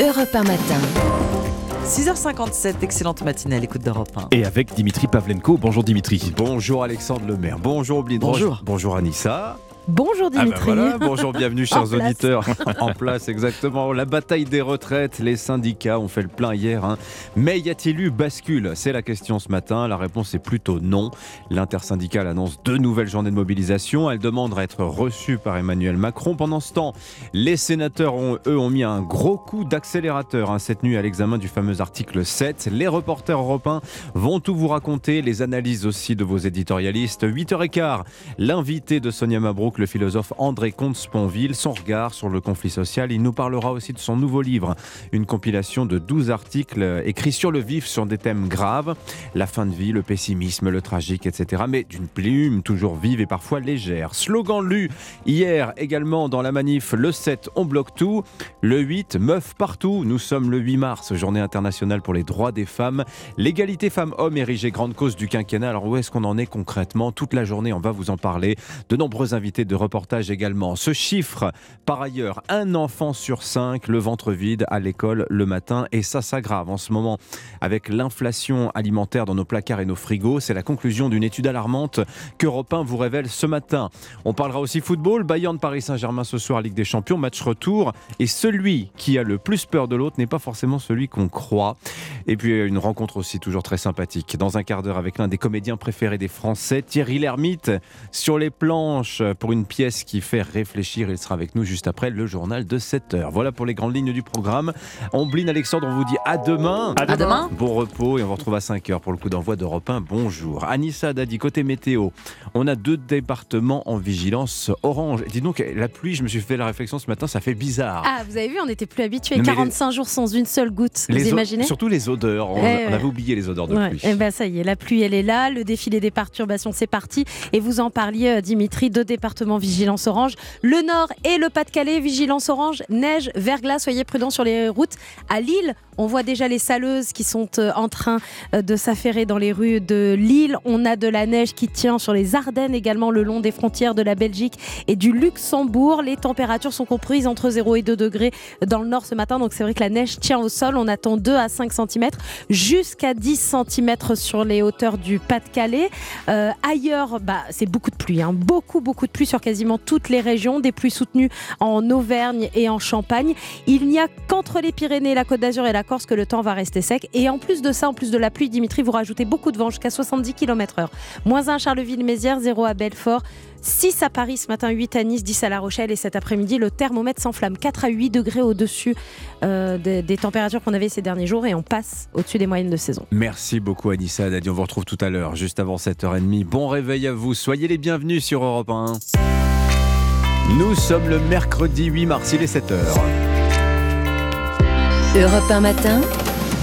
Europe 1 matin. 6h57, excellente matinée à l'écoute d'Europe 1. Et avec Dimitri Pavlenko. Bonjour Dimitri. Bonjour Alexandre Lemaire. Bonjour Oblidroche. Bonjour. Bonjour Anissa. Bonjour Ah ben Dimitri. voilà, bonjour, bienvenue chers En auditeurs. en place, exactement. La bataille des retraites, les syndicats ont fait le plein hier. hein. Mais y a-t-il eu bascule? C'est la question ce matin. La réponse est plutôt non. L'intersyndicale annonce deux nouvelles journées de mobilisation. Elle demande à être reçue par Emmanuel Macron. Pendant ce temps, les sénateurs, ont, eux, ont mis un gros coup d'accélérateur hein, cette nuit à l'examen du fameux article 7. Les reporters européens vont tout vous raconter, les analyses aussi de vos éditorialistes. 8h15, l'invité de Sonia Mabrouk, le philosophe André Comte-Sponville, son regard sur le conflit social. Il nous parlera aussi de son nouveau livre, une compilation de 12 articles écrits sur le vif sur des thèmes graves, la fin de vie, le pessimisme, le tragique, etc. Mais d'une plume toujours vive et parfois légère. Slogan lu hier également dans la manif, le 7, on bloque tout. Le 8, meuf partout. Nous sommes le 8 mars, journée internationale pour les droits des femmes. L'égalité femmes-hommes érigée grande cause du quinquennat. Alors où est-ce qu'on en est concrètement? Toute la journée, on va vous en parler. De nombreux invités de reportage également. Ce chiffre, par ailleurs, un enfant sur cinq, le ventre vide à l'école le matin. Et ça s'aggrave en ce moment avec l'inflation alimentaire dans nos placards et nos frigos. C'est la conclusion d'une étude alarmante qu'Europe 1 vous révèle ce matin. On parlera aussi football. Bayern Paris Saint-Germain ce soir, Ligue des Champions, match retour. Et celui qui a le plus peur de l'autre n'est pas forcément celui qu'on croit. Et puis une rencontre aussi toujours très sympathique. Dans un quart d'heure avec l'un des comédiens préférés des Français, Thierry Lhermitte, sur les planches pour une pièce qui fait réfléchir. Il sera avec nous juste après le journal de 7 heures. Voilà pour les grandes lignes du programme. Ombline Alexandre, on vous dit à demain. À demain. Bon repos et on vous retrouve à 5h pour le coup d'envoi d'Europe 1. Bonjour. Anissa Dadi, côté météo, on a deux départements en vigilance orange. Dis donc, la pluie, je me suis fait la réflexion ce matin, ça fait bizarre. Ah, vous avez vu, on n'était plus habitués. Non, mais les- 45 jours sans une seule goutte. Les vous imaginez? Surtout les odeurs. On, Eh on ouais. avait oublié les odeurs de Ouais, pluie. eh ben ça y est, la pluie elle est là, le défilé des perturbations c'est parti et vous en parliez euh, Dimitri, deux départements vigilance orange, le Nord et le Pas-de-Calais vigilance orange, neige, verglas, soyez prudents sur les routes. À Lille, on voit déjà les saleuses qui sont euh, en train euh, de s'affairer dans les rues de Lille, on a de la neige qui tient sur les Ardennes également le long des frontières de la Belgique et du Luxembourg. Les températures sont comprises entre 0 et 2 degrés dans le nord ce matin. Donc c'est vrai que la neige tient au sol. On attend 2 à 5 cm jusqu'à 10 cm sur les hauteurs du Pas-de-Calais. Euh, ailleurs, bah, c'est beaucoup de pluie. hein. Beaucoup, beaucoup de pluie sur quasiment toutes les régions. Des pluies soutenues en Auvergne et en Champagne. Il n'y a qu'entre les Pyrénées, la Côte d'Azur et la Corse que le temps va rester sec. Et en plus de ça, en plus de la pluie, Dimitri, vous rajoutez beaucoup de vent jusqu'à 70 km/h. Moins 1 à Charleville-Mézières, 0 à Belfort. 6 à Paris ce matin, 8 à Nice, 10 à La Rochelle et cet après-midi le thermomètre s'enflamme 4 à 8 degrés au-dessus euh, des, des températures qu'on avait ces derniers jours et on passe au-dessus des moyennes de saison. Merci beaucoup Anissa Dadi. On vous retrouve tout à l'heure, juste avant 7h30. Bon réveil à vous. Soyez les bienvenus sur Europe 1. Nous sommes le mercredi 8 mars, il est 7h. Europe 1 matin.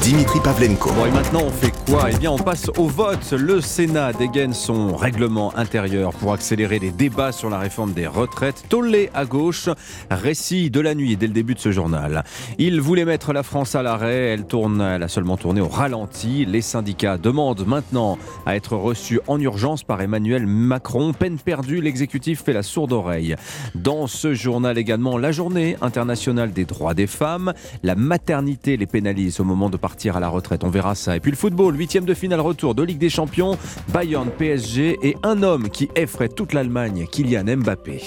Dimitri Pavlenko. Bon, et maintenant, on fait quoi? Eh bien, on passe au vote. Le Sénat dégaine son règlement intérieur pour accélérer les débats sur la réforme des retraites. Tollé à gauche, récit de la nuit dès le début de ce journal. Il voulait mettre la France à l'arrêt. Elle tourne, elle a seulement tourné au ralenti. Les syndicats demandent maintenant à être reçus en urgence par Emmanuel Macron. Peine perdue, l'exécutif fait la sourde oreille. Dans ce journal également, la journée internationale des droits des femmes. La maternité les pénalise au moment de partir à la retraite. On verra ça. Et puis le football, huitième de finale retour de Ligue des Champions. Bayern, PSG et un homme qui effraie toute l'Allemagne, Kylian Mbappé.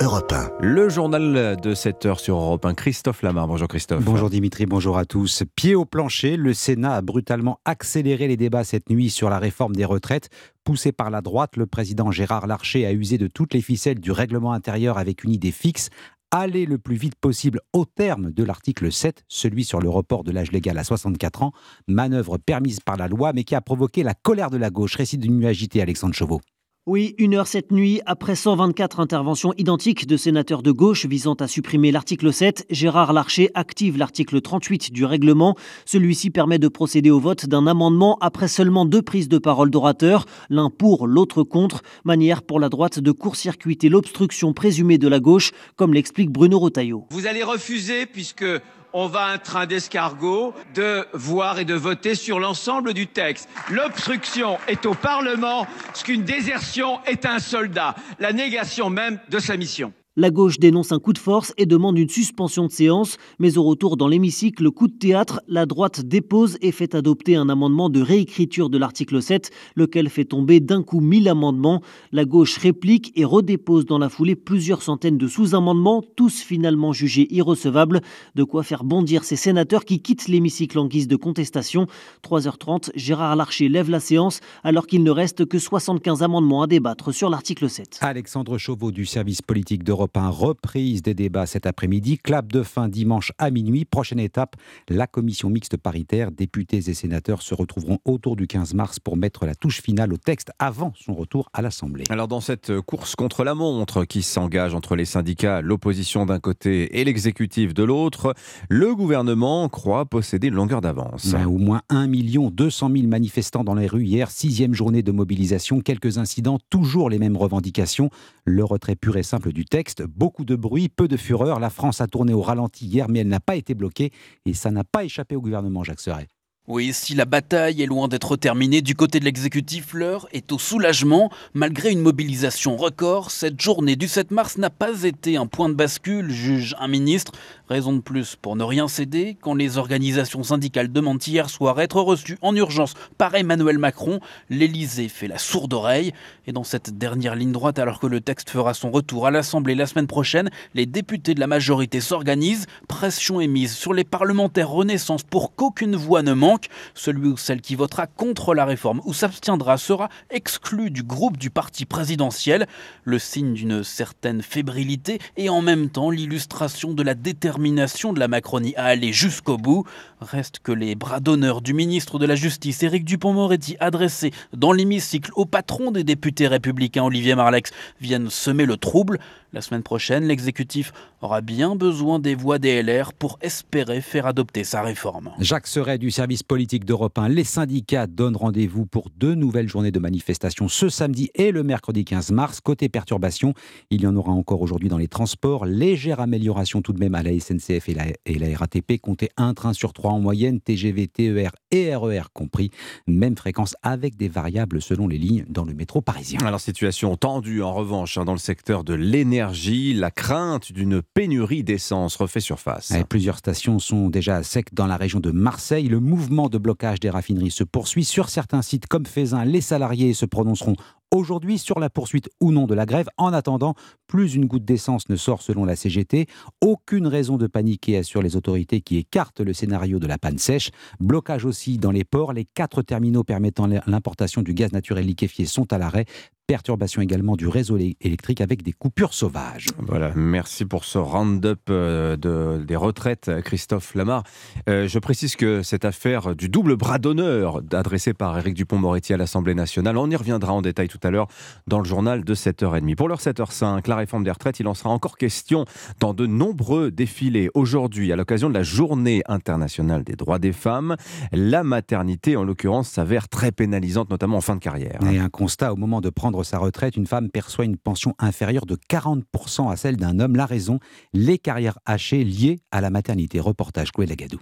Europe 1. Le journal de 7 heures sur Europe 1. Christophe Lamar. Bonjour Christophe. Bonjour Dimitri, bonjour à tous. Pied au plancher, le Sénat a brutalement accéléré les débats cette nuit sur la réforme des retraites. Poussé par la droite, le président Gérard Larcher a usé de toutes les ficelles du règlement intérieur avec une idée fixe aller le plus vite possible au terme de l'article 7, celui sur le report de l'âge légal à 64 ans, manœuvre permise par la loi mais qui a provoqué la colère de la gauche. Récit d'une nuit agitée, Alexandre Chauveau. Oui, une heure cette nuit, après 124 interventions identiques de sénateurs de gauche visant à supprimer l'article 7, Gérard Larcher active l'article 38 du règlement. Celui-ci permet de procéder au vote d'un amendement après seulement deux prises de parole d'orateurs, l'un pour, l'autre contre, manière pour la droite de court-circuiter l'obstruction présumée de la gauche, comme l'explique Bruno Rotaillot. Vous allez refuser, puisque on va un train d'escargot, de voir et de voter sur l'ensemble du texte. L'obstruction est au Parlement ce qu'une désertion est un soldat, la négation même de sa mission. La gauche dénonce un coup de force et demande une suspension de séance, mais au retour dans l'hémicycle, coup de théâtre, la droite dépose et fait adopter un amendement de réécriture de l'article 7, lequel fait tomber d'un coup 1000 amendements. La gauche réplique et redépose dans la foulée plusieurs centaines de sous-amendements, tous finalement jugés irrecevables, de quoi faire bondir ces sénateurs qui quittent l'hémicycle en guise de contestation. 3h30, Gérard Larcher lève la séance alors qu'il ne reste que 75 amendements à débattre sur l'article 7. Alexandre Chauveau du service politique d'Europe reprise des débats cet après-midi. Clap de fin dimanche à minuit. Prochaine étape, la commission mixte paritaire. Députés et sénateurs se retrouveront autour du 15 mars pour mettre la touche finale au texte avant son retour à l'Assemblée. Alors dans cette course contre la montre qui s'engage entre les syndicats, l'opposition d'un côté et l'exécutif de l'autre, le gouvernement croit posséder une longueur d'avance. au moins 1 200 000 manifestants dans les rues hier, sixième journée de mobilisation, quelques incidents, toujours les mêmes revendications. Le retrait pur et simple du texte, beaucoup de bruit, peu de fureur. La France a tourné au ralenti hier, mais elle n'a pas été bloquée et ça n'a pas échappé au gouvernement, Jacques Serret. Oui, si la bataille est loin d'être terminée du côté de l'exécutif, l'heure est au soulagement. Malgré une mobilisation record, cette journée du 7 mars n'a pas été un point de bascule, juge un ministre. Raison de plus pour ne rien céder. Quand les organisations syndicales demandent hier soir être reçues en urgence par Emmanuel Macron, l'Elysée fait la sourde oreille. Et dans cette dernière ligne droite, alors que le texte fera son retour à l'Assemblée la semaine prochaine, les députés de la majorité s'organisent. Pression est mise sur les parlementaires Renaissance pour qu'aucune voix ne manque. Celui ou celle qui votera contre la réforme ou s'abstiendra sera exclu du groupe du parti présidentiel, le signe d'une certaine fébrilité et en même temps l'illustration de la détermination de la Macronie à aller jusqu'au bout. Reste que les bras d'honneur du ministre de la Justice, Éric Dupont-Moretti, adressés dans l'hémicycle au patron des députés républicains, Olivier Marlex, viennent semer le trouble. La semaine prochaine, l'exécutif aura bien besoin des voix des LR pour espérer faire adopter sa réforme. Jacques Serret du service politique d'Europe 1. Les syndicats donnent rendez-vous pour deux nouvelles journées de manifestation ce samedi et le mercredi 15 mars. Côté perturbation, il y en aura encore aujourd'hui dans les transports. Légère amélioration tout de même à la SNCF et la, et la RATP. Comptez un train sur trois en moyenne, TGV, TER et RER compris. Même fréquence avec des variables selon les lignes dans le métro parisien. Alors situation tendue en revanche hein, dans le secteur de l'énergie la crainte d'une pénurie d'essence refait surface. plusieurs stations sont déjà à sec dans la région de Marseille. Le mouvement de blocage des raffineries se poursuit. Sur certains sites comme Faisin, les salariés se prononceront aujourd'hui sur la poursuite ou non de la grève. En attendant, plus une goutte d'essence ne sort selon la CGT. Aucune raison de paniquer, assurent les autorités qui écartent le scénario de la panne sèche. Blocage aussi dans les ports. Les quatre terminaux permettant l'importation du gaz naturel liquéfié sont à l'arrêt. Perturbation également du réseau électrique avec des coupures sauvages. Voilà, merci pour ce round-up euh, de, des retraites, Christophe Lamar. Euh, je précise que cette affaire du double bras d'honneur adressé par Éric Dupont-Moretti à l'Assemblée nationale, on y reviendra en détail tout à l'heure dans le journal de 7h30. Pour l'heure 7h05, la réforme des retraites, il en sera encore question dans de nombreux défilés. Aujourd'hui, à l'occasion de la Journée internationale des droits des femmes, la maternité, en l'occurrence, s'avère très pénalisante, notamment en fin de carrière. Et un constat au moment de prendre sa retraite, une femme perçoit une pension inférieure de 40% à celle d'un homme. La raison, les carrières hachées liées à la maternité. Reportage Chloé Lagadou.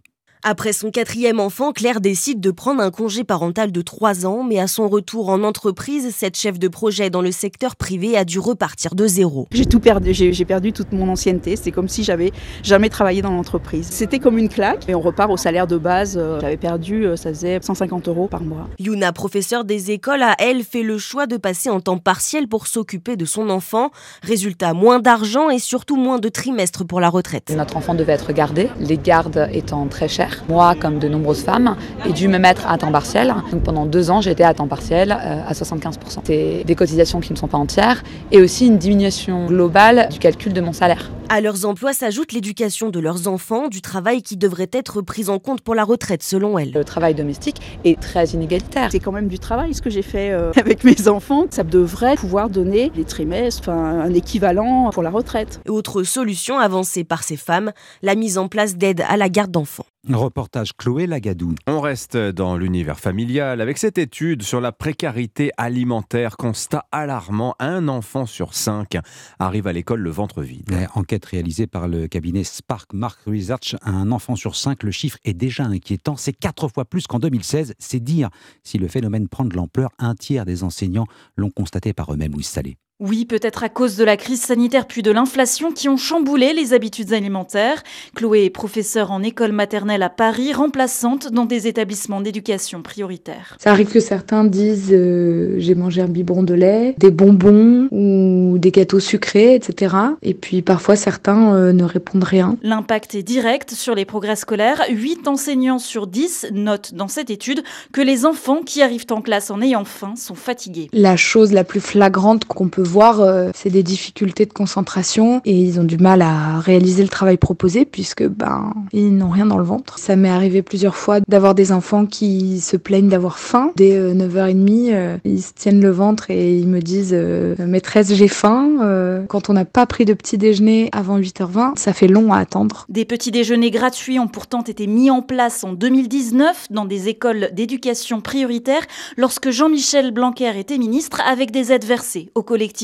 Après son quatrième enfant, Claire décide de prendre un congé parental de 3 ans, mais à son retour en entreprise, cette chef de projet dans le secteur privé a dû repartir de zéro. J'ai tout perdu, j'ai perdu toute mon ancienneté. C'est comme si j'avais jamais travaillé dans l'entreprise. C'était comme une claque et on repart au salaire de base. Euh, j'avais perdu, euh, ça faisait 150 euros par mois. Yuna, professeure des écoles, a elle fait le choix de passer en temps partiel pour s'occuper de son enfant. Résultat, moins d'argent et surtout moins de trimestres pour la retraite. Notre enfant devait être gardé, les gardes étant très Moi, comme de nombreuses femmes, ai dû me mettre à temps partiel. Donc pendant deux ans, j'étais à temps partiel euh, à 75%. C'est des cotisations qui ne sont pas entières et aussi une diminution globale du calcul de mon salaire. À leurs emplois s'ajoute l'éducation de leurs enfants, du travail qui devrait être pris en compte pour la retraite selon elle. Le travail domestique est très inégalitaire. C'est quand même du travail ce que j'ai fait euh, avec mes enfants. Ça devrait pouvoir donner des trimestres, un équivalent pour la retraite. Autre solution avancée par ces femmes, la mise en place d'aides à la garde d'enfants. Reportage Chloé Lagadou. On reste dans l'univers familial avec cette étude sur la précarité alimentaire. Constat alarmant, un enfant sur cinq arrive à l'école le ventre vide. Enquête réalisée par le cabinet Spark Mark Research, un enfant sur cinq, le chiffre est déjà inquiétant. C'est quatre fois plus qu'en 2016. C'est dire si le phénomène prend de l'ampleur. Un tiers des enseignants l'ont constaté par eux-mêmes ou installé. Oui, peut-être à cause de la crise sanitaire puis de l'inflation qui ont chamboulé les habitudes alimentaires. Chloé est professeure en école maternelle à Paris, remplaçante dans des établissements d'éducation prioritaire. Ça arrive que certains disent euh, j'ai mangé un biberon de lait, des bonbons ou des gâteaux sucrés, etc. Et puis parfois certains euh, ne répondent rien. L'impact est direct sur les progrès scolaires. 8 enseignants sur 10 notent dans cette étude que les enfants qui arrivent en classe en ayant faim sont fatigués. La chose la plus flagrante qu'on peut voir, euh, c'est des difficultés de concentration et ils ont du mal à réaliser le travail proposé puisque ben ils n'ont rien dans le ventre. Ça m'est arrivé plusieurs fois d'avoir des enfants qui se plaignent d'avoir faim. Dès 9h30, euh, ils se tiennent le ventre et ils me disent euh, maîtresse j'ai faim. quand on n'a pas pris de petit déjeuner avant 8h20, ça fait long à attendre. Des petits déjeuners gratuits ont pourtant été mis en place en 2019 dans des écoles d'éducation prioritaire lorsque Jean-Michel Blanquer était ministre avec des aides versées aux collectivités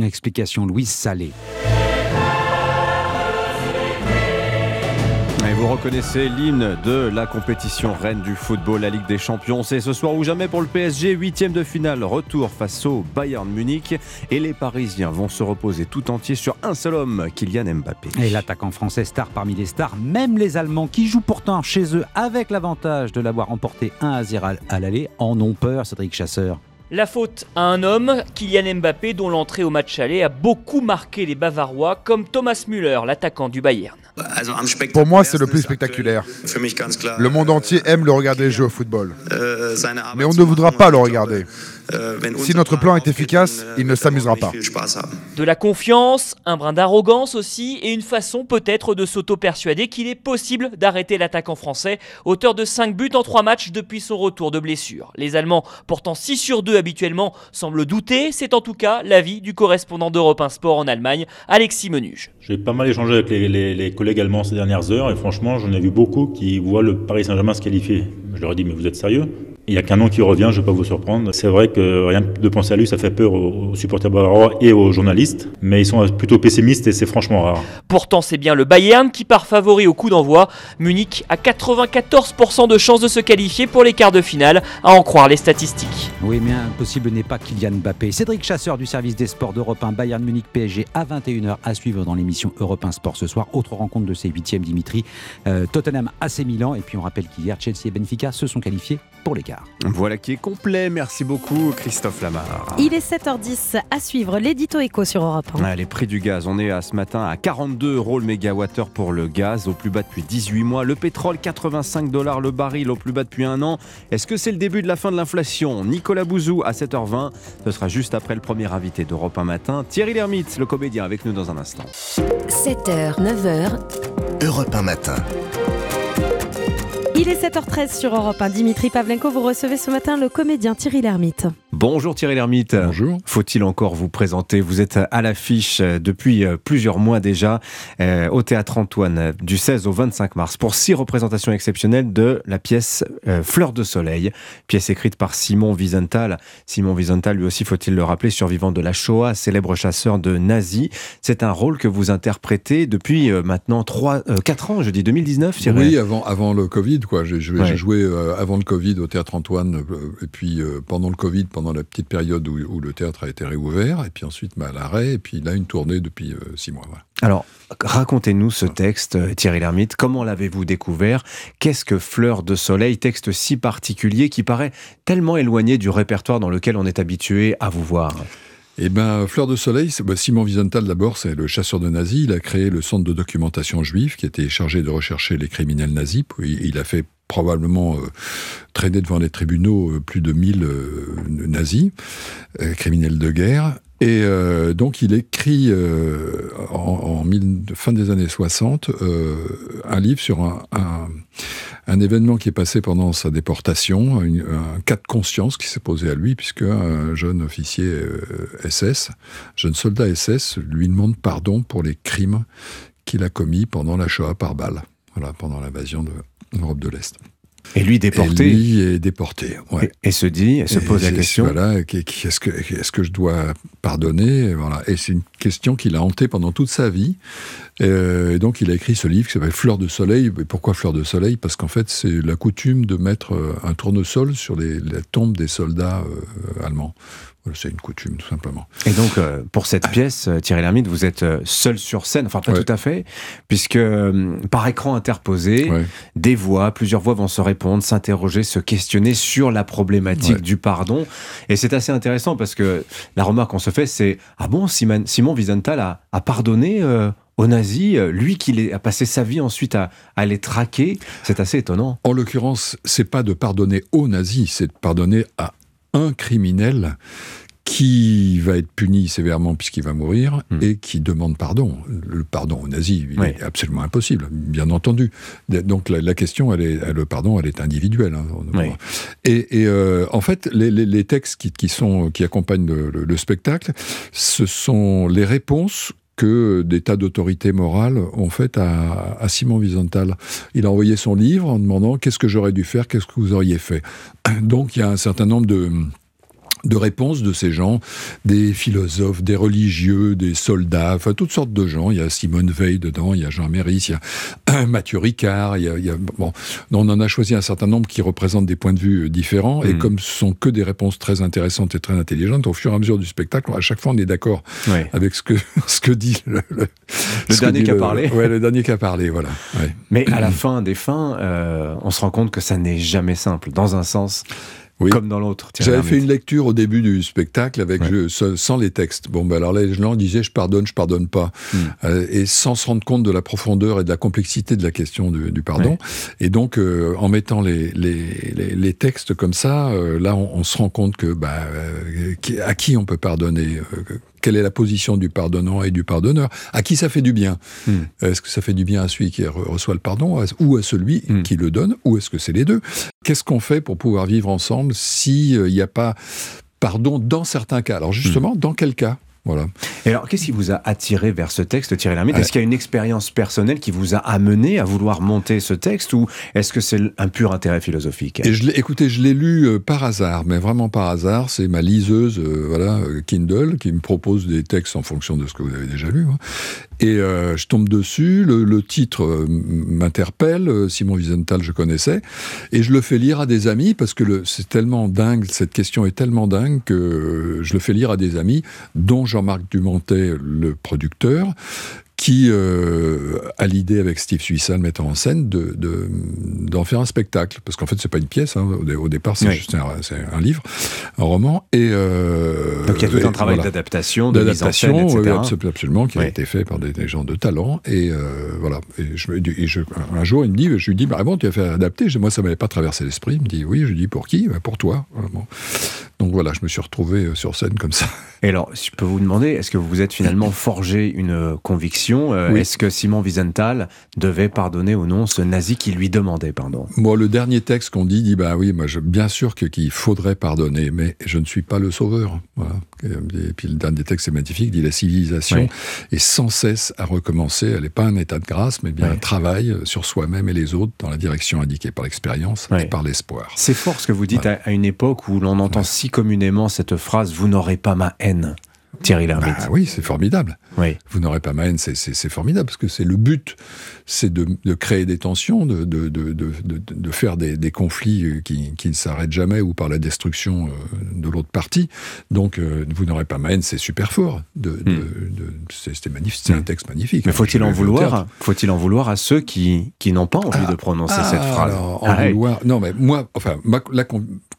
Explication Louise Salé. Et vous reconnaissez l'hymne de la compétition reine du football, la Ligue des Champions. C'est ce soir ou jamais pour le PSG, huitième de finale, retour face au Bayern Munich. Et les Parisiens vont se reposer tout entier sur un seul homme, Kylian Mbappé. Et l'attaquant français star parmi les stars, même les Allemands qui jouent pourtant chez eux avec l'avantage de l'avoir emporté 1 à 0 à l'aller, en ont peur, Cédric Chasseur. La faute à un homme, Kylian Mbappé, dont l'entrée au match aller a beaucoup marqué les Bavarois, comme Thomas Müller, l'attaquant du Bayern. Pour moi, c'est le plus spectaculaire. Le monde entier aime le regarder jouer au football. Mais on ne voudra pas le regarder. Si notre plan est efficace, il ne s'amusera pas. De la confiance, un brin d'arrogance aussi, et une façon peut-être de s'auto-persuader qu'il est possible d'arrêter l'attaquant français, auteur de 5 buts en 3 matchs depuis son retour de blessure. Les Allemands, portant 6 sur 2 habituellement, semblent douter. C'est en tout cas l'avis du correspondant d'Europe 1 Sport en Allemagne, Alexis Menuge. J'ai pas mal échangé avec les, collègues allemands ces dernières heures, et franchement, j'en ai vu beaucoup qui voient le Paris Saint-Germain se qualifier. Je leur ai dit, mais vous êtes sérieux? Il n'y a qu'un nom qui revient, je ne vais pas vous surprendre. C'est vrai que rien de penser à lui, ça fait peur aux supporters bavarois et aux journalistes, mais ils sont plutôt pessimistes et c'est franchement rare. Pourtant, c'est bien le Bayern qui part favori au coup d'envoi. Munich a 94% de chances de se qualifier pour les quarts de finale, à en croire les statistiques. Oui, mais impossible n'est pas Kylian Mbappé. Cédric Chasseur du service des sports d'Europe 1, Bayern Munich PSG à 21h à suivre dans l'émission Europe 1 Sport ce soir. Autre rencontre de ces huitièmes, Dimitri. Euh, Tottenham AC Milan. Et puis on rappelle qu'hier, Chelsea et Benfica se sont qualifiés pour l'écart. Voilà qui est complet. Merci beaucoup, Christophe Lamar. Il est 7h10 à suivre l'édito éco sur Europe 1. les prix du gaz, on est à ce matin à 42 euros le mégawattheure pour le gaz, au plus bas depuis 18 mois. Le pétrole, 85 dollars le baril, au plus bas depuis un an. Est-ce que c'est le début de la fin de l'inflation? Nicolas Bouzou à 7h20. Ce sera juste après le premier invité d'Europe 1 matin. Thierry Lhermitte, le comédien, avec nous dans un instant. 7h, 9h. Europe 1 matin. Il est 7h13 sur Europe 1. Dimitri Pavlenko, vous recevez ce matin le comédien Thierry Lhermitte. Bonjour Thierry Lhermitte. Bonjour. Faut-il encore vous présenter? Vous êtes à l'affiche euh, depuis euh, plusieurs mois déjà euh, au Théâtre Antoine du 16 au 25 mars pour six représentations exceptionnelles de la pièce Fleur de Soleil, pièce écrite par Simon Wiesenthal. Simon Wiesenthal, lui aussi, faut-il le rappeler, survivant de la Shoah, célèbre chasseur de nazis. C'est un rôle que vous interprétez depuis maintenant 3, 4 ans, je dis 2019 Thierry. Oui, avant, avant le Covid j'ai joué euh, avant le Covid au Théâtre Antoine, euh, et puis euh, pendant le Covid, pendant la petite période où, le théâtre a été réouvert, et puis ensuite bah, à l'arrêt, et puis là une tournée depuis six mois. Alors, racontez-nous ce texte, Thierry Lhermitte. Comment l'avez-vous découvert? Qu'est-ce que Fleur de Soleil Texte si particulier qui paraît tellement éloigné du répertoire dans lequel on est habitué à vous voir? Eh ben, Fleur de Soleil, bah, Simon Wiesenthal d'abord, c'est le chasseur de nazis. Il a créé le centre de documentation juif qui était chargé de rechercher les criminels nazis. Il a fait probablement euh, traîner devant les tribunaux euh, plus de 1000 euh, nazis, criminels de guerre. Et donc il écrit en, fin des années 60 un livre sur un, un, événement qui est passé pendant sa déportation, un cas de conscience qui s'est posé à lui, puisque un jeune officier SS, jeune soldat SS, lui demande pardon pour les crimes qu'il a commis pendant la Shoah par balle, voilà, pendant l'invasion de l'Europe de l'Est. Et lui déporté. Et lui est déporté. Ouais. Et, se dit, se pose la question. Voilà, est-ce que, est que je dois pardonner Voilà. Et c'est une question qu'il a hantée pendant toute sa vie. Euh, et donc il a écrit ce livre qui s'appelle Fleur de soleil. pourquoi Fleur de soleil? Parce qu'en fait, c'est la coutume de mettre euh, un tournesol sur les, la tombe des soldats euh, allemands c'est une coutume, tout simplement. Et donc, euh, pour cette pièce, Thierry Lhermitte, vous êtes seul sur scène, enfin pas tout à fait, puisque par écran interposé, des voix, plusieurs voix vont se répondre, s'interroger, se questionner sur la problématique du pardon. Et c'est assez intéressant parce que la remarque qu'on se fait, c'est Ah bon, Simon, Simon Wiesenthal a, a pardonné aux nazis, lui qui a passé sa vie ensuite à, à les traquer, c'est assez étonnant. En l'occurrence, c'est pas de pardonner aux nazis, c'est de pardonner à un criminel qui va être puni sévèrement puisqu'il va mourir hmm. et qui demande pardon. Le pardon aux nazis, il est absolument impossible, bien entendu. Donc la, question, elle est, le pardon, elle est individuelle. Hein. Et, euh, en fait, les, textes qui, sont, qui accompagnent le, spectacle, ce sont les réponses que des tas d'autorités morales ont faites à, à, Simon Wiesenthal. Il a envoyé son livre en demandant qu'est-ce que j'aurais dû faire, qu'est-ce que vous auriez fait. Donc il y a un certain nombre de de réponses de ces gens, des philosophes, des religieux, des soldats, enfin toutes sortes de gens. Il y a Simone Veil dedans, il y a Jean Méris, il y a Mathieu Ricard, il y a, bon, on en a choisi un certain nombre qui représentent des points de vue euh, différents. Et hmm. comme ce sont que des réponses très intéressantes et très intelligentes, au fur et à mesure du spectacle, à chaque fois on est d'accord avec ce que ce que dit le, le, dernier qui a parlé. Ouais, le dernier qui a parlé, voilà. Mais à la fin des fins, euh, on se rend compte que ça n'est jamais simple. Dans un sens, comme dans l'autre. J'avais fait une lecture au début du spectacle avec sans les textes. Bon, ben alors là, les gens disaient je pardonne, je pardonne pas, hmm. euh, et sans se rendre compte de la profondeur et de la complexité de la question du, pardon. Et donc, euh, en mettant les, les, les, textes comme ça, euh, là, on, se rend compte que bah, à qui on peut pardonner quelle est la position du pardonnant et du pardonneur À qui ça fait du bien hmm. Est-ce que ça fait du bien à celui qui reçoit le pardon ou à celui hmm. qui le donne Ou est-ce que c'est les deux? Qu'est-ce qu'on fait pour pouvoir vivre ensemble s'il euh, n'y a pas pardon dans certains cas? Alors justement, hmm. dans quel cas? Voilà. Et alors, qu'est-ce qui vous a attiré vers ce texte, Thierry Lhermitte? Est-ce qu'il y a une expérience personnelle qui vous a amené à vouloir monter ce texte ou est-ce que c'est un pur intérêt philosophique? Et je Écoutez, je l'ai lu euh, par hasard, mais vraiment par hasard. C'est ma liseuse, euh, voilà, euh, Kindle, qui me propose des textes en fonction de ce que vous avez déjà lu. Hein. Et je tombe dessus, le, titre m'interpelle, Simon Wiesenthal, je connaissais, et je le fais lire à des amis parce que c'est tellement dingue, cette question est tellement dingue que je le fais lire à des amis, dont Jean-Marc Dumontet, le producteur, qui euh, a l'idée avec Steve Suissa, le metteur en scène, de, d'en faire un spectacle. Parce qu'en fait, c'est pas une pièce, hein. au, départ, c'est juste un, un, livre, un roman. Et, euh, Donc il y a tout un travail d'adaptation, de d'adaptation, mise en scène, absolument, qui a été fait par des, gens de talent. Et euh, voilà. Et, je, un jour, il me dit, je lui dis, bah bon, tu as fait adapter. Moi, ça m'avait pas traversé l'esprit. Il me dit, oui. Je lui dis, pour qui? Bah, Pour toi. Donc voilà, je me suis retrouvé sur scène comme ça. Et alors, je peux vous demander, est-ce que vous vous êtes finalement forgé une conviction euh, Est-ce que Simon Wiesenthal devait pardonner ou non ce nazi qui lui demandait pardon? Moi, le dernier texte qu'on dit dit bah oui, moi, je, bien sûr qu'il faudrait pardonner, mais je ne suis pas le sauveur. Voilà. Et puis le dernier texte est magnifique, dit la civilisation est sans cesse à recommencer. Elle n'est pas un état de grâce, mais bien un travail sur soi-même et les autres dans la direction indiquée par l'expérience et par l'espoir. C'est fort ce que vous dites à, à, une époque où l'on entend si communément cette phrase Vous n'aurez pas ma haine. Thierry Lhermitte. Bah oui, c'est formidable. Oui. Vous n'aurez pas ma haine, c'est formidable, parce que c'est le but, c'est de, créer des tensions, de, de, de faire des, conflits euh, qui, qui ne s'arrêtent jamais ou par la destruction euh, de l'autre partie. Donc, euh, vous n'aurez pas ma haine, c'est super fort. Hmm. c'est magnifique, c'est un texte magnifique. Mais faut-il en vouloir Faut-il en vouloir à ceux qui, qui n'ont pas envie de prononcer ah, cette phrase? alors, en vouloir, Non, mais moi, enfin, la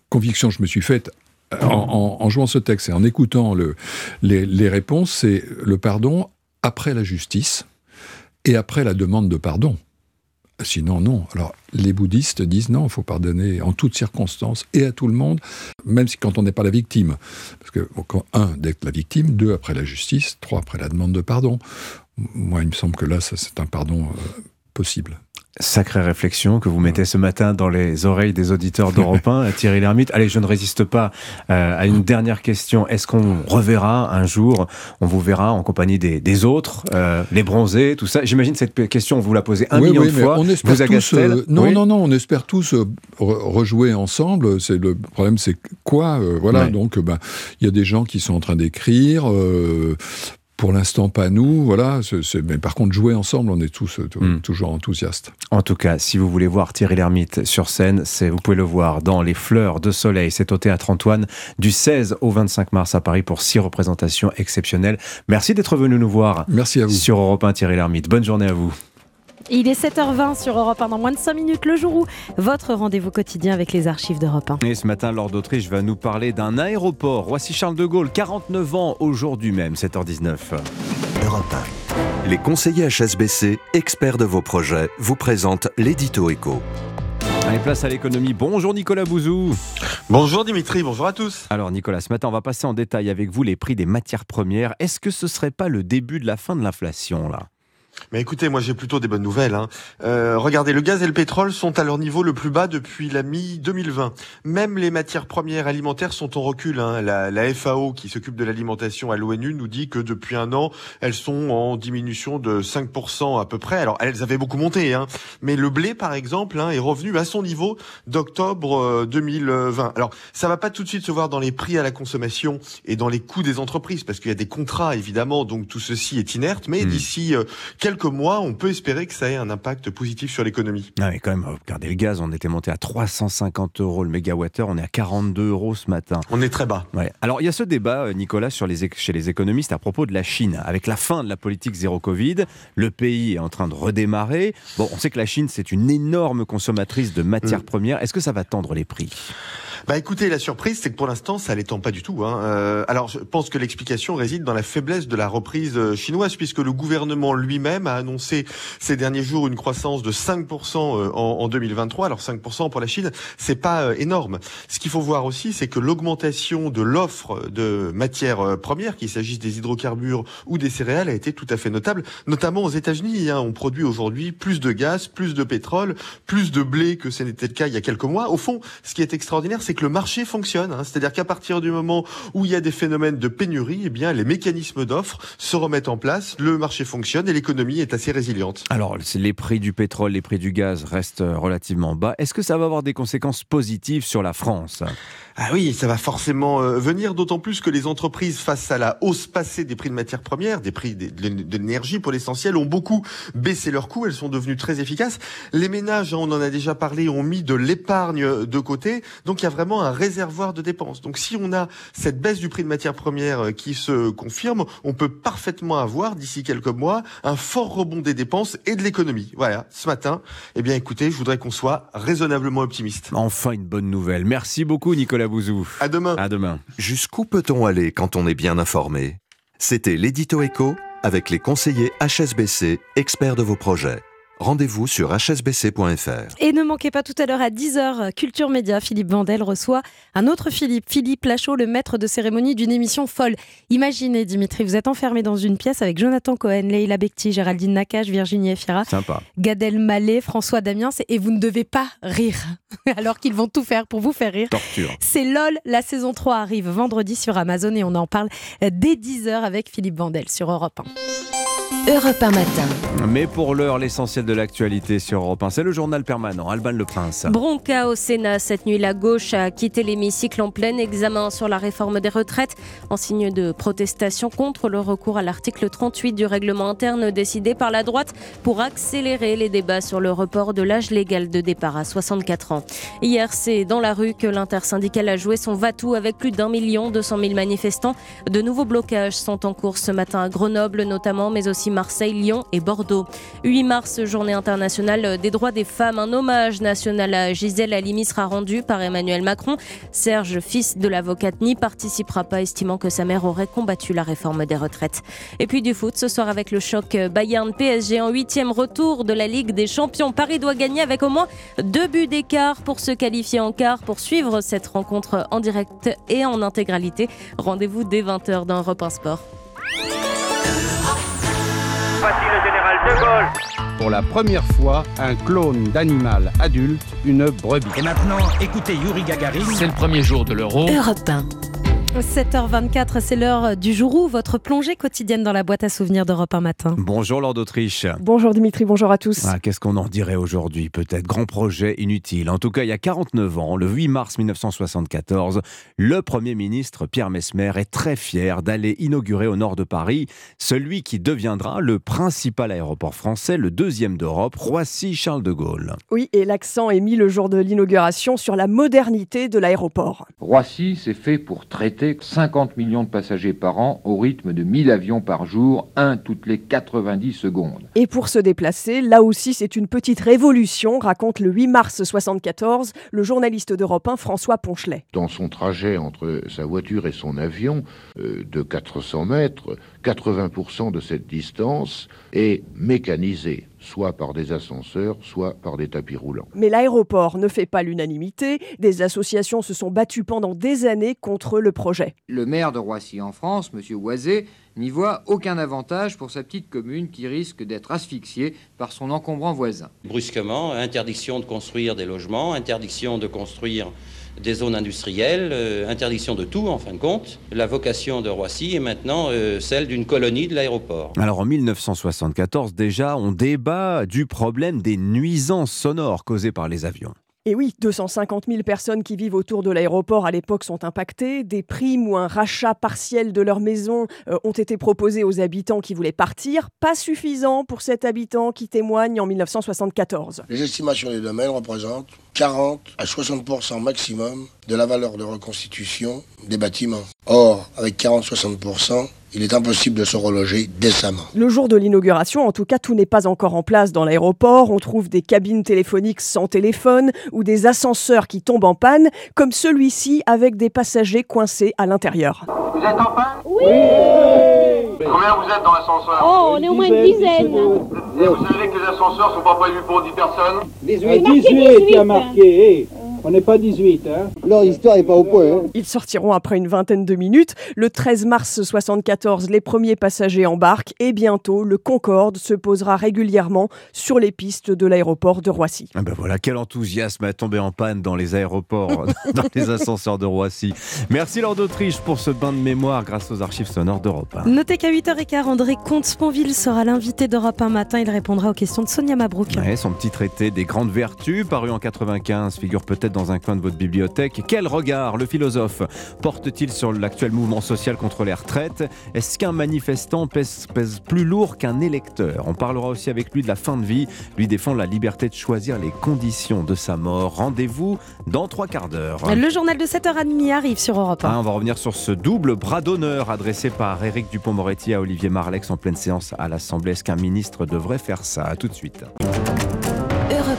conviction que je me suis faite en, jouant ce texte et en écoutant le, les, réponses, c'est le pardon après la justice et après la demande de pardon. Sinon, non. Alors, les bouddhistes disent non, il faut pardonner en toutes circonstances et à tout le monde, même si quand on n'est pas la victime. Parce que, un, d'être la victime, deux, après la justice, trois, après la demande de pardon. Moi, il me semble que là, c'est un pardon euh, possible. Sacrée réflexion que vous mettez ce matin dans les oreilles des auditeurs d'Europe 1, Thierry Lhermitte. Allez, je ne résiste pas euh, à une dernière question. Est-ce qu'on reverra un jour, on vous verra en compagnie des, autres, euh, les bronzés, tout ça? J'imagine cette question, vous la posez un million de fois. On espère tous, euh, non, non, non, on espère tous rejouer ensemble. C'est le problème, c'est quoi Voilà, donc ben, il y a des gens qui sont en train d'écrire Pour l'instant, pas nous. Voilà. mais par contre, jouer ensemble, on est tous hmm. toujours enthousiastes. En tout cas, si vous voulez voir Thierry Lhermitte sur scène, vous pouvez le voir dans Les Fleurs de Soleil. C'est au théâtre Antoine du 16 au 25 mars à Paris pour six représentations exceptionnelles. Merci d'être venu nous voir. Merci à vous. Sur Europe 1, Thierry Lhermitte. Bonne journée à vous. Il est 7h20 sur Europe 1 dans moins de 5 minutes, le jour où votre rendez-vous quotidien avec les archives d'Europe 1. Et ce matin, Lord d'Autriche va nous parler d'un aéroport. Roissy-Charles de Gaulle, 49 ans aujourd'hui même, 7h19. Europe 1. Les conseillers HSBC, experts de vos projets, vous présentent l'édito éco. Allez, place à l'économie. Bonjour Nicolas Bouzou. Bonjour Dimitri, bonjour à tous. Alors Nicolas, ce matin, on va passer en détail avec vous les prix des matières premières. Est-ce que ce serait pas le début de la fin de l'inflation là? Mais écoutez, moi j'ai plutôt des bonnes nouvelles. Hein. Euh, regardez, le gaz et le pétrole sont à leur niveau le plus bas depuis la mi-2020. Même les matières premières alimentaires sont en recul. Hein. La, la, FAO, qui s'occupe de l'alimentation à l'ONU, nous dit que depuis un an, elles sont en diminution de 5% à peu près. Alors elles avaient beaucoup monté, hein. mais le blé, par exemple, hein, est revenu à son niveau d'octobre 2020. Euh, Alors ça va pas tout de suite se voir dans les prix à la consommation et dans les coûts des entreprises, parce qu'il y a des contrats évidemment, donc tout ceci est inerte. Mais hmm. d'ici euh, quelques mois, on peut espérer que ça ait un impact positif sur l'économie. Ah mais quand même, regardez le gaz, on était monté à 350 euros le mégawattheure, on est à 42 euros ce matin. On est très bas. Ouais. Alors il y a ce débat, euh, Nicolas, sur les, chez les économistes à propos de la Chine. Avec la fin de la politique zéro Covid, le pays est en train de redémarrer. Bon, on sait que la Chine, c'est une énorme consommatrice de matières mm. premières. Est-ce que ça va tendre les prix? Bah écoutez, la surprise, c'est que pour l'instant, ça l'étend pas du tout. Hein. Euh, alors, je pense que l'explication réside dans la faiblesse de la reprise euh, chinoise, puisque le gouvernement lui-même a annoncé ces derniers jours une croissance de 5% euh, en, en 2023. Alors 5% pour la Chine, c'est pas énorme. Ce qu'il faut voir aussi, c'est que l'augmentation de l'offre de matières premières, qu'il s'agisse des hydrocarbures ou des céréales, a été tout à fait notable, notamment aux États-Unis. Hein. On produit aujourd'hui plus de gaz, plus de pétrole, plus de blé que ce n'était le cas il y a quelques mois. Au fond, ce qui est extraordinaire, c'est c'est que le marché fonctionne. Hein. C'est-à-dire qu'à partir du moment où il y a des phénomènes de pénurie, eh bien, les mécanismes d'offre se remettent en place, le marché fonctionne et l'économie est assez résiliente. Alors, les prix du pétrole, les prix du gaz restent relativement bas. Est-ce que ça va avoir des conséquences positives sur la France? Ah oui, ça va forcément euh, venir, d'autant plus que les entreprises, face à la hausse passée des prix de matières premières, des prix de, l'énergie pour l'essentiel, ont beaucoup baissé leurs coûts, elles sont devenues très efficaces. Les ménages, hein, on en a déjà parlé, ont mis de l'épargne de côté, donc il y a vraiment un réservoir de dépenses. Donc si on a cette baisse du prix de matières premières euh, qui se confirme, on peut parfaitement avoir, d'ici quelques mois, un fort rebond des dépenses et de l'économie. Voilà, ce matin, eh bien écoutez, je voudrais qu'on soit raisonnablement optimiste. Enfin une bonne nouvelle. Merci beaucoup Nicolas. Bouzou. À demain. À demain. Jusqu'où peut-on aller quand on est bien informé? C'était l'édito écho avec les conseillers HSBC, experts de vos projets. Rendez-vous sur hsbc.fr. Et ne manquez pas tout à l'heure à 10h, Culture Média, Philippe Vandel reçoit un autre Philippe, Philippe Lachaud, le maître de cérémonie d'une émission folle. Imaginez, Dimitri, vous êtes enfermé dans une pièce avec Jonathan Cohen, Leila Bekti, Géraldine Nakache, Virginie Efira, Sympa. Gad Elmaleh, François Damiens, et vous ne devez pas rire, alors qu'ils vont tout faire pour vous faire rire. Torture. C'est LOL, la saison 3 arrive vendredi sur Amazon et on en parle dès 10h avec Philippe Vandel sur Europe 1. Europe 1 matin. Mais pour l'heure, l'essentiel de l'actualité sur Europe 1, c'est le journal permanent. Alban Le Prince. Bronca au Sénat. Cette nuit, la gauche a quitté l'hémicycle en plein examen sur la réforme des retraites en signe de protestation contre le recours à l'article 38 du règlement interne décidé par la droite pour accélérer les débats sur le report de l'âge légal de départ à 64 ans. Hier, c'est dans la rue que l'intersyndicale a joué son va-tout avec plus d'un million deux cent mille manifestants. De nouveaux blocages sont en cours ce matin à Grenoble notamment, mais aussi Marseille, Lyon et Bordeaux. 8 mars, journée internationale des droits des femmes. Un hommage national à Gisèle Halimi sera rendu par Emmanuel Macron. Serge, fils de l'avocate, n'y participera pas, estimant que sa mère aurait combattu la réforme des retraites. Et puis du foot, ce soir avec le choc Bayern-PSG en huitième retour de la Ligue des Champions. Paris doit gagner avec au moins deux buts d'écart pour se qualifier en quart, pour suivre cette rencontre en direct et en intégralité. Rendez-vous dès 20h dans Europe 1 Sport. Voici le général de Gaulle. Pour la première fois, un clone d'animal adulte, une brebis. Et maintenant, écoutez Yuri Gagarin. C'est le premier jour de l'euro. Europe 1. 7h24, c'est l'heure du jour où votre plongée quotidienne dans la boîte à souvenirs d'Europe un matin. Bonjour Lord d'Autriche. Bonjour Dimitri, bonjour à tous. Ah, Qu'est-ce qu'on en dirait aujourd'hui? Peut-être grand projet inutile. En tout cas, il y a 49 ans, le 8 mars 1974, le Premier ministre Pierre Mesmer est très fier d'aller inaugurer au nord de Paris celui qui deviendra le principal aéroport français, le deuxième d'Europe, Roissy-Charles de Gaulle. Oui, et l'accent est mis le jour de l'inauguration sur la modernité de l'aéroport. Roissy, c'est fait pour traiter 50 millions de passagers par an au rythme de 1000 avions par jour, un toutes les 90 secondes. Et pour se déplacer, là aussi c'est une petite révolution, raconte le 8 mars 74 le journaliste d'Europe 1 François Ponchelet. Dans son trajet entre sa voiture et son avion euh, de 400 mètres, 80% de cette distance est mécanisée, soit par des ascenseurs, soit par des tapis roulants. Mais l'aéroport ne fait pas l'unanimité. Des associations se sont battues pendant des années contre le projet. Le maire de Roissy en France, M. Oisé, n'y voit aucun avantage pour sa petite commune qui risque d'être asphyxiée par son encombrant voisin. Brusquement, interdiction de construire des logements, interdiction de construire des zones industrielles, euh, interdiction de tout en fin de compte. La vocation de Roissy est maintenant euh, celle d'une colonie de l'aéroport. Alors en 1974 déjà, on débat du problème des nuisances sonores causées par les avions. Et oui, 250 000 personnes qui vivent autour de l'aéroport à l'époque sont impactées. Des primes ou un rachat partiel de leur maison euh, ont été proposés aux habitants qui voulaient partir. Pas suffisant pour cet habitant qui témoigne en 1974. Les estimations des domaines représentent 40 à 60% maximum de la valeur de reconstitution des bâtiments. Or, avec 40-60%, il est impossible de se reloger décemment. Le jour de l'inauguration, en tout cas, tout n'est pas encore en place dans l'aéroport. On trouve des cabines téléphoniques sans téléphone ou des ascenseurs qui tombent en panne, comme celui-ci avec des passagers coincés à l'intérieur. Vous êtes en panne Oui Combien vous êtes dans l'ascenseur Oh, on est au moins une dizaine. Et vous savez que les ascenseurs sont pas prévus pour 10 personnes 18, 18 il y a marqué. On n'est pas 18, hein Leur histoire n'est pas au point, hein Ils sortiront après une vingtaine de minutes. Le 13 mars 74, les premiers passagers embarquent et bientôt, le Concorde se posera régulièrement sur les pistes de l'aéroport de Roissy. Ah ben voilà, quel enthousiasme à tomber en panne dans les aéroports, dans les ascenseurs de Roissy. Merci Lord d'Autriche pour ce bain de mémoire grâce aux archives sonores d'Europe. Notez qu'à 8h15, André Comte-Sponville sera l'invité d'Europe un matin. Il répondra aux questions de Sonia Mabrouk. Ouais, son petit traité des grandes vertus, paru en 95, figure peut-être dans un coin de votre bibliothèque. Quel regard le philosophe porte-t-il sur l'actuel mouvement social contre les retraites? Est-ce qu'un manifestant pèse, pèse plus lourd qu'un électeur? On parlera aussi avec lui de la fin de vie, lui défend la liberté de choisir les conditions de sa mort. Rendez-vous dans trois quarts d'heure. Le journal de 7h30 arrive sur Europe 1. Ah, on va revenir sur ce double bras d'honneur adressé par Éric Dupont-Moretti à Olivier Marlex en pleine séance à l'Assemblée. Est-ce qu'un ministre devrait faire ça? À tout de suite.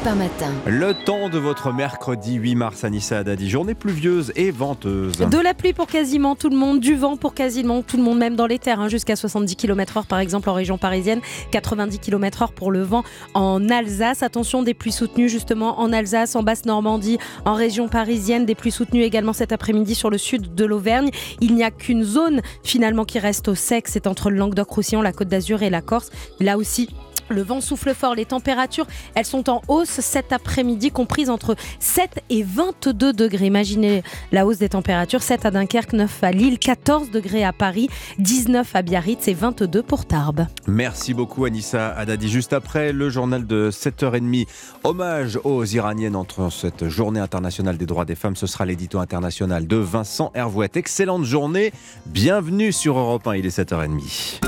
Europe 1 matin. Le temps de votre mercredi 8 mars à Nissa Haddadi. Journée pluvieuse et venteuse. De la pluie pour quasiment tout le monde, du vent pour quasiment tout le monde, même dans les terres, hein, jusqu'à 70 km/h par exemple en région parisienne, 90 km/h pour le vent en Alsace. Attention, des pluies soutenues justement en Alsace, en Basse-Normandie, en région parisienne, des pluies soutenues également cet après-midi sur le sud de l'Auvergne. Il n'y a qu'une zone finalement qui reste au sec, c'est entre le Languedoc-Roussillon, la Côte d'Azur et la Corse. Là aussi, le vent souffle fort, les températures, elles sont en hausse cet après-midi, comprises entre 7 et 22 degrés. Imaginez la hausse des températures, 7 à Dunkerque, 9 à Lille, 14 degrés à Paris, 19 à Biarritz et 22 pour Tarbes. Merci beaucoup Anissa Haddadi. Juste après le journal de 7h30, hommage aux Iraniennes entre cette journée internationale des droits des femmes. Ce sera l'édito international de Vincent Hervouette. Excellente journée, bienvenue sur Europe 1, il est 7h30.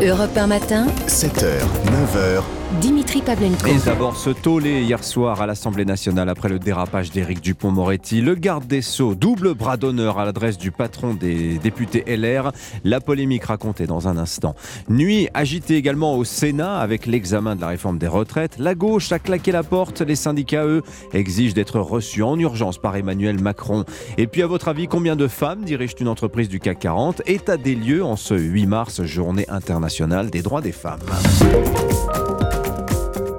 Europe 1 matin, 7h, 9h, Dimitri Pavlenko. Et d'abord ce tollé hier soir à l'Assemblée nationale après le dérapage d'Éric Dupont-Moretti. Le garde des Sceaux, double bras d'honneur à l'adresse du patron des députés LR. La polémique racontée dans un instant. Nuit agitée également au Sénat avec l'examen de la réforme des retraites. La gauche a claqué la porte. Les syndicats, eux, exigent d'être reçus en urgence par Emmanuel Macron. Et puis, à votre avis, combien de femmes dirigent une entreprise du CAC 40 État des lieux en ce 8 mars, journée internationale des droits des femmes.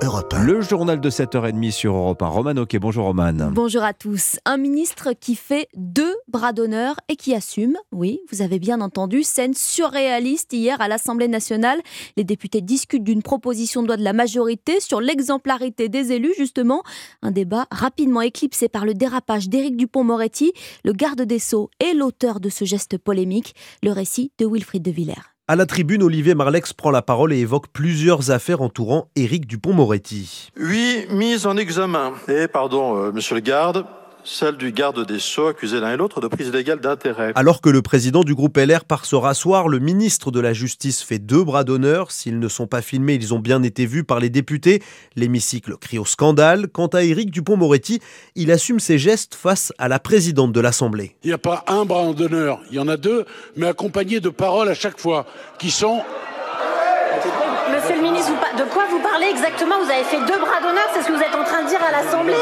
Europe Europe 1. Le journal de 7h30 sur Europe 1. Roman Ok, bonjour Roman. Bonjour à tous. Un ministre qui fait deux bras d'honneur et qui assume, oui, vous avez bien entendu, scène surréaliste hier à l'Assemblée nationale. Les députés discutent d'une proposition de loi de la majorité sur l'exemplarité des élus, justement. Un débat rapidement éclipsé par le dérapage d'Éric Dupont-Moretti, le garde des Sceaux et l'auteur de ce geste polémique. Le récit de Wilfried de Villers. À la tribune, Olivier Marlex prend la parole et évoque plusieurs affaires entourant Éric Dupont-Moretti. Oui, mise en examen. Et pardon, euh, monsieur le garde, celle du garde des Sceaux accusé l'un et l'autre de prise illégale d'intérêt. Alors que le président du groupe LR part se rasseoir, le ministre de la Justice fait deux bras d'honneur. S'ils ne sont pas filmés, ils ont bien été vus par les députés. L'hémicycle crie au scandale. Quant à Éric Dupont-Moretti, il assume ses gestes face à la présidente de l'Assemblée. Il n'y a pas un bras d'honneur, il y en a deux, mais accompagnés de paroles à chaque fois, qui sont Monsieur le ministre, de quoi vous parlez exactement? Vous avez fait deux bras d'honneur, c'est ce que vous êtes en train de dire à l'Assemblée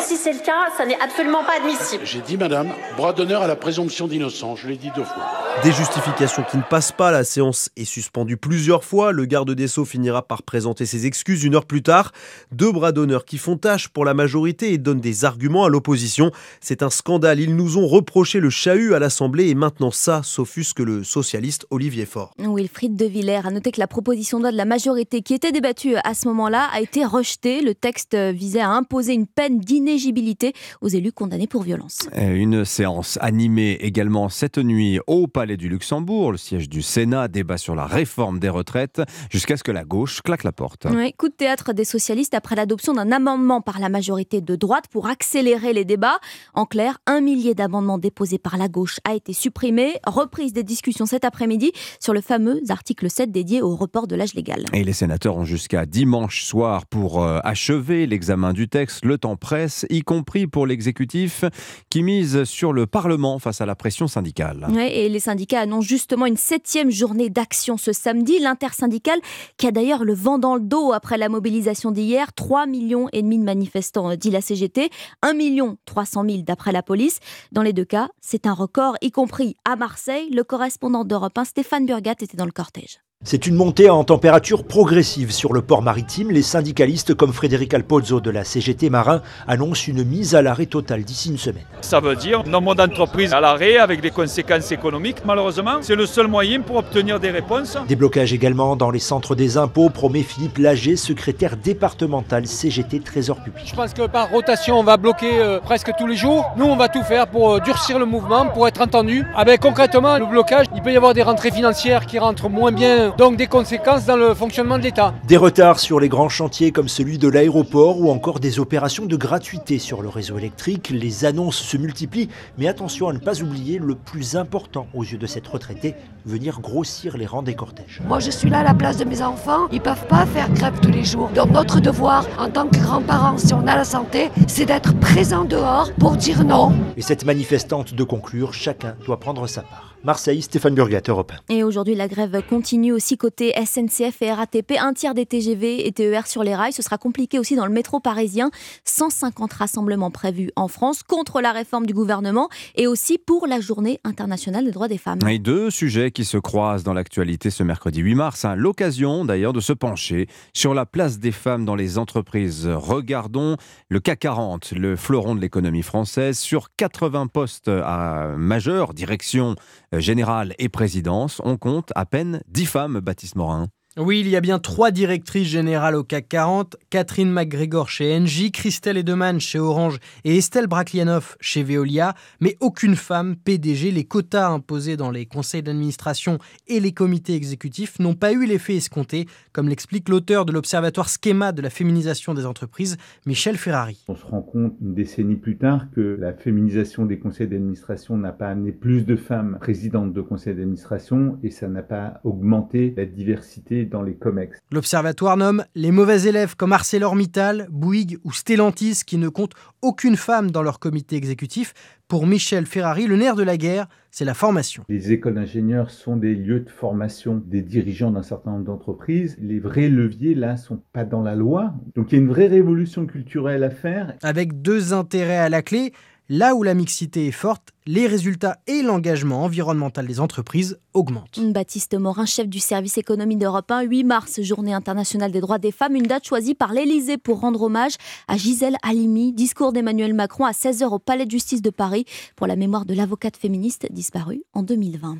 Si c'est le cas, ça n'est absolument pas admissible. J'ai dit, madame, bras d'honneur à la présomption d'innocence, je l'ai dit deux fois. Des justifications qui ne passent pas, la séance est suspendue plusieurs fois, le garde des Sceaux finira par présenter ses excuses une heure plus tard. Deux bras d'honneur qui font tâche pour la majorité et donnent des arguments à l'opposition. C'est un scandale, ils nous ont reproché le chahut à l'Assemblée et maintenant ça s'offusque le socialiste Olivier Faure. Wilfried de Villers a noté que la proposition de loi de la majorité qui était débattue à ce moment-là a été rejetée. Le texte visait à imposer une peine d'inégibilité aux élus condamnés pour violence. Une séance animée également cette nuit au Palais du Luxembourg, le siège du Sénat, débat sur la réforme des retraites, jusqu'à ce que la gauche claque la porte. Oui, coup de théâtre des socialistes après l'adoption d'un amendement par la majorité de droite pour accélérer les débats. En clair, un millier d'amendements déposés par la gauche a été supprimé. Reprise des discussions cet après-midi sur le fameux article 7 dédié au report de l'âge légal. Et les sénateurs ont jusqu'à dimanche soir pour euh, achever l'examen du texte. Le temps presse, y compris pour l'exécutif qui mise sur le Parlement face à la pression syndicale. Et les syndicats annoncent justement une septième journée d'action ce samedi. L'intersyndicale qui a d'ailleurs le vent dans le dos après la mobilisation d'hier. 3 millions et demi de manifestants, euh, dit la CGT. 1 million 300 000 d'après la police. Dans les deux cas, c'est un record, y compris à Marseille. Le correspondant d'Europe 1, Stéphane Burgat, était dans le cortège. C'est une montée en température progressive sur le port maritime. Les syndicalistes comme Frédéric Alpozzo de la CGT Marin annoncent une mise à l'arrêt totale d'ici une semaine. Ça veut dire nombre d'entreprises à l'arrêt avec des conséquences économiques malheureusement. C'est le seul moyen pour obtenir des réponses. Des blocages également dans les centres des impôts, promet Philippe Lager, secrétaire départemental CGT Trésor public. Je pense que par rotation, on va bloquer euh, presque tous les jours. Nous, on va tout faire pour euh, durcir le mouvement, pour être entendu. Ah ben, concrètement, le blocage, il peut y avoir des rentrées financières qui rentrent moins bien donc des conséquences dans le fonctionnement de l'État. Des retards sur les grands chantiers comme celui de l'aéroport ou encore des opérations de gratuité sur le réseau électrique. Les annonces se multiplient, mais attention à ne pas oublier le plus important aux yeux de cette retraitée, venir grossir les rangs des cortèges. Moi je suis là à la place de mes enfants, ils peuvent pas faire grève tous les jours. Donc notre devoir en tant que grands-parents, si on a la santé, c'est d'être présent dehors pour dire non. Et cette manifestante de conclure, chacun doit prendre sa part. Marseille, Stéphane Burgat, Europe 1. Et aujourd'hui, la grève continue aussi côté SNCF et RATP. Un tiers des TGV et TER sur les rails. Ce sera compliqué aussi dans le métro parisien. 150 rassemblements prévus en France contre la réforme du gouvernement et aussi pour la journée internationale des droits des femmes. Et deux sujets qui se croisent dans l'actualité ce mercredi 8 mars. Hein. L'occasion d'ailleurs de se pencher sur la place des femmes dans les entreprises. Regardons le CAC 40, le fleuron de l'économie française. Sur 80 postes à majeur, direction générale et présidence, on compte à peine 10 femmes, Baptiste Morin. Oui, il y a bien trois directrices générales au CAC 40, Catherine McGregor chez Engie, Christelle Edeman chez Orange et Estelle Braklianoff chez Veolia, mais aucune femme PDG. Les quotas imposés dans les conseils d'administration et les comités exécutifs n'ont pas eu l'effet escompté, comme l'explique l'auteur de l'Observatoire Schema de la féminisation des entreprises, Michel Ferrari. On se rend compte une décennie plus tard que la féminisation des conseils d'administration n'a pas amené plus de femmes présidentes de conseils d'administration et ça n'a pas augmenté la diversité dans les COMEX. L'Observatoire nomme les mauvais élèves comme ArcelorMittal, Bouygues ou Stellantis qui ne comptent aucune femme dans leur comité exécutif. Pour Michel Ferrari, le nerf de la guerre, c'est la formation. Les écoles d'ingénieurs sont des lieux de formation des dirigeants d'un certain nombre d'entreprises. Les vrais leviers, là, sont pas dans la loi. Donc il y a une vraie révolution culturelle à faire. Avec deux intérêts à la clé, là où la mixité est forte, les résultats et l'engagement environnemental des entreprises augmente. Baptiste Morin, chef du service économie d'Europe 1, 8 mars, journée internationale des droits des femmes, une date choisie par l'Elysée pour rendre hommage à Gisèle Halimi. Discours d'Emmanuel Macron à 16h au Palais de justice de Paris pour la mémoire de l'avocate féministe disparue en 2020.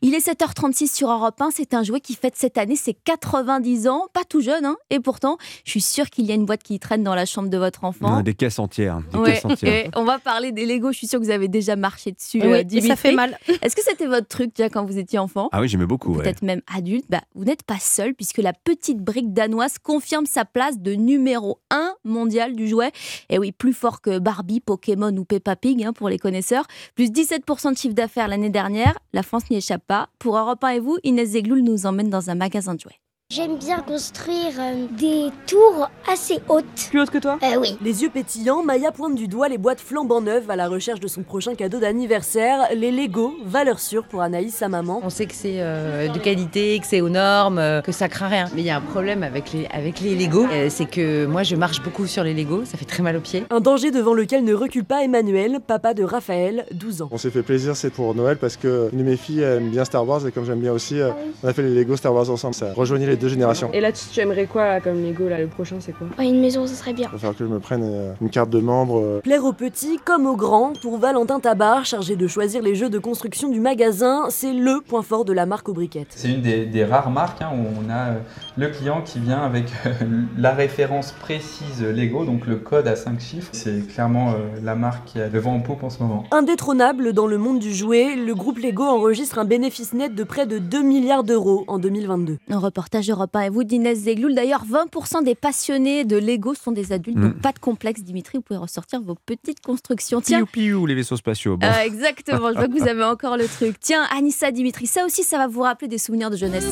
Il est 7h36 sur Europe 1, c'est un jouet qui fête cette année ses 90 ans, pas tout jeune, hein et pourtant, je suis sûre qu'il y a une boîte qui traîne dans la chambre de votre enfant. Des caisses entières. des Ouais, caisses entières. et on va parler des Lego. Je suis sûre que vous avez déjà marché dessus. Oui, euh, et ça fait mal. Est-ce que c'était votre truc déjà quand vous étiez enfant? Ah oui, j'aimais beaucoup. ouais. Peut-être même adulte. Bah, vous n'êtes pas seul puisque la petite brique danoise confirme sa place de numéro 1 mondial du jouet. Et oui, plus fort que Barbie, Pokémon ou Peppa Pig hein, pour les connaisseurs. Plus 17% de chiffre d'affaires l'année dernière. La France n'y échappe pas. Pour Europe 1 et vous, Inès Zegloul nous emmène dans un magasin de jouets. J'aime bien construire euh, des tours assez hautes. Plus haute que toi Euh, oui. Les yeux pétillants, Maya pointe du doigt les boîtes flambant neuves à la recherche de son prochain cadeau d'anniversaire, les Lego, valeur sûre pour Anaïs, sa maman. On sait que c'est euh, de qualité, que c'est aux normes, euh, que ça craint rien. Mais il y a un problème avec les, avec les Lego, euh, c'est que moi je marche beaucoup sur les Lego, ça fait très mal aux pieds. Un danger devant lequel ne recule pas Emmanuel, papa de Raphaël, 12 ans. On s'est fait plaisir, c'est pour Noël parce que une de mes filles aime bien Star Wars et comme j'aime bien aussi, euh, on a fait les Lego Star Wars ensemble. Ça rejoignait les deux générations. Et là, tu aimerais quoi là, comme Lego là, Le prochain, c'est quoi Ouais, une maison, ça serait bien. Il va falloir que je me prenne euh, une carte de membre. euh, Plaire aux petits comme aux grands, pour Valentin Tabar, chargé de choisir les jeux de construction du magasin, c'est LE point fort de la marque aux briquettes. C'est une des, des rares marques hein, où on a euh, le client qui vient avec euh, la référence précise Lego, donc le code à 5 chiffres. C'est clairement euh, la marque qui a le vent en poupe en ce moment. Indétrônable dans le monde du jouet, le groupe Lego enregistre un bénéfice net de près de 2 milliards d'euros en 2022. Un reportage Europe 1 et vous d'Inès Zegloul. D'ailleurs, 20% des passionnés de Lego sont des adultes, Mm. donc pas de complexe, Dimitri. Vous pouvez ressortir vos petites constructions. Tiens, Piou piou, les vaisseaux spatiaux. Bon. Euh, exactement, je vois que vous avez encore le truc. Tiens, Anissa, Dimitri, ça aussi, ça va vous rappeler des souvenirs de jeunesse.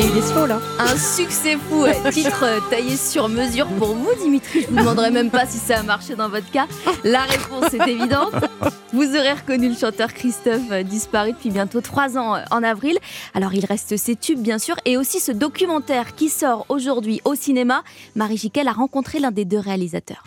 Il y a eu des slows là. Un succès fou, titre euh, taillé sur mesure pour vous, Dimitri. Je vous demanderai même pas si ça a marché dans votre cas. La réponse est évidente. Vous aurez reconnu le chanteur Christophe, euh, disparu depuis bientôt trois ans euh, en avril. Alors il reste ses tubes, bien sûr, et aussi ce documentaire qui sort aujourd'hui au cinéma. Marie Jiquel a rencontré l'un des deux réalisateurs.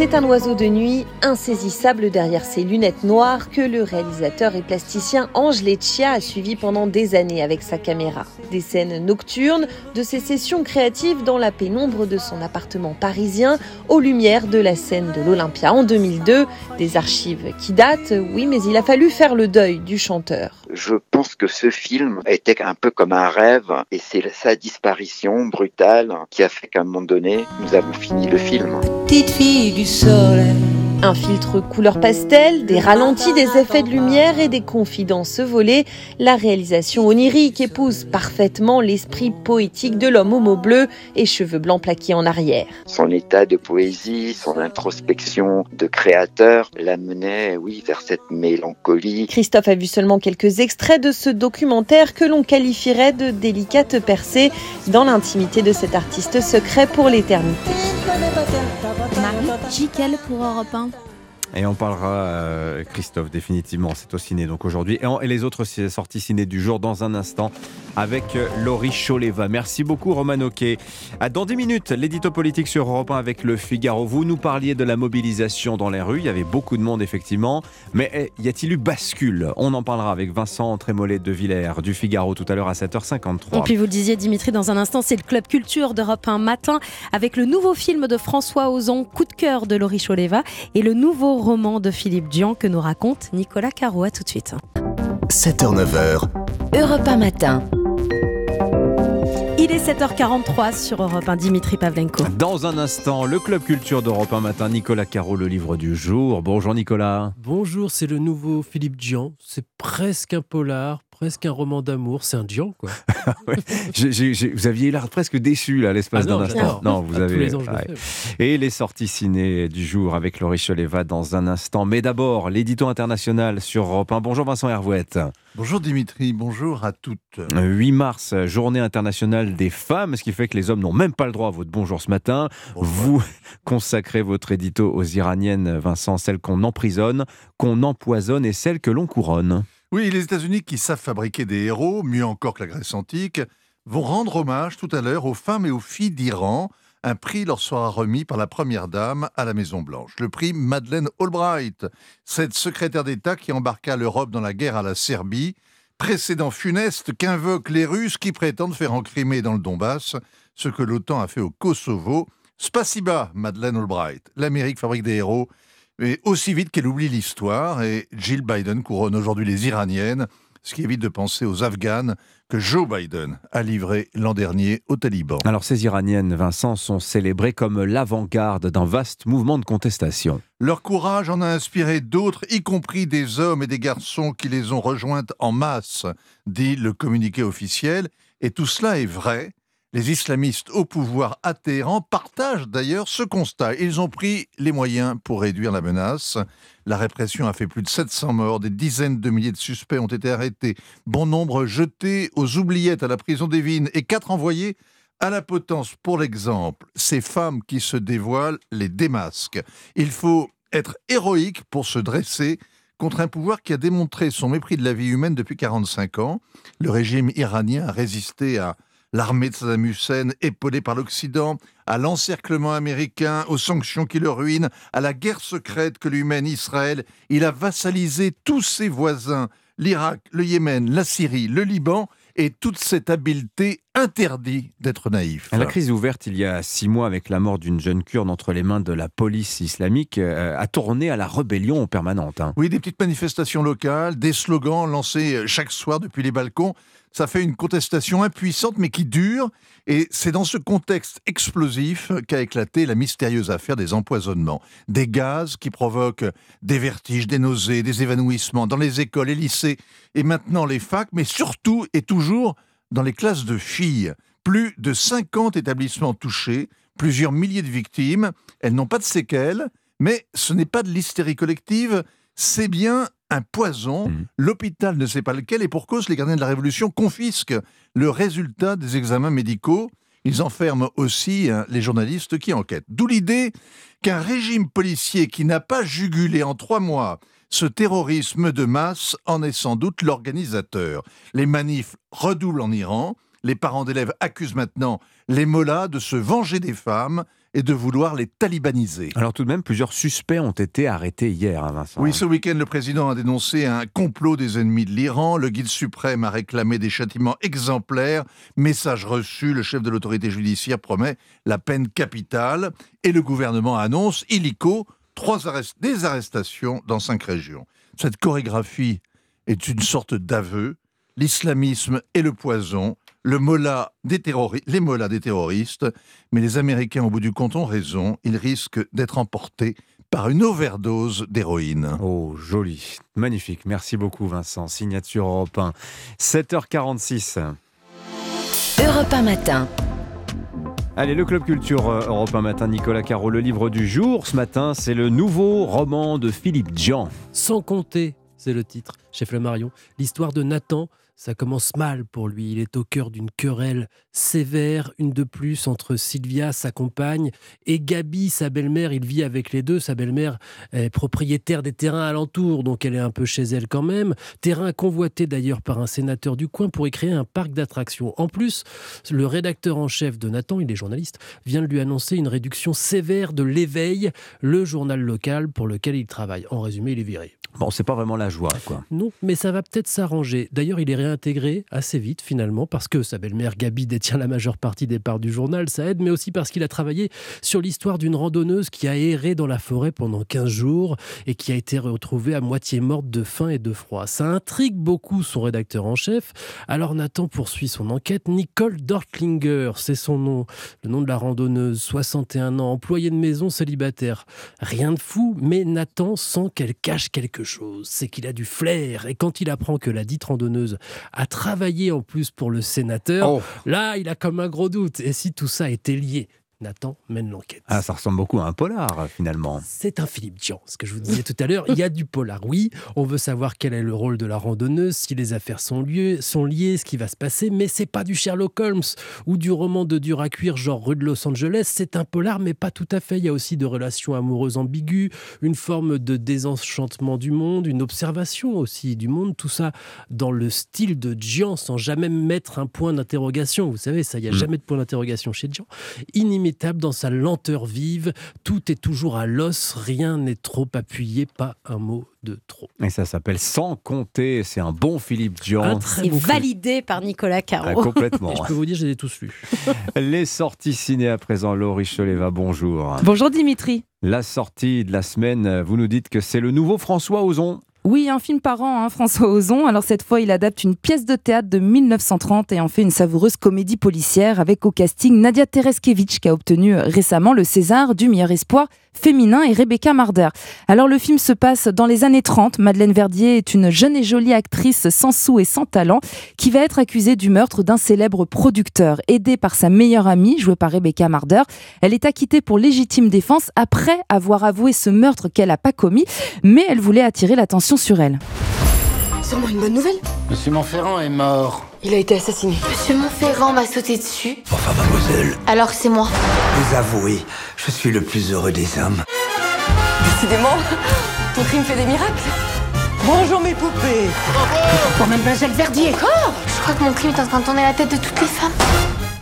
C'est un oiseau de nuit insaisissable derrière ses lunettes noires que le réalisateur et plasticien Ange Leccia a suivi pendant des années avec sa caméra. Des scènes nocturnes, de ses sessions créatives dans la pénombre de son appartement parisien, aux lumières de la scène de l'Olympia en 2002. Des archives qui datent, oui, mais il a fallu faire le deuil du chanteur. Je pense que ce film était un peu comme un rêve et c'est sa disparition brutale qui a fait qu'à un moment donné, nous avons fini le film. Petite fille du soleil. Un filtre couleur pastel, des ralentis, des effets de lumière et des confidences volées. La réalisation onirique épouse parfaitement l'esprit poétique de l'homme au mot bleu et cheveux blancs plaqués en arrière. Son état de poésie, son introspection de créateur l'amenait, oui, vers cette mélancolie. Christophe a vu seulement quelques extraits de ce documentaire que l'on qualifierait de délicate percée dans l'intimité de cet artiste secret pour l'éternité. Jiquel pour Europe 1. Et on parlera, euh, Christophe, définitivement, c'est au ciné donc aujourd'hui. Et, les autres sorties ciné du jour dans un instant avec euh, Laurie Choleva. Merci beaucoup, Roman Oquet. Dans 10 minutes, l'édito politique sur Europe 1 avec le Figaro. Vous nous parliez de la mobilisation dans les rues. Il y avait beaucoup de monde, effectivement. Mais eh, y a-t-il eu bascule? On en parlera avec Vincent Trémollet de Villers du Figaro tout à l'heure à 7h53. Et puis vous le disiez Dimitri dans un instant, c'est le club culture d'Europe 1 matin avec le nouveau film de François Ozon, Coup de cœur de Laurie Choleva et le nouveau roman de Philippe Dian que nous raconte Nicolas Caro. À tout de suite. 7h-9h, Europe 1 matin. Il est 7h43 sur Europe 1, Dimitri Pavlenko. Dans un instant, le club culture d'Europe 1 matin, Nicolas Caro, le livre du jour. Bonjour Nicolas. Bonjour, c'est le nouveau Philippe Dian. C'est presque un polar, presque un roman d'amour. C'est un Dian, quoi. Ouais. Vous aviez l'air presque déçu là, l'espace Ah d'un instant. Non, vous À avez. tous les ans, je le ouais. fais. Et les sorties ciné du jour avec Laurie Choleva dans un instant. Mais d'abord, l'édito international sur Europe 1. Bonjour Vincent Hervouette. Bonjour Dimitri, bonjour à toutes. 8 mars, journée internationale des femmes, ce qui fait que les hommes n'ont même pas le droit à votre bonjour ce matin. Vous consacrez votre édito aux Iraniennes, Vincent, celles qu'on emprisonne, qu'on empoisonne et celles que l'on couronne. Oui, les États-Unis qui savent fabriquer des héros, mieux encore que la Grèce antique, vont rendre hommage tout à l'heure aux femmes et aux filles d'Iran un prix leur sera remis par la première dame à la Maison-Blanche. Le prix Madeleine Albright, cette secrétaire d'État qui embarqua l'Europe dans la guerre à la Serbie, précédent funeste qu'invoquent les Russes qui prétendent faire en Crimée dans le Donbass ce que l'OTAN a fait au Kosovo. Spasiba, Madeleine Albright. L'Amérique fabrique des héros, mais aussi vite qu'elle oublie l'histoire. Et Jill Biden couronne aujourd'hui les Iraniennes, ce qui évite de penser aux Afghanes que Joe Biden a livrés l'an dernier aux talibans. Alors ces Iraniennes, Vincent, sont célébrées comme l'avant-garde d'un vaste mouvement de contestation. Leur courage en a inspiré d'autres, y compris des hommes et des garçons qui les ont rejointes en masse, dit le communiqué officiel. Et tout cela est vrai. Les islamistes au pouvoir à Téhéran partagent d'ailleurs ce constat. Ils ont pris les moyens pour réduire la menace. La répression a fait plus de 700 morts, des dizaines de milliers de suspects ont été arrêtés, bon nombre jetés aux oubliettes à la prison d'Evin et quatre envoyés à la potence. Pour l'exemple, ces femmes qui se dévoilent les démasquent. Il faut être héroïque pour se dresser contre un pouvoir qui a démontré son mépris de la vie humaine depuis 45 ans. Le régime iranien a résisté à l'armée de Saddam Hussein épaulée par l'Occident, à l'encerclement américain, aux sanctions qui le ruinent, à la guerre secrète que lui mène Israël. Il a vassalisé tous ses voisins, l'Irak, le Yémen, la Syrie, le Liban, et toute cette habileté interdit d'être naïf. La crise ouverte il y a six mois avec la mort d'une jeune kurde entre les mains de la police islamique euh, a tourné à la rébellion permanente. hein. Oui, des petites manifestations locales, des slogans lancés chaque soir depuis les balcons. Ça fait une contestation impuissante mais qui dure. Et c'est dans ce contexte explosif qu'a éclaté la mystérieuse affaire des empoisonnements. Des gaz qui provoquent des vertiges, des nausées, des évanouissements dans les écoles, les lycées et maintenant les facs, mais surtout et toujours dans les classes de filles. Plus de 50 établissements touchés, plusieurs milliers de victimes. Elles n'ont pas de séquelles, mais ce n'est pas de l'hystérie collective, c'est bien un poison. L'hôpital ne sait pas lequel, et pour cause, les gardiens de la Révolution confisquent le résultat des examens médicaux. Ils enferment aussi hein, les journalistes qui enquêtent. D'où l'idée qu'un régime policier qui n'a pas jugulé en trois mois ce terrorisme de masse en est sans doute l'organisateur. Les manifs redoublent en Iran. Les parents d'élèves accusent maintenant les mollahs de se venger des femmes et de vouloir les talibaniser. Alors tout de même, plusieurs suspects ont été arrêtés hier, hein, Vincent. Oui, ce week-end, le président a dénoncé un complot des ennemis de l'Iran. Le guide suprême a réclamé des châtiments exemplaires. Message reçu, le chef de l'autorité judiciaire promet la peine capitale. Et le gouvernement annonce, illico, trois arrest- des arrestations dans cinq régions. Cette chorégraphie est une sorte d'aveu. L'islamisme est le poison, le des les mollahs des terroristes. Mais les Américains, au bout du compte, ont raison. Ils risquent d'être emportés par une overdose d'héroïne. Oh, joli. Magnifique. Merci beaucoup, Vincent. Signature Europe 1. 7h46. Europe 1 matin. Allez, le Club Culture euh, Europe 1 matin, Nicolas Caro, le livre du jour. Ce matin, c'est le nouveau roman de Philippe Jean. Sans compter, c'est le titre, chez Flammarion. L'histoire de Nathan, ça commence mal pour lui. Il est au cœur d'une querelle sévère, une de plus, entre Sylvia, sa compagne, et Gabi, sa belle-mère. Il vit avec les deux. Sa belle-mère est propriétaire des terrains alentours, donc elle est un peu chez elle quand même. Terrain convoité d'ailleurs par un sénateur du coin pour y créer un parc d'attractions. En plus, le rédacteur en chef de Nathan, il est journaliste, vient de lui annoncer une réduction sévère de l'éveil, le journal local pour lequel il travaille. En résumé, il est viré. Bon, c'est pas vraiment la joie, quoi. Non, mais ça va peut-être s'arranger. D'ailleurs, il est réintégré assez vite finalement parce que sa belle-mère Gabi détient la majeure partie des parts du journal, ça aide, mais aussi parce qu'il a travaillé sur l'histoire d'une randonneuse qui a erré dans la forêt pendant 15 jours et qui a été retrouvée à moitié morte de faim et de froid. Ça intrigue beaucoup son rédacteur en chef. Alors Nathan poursuit son enquête. Nicole Dortlinger, c'est son nom, le nom de la randonneuse, 61 ans, employée de maison célibataire. Rien de fou, mais Nathan sent qu'elle cache quelque chose. C'est qu'il a du flair. Et quand il apprend que la dite randonneuse a travaillé en plus pour le sénateur, là, il a comme un gros doute. Et si tout ça était lié Nathan mène l'enquête. Ah, ça ressemble beaucoup à un polar, finalement. C'est un Philippe Jean, ce que je vous disais tout à l'heure. Il y a du polar, oui. On veut savoir quel est le rôle de la randonneuse, si les affaires sont, liées, sont liées, ce qui va se passer. Mais c'est pas du Sherlock Holmes ou du roman de dur à cuire, genre rue de Los Angeles. C'est un polar, mais pas tout à fait. Il y a aussi de relations amoureuses ambiguës, une forme de désenchantement du monde, une observation aussi du monde. Tout ça dans le style de Jean, sans jamais mettre un point d'interrogation. Vous savez, ça, il n'y a Mm. jamais de point d'interrogation chez Jean. Inimitable inimitable dans sa lenteur vive. Tout est toujours à l'os, rien n'est trop appuyé, pas un mot de trop. Et ça s'appelle Sans compter. C'est un bon Philippe Dian. C'est validé par Nicolas Caro. Ah, complètement. Et je peux vous dire, j'ai tous lus. Les sorties ciné à présent. Laurie Choleva, bonjour. Bonjour Dimitri. La sortie de la semaine, vous nous dites que c'est le nouveau François Ozon. Oui, un film par an, hein, François Ozon. Alors cette fois, il adapte une pièce de théâtre de 1930 et en fait une savoureuse comédie policière avec au casting Nadia Tereskevich qui a obtenu récemment le César du meilleur espoir féminin et Rebecca Marder. Alors le film se passe dans les années 30. Madeleine Verdier est une jeune et jolie actrice sans sous et sans talent qui va être accusée du meurtre d'un célèbre producteur. Aidée par sa meilleure amie, jouée par Rebecca Marder, elle est acquittée pour légitime défense après avoir avoué ce meurtre qu'elle n'a pas commis, mais elle voulait attirer l'attention sur elle. Sûrement une bonne nouvelle Monsieur Montferrand est mort. Il a été assassiné. Monsieur Montferrand m'a sauté dessus. Enfin, mademoiselle. Alors c'est moi. Vous avouez, je suis le plus heureux des hommes. Décidément, ton crime fait des miracles. Bonjour mes poupées Pour mademoiselle Verdier. Encore Je crois que mon crime est en train de tourner la tête de toutes les femmes.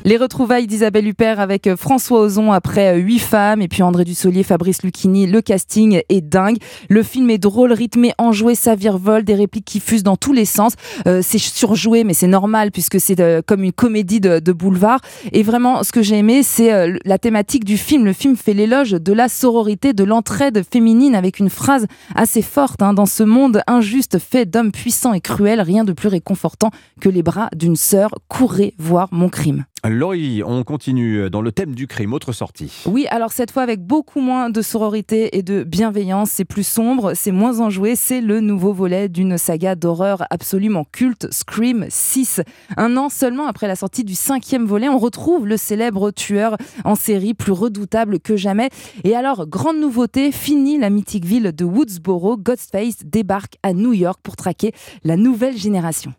Les retrouvailles d'Isabelle Huppert avec euh, François Ozon après euh, huit femmes et puis André Dussolier, Fabrice Lucchini. Le casting est dingue. Le film est drôle, rythmé, enjoué, ça virevolte, des répliques qui fusent dans tous les sens. Euh, c'est surjoué, mais c'est normal puisque c'est comme une comédie de, de, boulevard. Et vraiment, ce que j'ai aimé, c'est la thématique du film. Le film fait l'éloge de la sororité, de l'entraide féminine avec une phrase assez forte. Hein. Dans ce monde injuste fait d'hommes puissants et cruels, rien de plus réconfortant que les bras d'une sœur. Courez voir mon crime. Laurie, on continue dans le thème du crime, autre sortie. Oui, alors cette fois avec beaucoup moins de sororité et de bienveillance, c'est plus sombre, c'est moins enjoué, c'est le nouveau volet d'une saga d'horreur absolument culte, Scream 6. Un an seulement après la sortie du cinquième volet, on retrouve le célèbre tueur en série plus redoutable que jamais. Et alors, grande nouveauté, fini la mythique ville de Woodsboro, Ghostface débarque à New York pour traquer la nouvelle génération.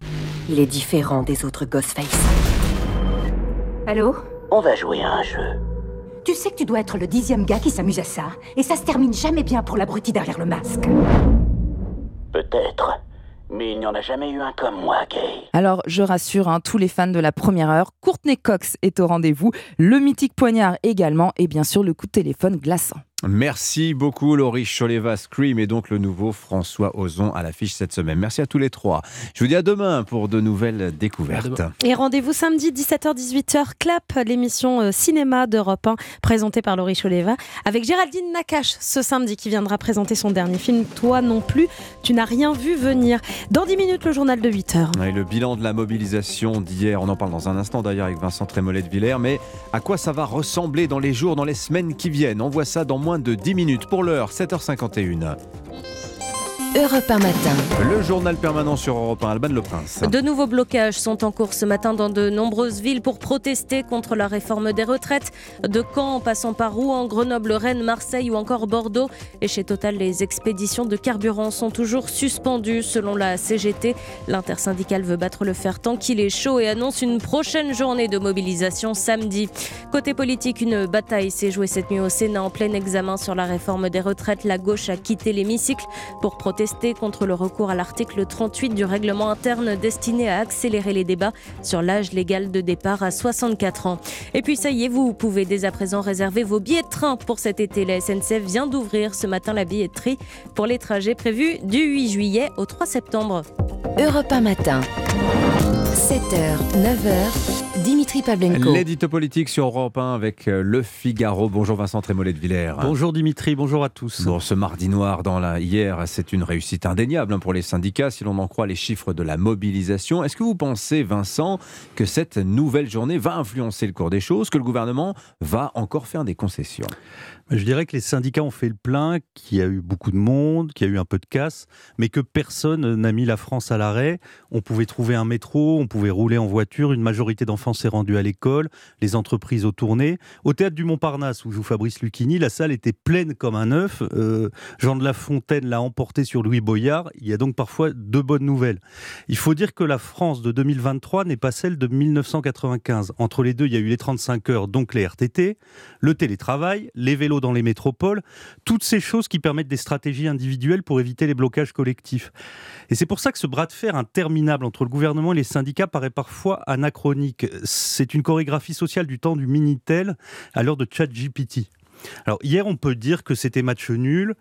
Il est différent des autres Ghostface. Allô On va jouer à un jeu. Tu sais que tu dois être le dixième gars qui s'amuse à ça, et ça se termine jamais bien pour l'abruti derrière le masque. Peut-être. Mais il n'y en a jamais eu un comme moi, Gay. Alors, je rassure hein, tous les fans de la première heure, Courtney Cox est au rendez-vous, le mythique poignard également, et bien sûr le coup de téléphone glaçant. Merci beaucoup Laurie Choleva Scream et donc le nouveau François Ozon à l'affiche cette semaine. Merci à tous les trois. Je vous dis à demain pour de nouvelles découvertes. Et rendez-vous samedi 17h-18h Clap, l'émission euh, cinéma d'Europe 1 présentée par Laurie Choleva avec Géraldine Nakache ce samedi qui viendra présenter son dernier film Toi non plus, tu n'as rien vu venir. Dans 10 minutes le journal de 8h. Et le bilan de la mobilisation d'hier, on en parle dans un instant d'ailleurs avec Vincent Trémollet de Villers, mais à quoi ça va ressembler dans les jours, dans les semaines qui viennent? On voit ça dans moins de 10 minutes. Pour l'heure, 7h51. Europe 1 matin. Le journal permanent sur Europe 1, Alban Le Prince. De nouveaux blocages sont en cours ce matin dans de nombreuses villes pour protester contre la réforme des retraites. De Caen en passant par Rouen, Grenoble, Rennes, Marseille ou encore Bordeaux. Et chez Total, les expéditions de carburant sont toujours suspendues selon la CGT. L'intersyndicale veut battre le fer tant qu'il est chaud et annonce une prochaine journée de mobilisation samedi. Côté politique, une bataille s'est jouée cette nuit au Sénat en plein examen sur la réforme des retraites. La gauche a quitté l'hémicycle pour protester contre le recours à l'article 38 du règlement interne destiné à accélérer les débats sur l'âge légal de départ à 64 ans. Et puis ça y est, vous pouvez dès à présent réserver vos billets de train pour cet été. La SNCF vient d'ouvrir ce matin la billetterie pour les trajets prévus du 8 juillet au 3 septembre. Europe 1 matin. 7h, 9h, Dimitri Pavlenko. L'édito politique sur Europe 1 avec euh, Le Figaro. Bonjour Vincent Trémollet de Villers. Bonjour Dimitri, bonjour à tous. Bon, ce mardi noir dans la hier, c'est une réussite indéniable hein, pour les syndicats si l'on en croit les chiffres de la mobilisation. Est-ce que vous pensez, Vincent, que cette nouvelle journée va influencer le cours des choses, que le gouvernement va encore faire des concessions? Je dirais que les syndicats ont fait le plein, qu'il y a eu beaucoup de monde, qu'il y a eu un peu de casse, mais que personne n'a mis la France à l'arrêt. On pouvait trouver un métro, on pouvait rouler en voiture, une majorité d'enfants s'est rendue à l'école, les entreprises ont tourné. Au théâtre du Montparnasse, où joue Fabrice Lucchini, la salle était pleine comme un œuf. Euh, Jean de La Fontaine l'a emporté sur Louis Boyard. Il y a donc parfois deux bonnes nouvelles. Il faut dire que la France de 2023 n'est pas celle de 1995. Entre les deux, il y a eu les 35 heures, donc les RTT, le télétravail, les vélos dans les métropoles, toutes ces choses qui permettent des stratégies individuelles pour éviter les blocages collectifs. Et c'est pour ça que ce bras de fer interminable entre le gouvernement et les syndicats paraît parfois anachronique. C'est une chorégraphie sociale du temps du Minitel à l'heure de ChatGPT. Alors hier, on peut dire que c'était match nul,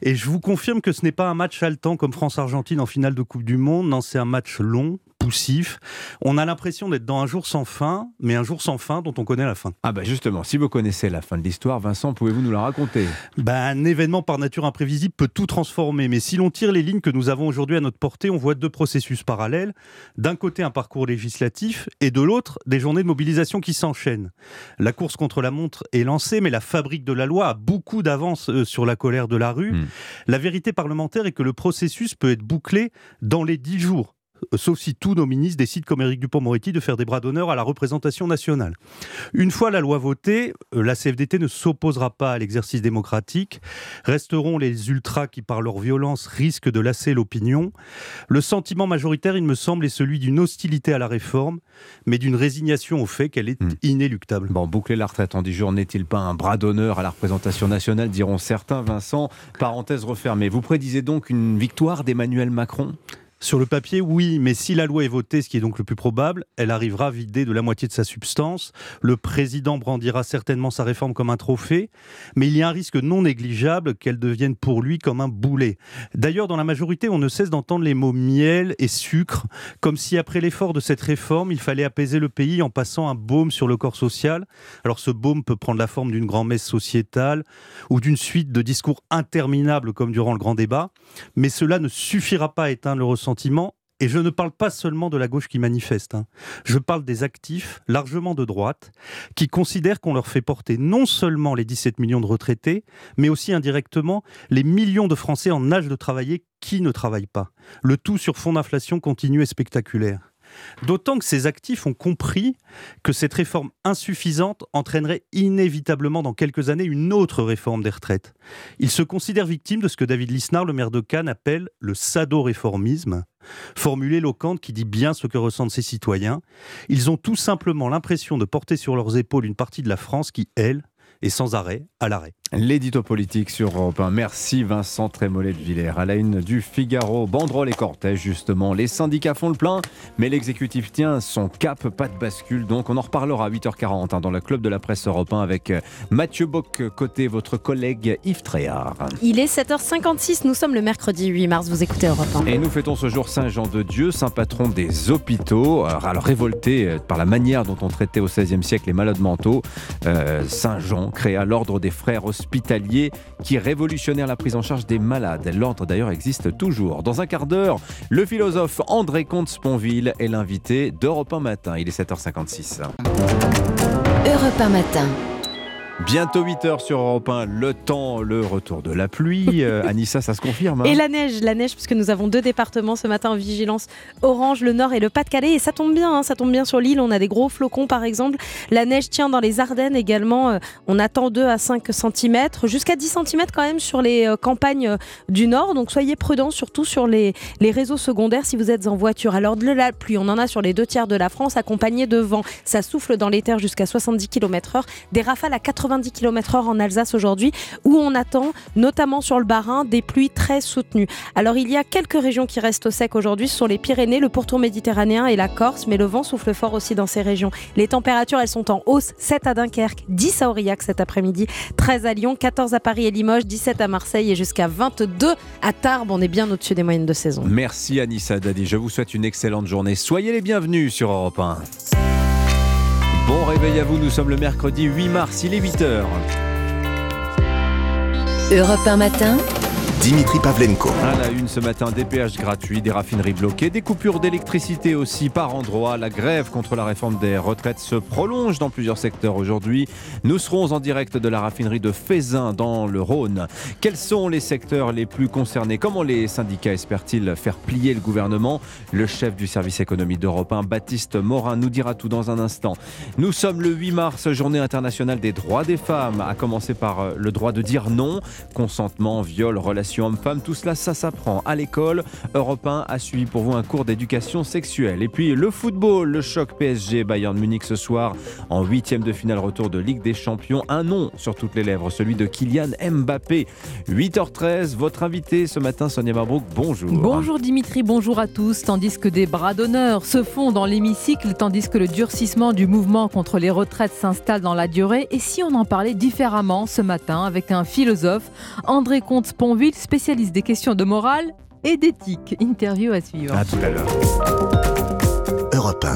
et je vous confirme que ce n'est pas un match haletant comme France-Argentine en finale de Coupe du Monde. Non, c'est un match long, poussif. On a l'impression d'être dans un jour sans fin, mais un jour sans fin dont on connaît la fin. Ah bah justement, si vous connaissez la fin de l'histoire, Vincent, pouvez-vous nous la raconter? Bah, Un événement par nature imprévisible peut tout transformer, mais si l'on tire les lignes que nous avons aujourd'hui à notre portée, on voit deux processus parallèles. D'un côté, un parcours législatif, et de l'autre, des journées de mobilisation qui s'enchaînent. La course contre la montre est lancée, mais la fabrique de la loi a beaucoup d'avance euh, sur la colère de la rue. Hmm. La vérité parlementaire est que le processus peut être bouclé dans les dix jours. Euh, sauf si tous nos ministres décident, comme Éric Dupont-Moretti, de faire des bras d'honneur à la représentation nationale. Une fois la loi votée, euh, la CFDT ne s'opposera pas à l'exercice démocratique. Resteront les ultras qui, par leur violence, risquent de lasser l'opinion. Le sentiment majoritaire, il me semble, est celui d'une hostilité à la réforme, mais d'une résignation au fait qu'elle est hmm. inéluctable. Bon, boucler la retraite en 10 jours n'est-il pas un bras d'honneur à la représentation nationale, diront certains, Vincent Parenthèse refermée. Vous prédisez donc une victoire d'Emmanuel Macron? Sur le papier, oui, mais si la loi est votée, ce qui est donc le plus probable, elle arrivera vidée de la moitié de sa substance. Le président brandira certainement sa réforme comme un trophée, mais il y a un risque non négligeable qu'elle devienne pour lui comme un boulet. D'ailleurs, dans la majorité, on ne cesse d'entendre les mots miel et sucre, comme si après l'effort de cette réforme, il fallait apaiser le pays en passant un baume sur le corps social. Alors ce baume peut prendre la forme d'une grand-messe sociétale ou d'une suite de discours interminables comme durant le grand débat, mais cela ne suffira pas à éteindre le ressentiment et je ne parle pas seulement de la gauche qui manifeste, hein. je parle des actifs, largement de droite, qui considèrent qu'on leur fait porter non seulement les 17 millions de retraités, mais aussi indirectement les millions de Français en âge de travailler qui ne travaillent pas. Le tout sur fond d'inflation continue et spectaculaire. D'autant que ces actifs ont compris que cette réforme insuffisante entraînerait inévitablement dans quelques années une autre réforme des retraites. Ils se considèrent victimes de ce que David Lisnard, le maire de Cannes, appelle le sado-réformisme, formule éloquente qui dit bien ce que ressentent ses citoyens. Ils ont tout simplement l'impression de porter sur leurs épaules une partie de la France qui, elle, est sans arrêt à l'arrêt. L'édito politique sur Europe 1. Merci Vincent Trémollet de Villers. À la une du Figaro, banderole et cortège justement. Les syndicats font le plein, mais l'exécutif tient son cap, pas de bascule. Donc on en reparlera à 8h40 hein, dans le club de la presse Europe 1 avec euh, Mathieu Bock côté votre collègue Yves Tréhard. Il est 7h56, nous sommes le mercredi 8 mars, vous écoutez Europe 1. Et nous fêtons ce jour Saint Jean de Dieu, saint patron des hôpitaux. Alors révolté euh, par la manière dont on traitait au XVIe siècle les malades mentaux, euh, Saint Jean créa l'ordre des frères hospitaliers qui révolutionnèrent la prise en charge des malades. L'ordre d'ailleurs existe toujours. Dans un quart d'heure, le philosophe André Comte-Sponville est l'invité d'Europe 1 Matin. Il est 7h56. Europe 1 Matin. Bientôt 8h sur Europe 1, le temps, le retour de la pluie. Euh, Anissa, ça se confirme hein Et la neige, la neige, puisque nous avons deux départements ce matin en vigilance orange, le nord et le Pas-de-Calais. Et ça tombe bien, hein, ça tombe bien sur l'île. On a des gros flocons par exemple. La neige tient dans les Ardennes également. Euh, on attend 2 à 5 cm, jusqu'à 10 cm quand même sur les euh, campagnes du nord. Donc soyez prudents, surtout sur les, les réseaux secondaires si vous êtes en voiture. Alors de la pluie, on en a sur les deux tiers de la France, accompagné de vent. Ça souffle dans les terres jusqu'à 70 km/h. Des rafales à 80 90 km/h en Alsace aujourd'hui, où on attend, notamment sur le Bas-Rhin, des pluies très soutenues. Alors il y a quelques régions qui restent au sec aujourd'hui, ce sont les Pyrénées, le pourtour méditerranéen et la Corse, mais le vent souffle fort aussi dans ces régions. Les températures, elles sont en hausse, 7 à Dunkerque, 10 à Aurillac cet après-midi, 13 à Lyon, 14 à Paris et Limoges, 17 à Marseille et jusqu'à 22 à Tarbes. On est bien au-dessus des moyennes de saison. Merci Anissa Dadi, je vous souhaite une excellente journée. Soyez les bienvenus sur Europe 1. Bon réveil à vous, nous sommes le mercredi 8 mars, il est 8h. Europe 1 matin Dimitri Pavlenko. À la une ce matin, des péages gratuits, des raffineries bloquées, des coupures d'électricité aussi par endroits. La grève contre la réforme des retraites se prolonge dans plusieurs secteurs aujourd'hui. Nous serons en direct de la raffinerie de Fézin dans le Rhône. Quels sont les secteurs les plus concernés? Comment les syndicats espèrent-ils faire plier le gouvernement? Le chef du service économie d'Europe 1, Baptiste Morin, nous dira tout dans un instant. Nous sommes le 8 mars, journée internationale des droits des femmes, à commencer par le droit de dire non, consentement, viol, relation relation homme-femme. Tout cela, ça s'apprend à l'école. Europe 1 a suivi pour vous un cours d'éducation sexuelle. Et puis le football, le choc PSG Bayern Munich ce soir en huitième de finale retour de Ligue des Champions. Un nom sur toutes les lèvres, celui de Kylian Mbappé. 8h13, votre invité ce matin, Sonia Marbrook, bonjour. Bonjour Dimitri, bonjour à tous. Tandis que des bras d'honneur se font dans l'hémicycle, tandis que le durcissement du mouvement contre les retraites s'installe dans la durée. Et si on en parlait différemment ce matin avec un philosophe, André Comte-Sponville, spécialiste des questions de morale et d'éthique. Interview à suivre. À tout à l'heure.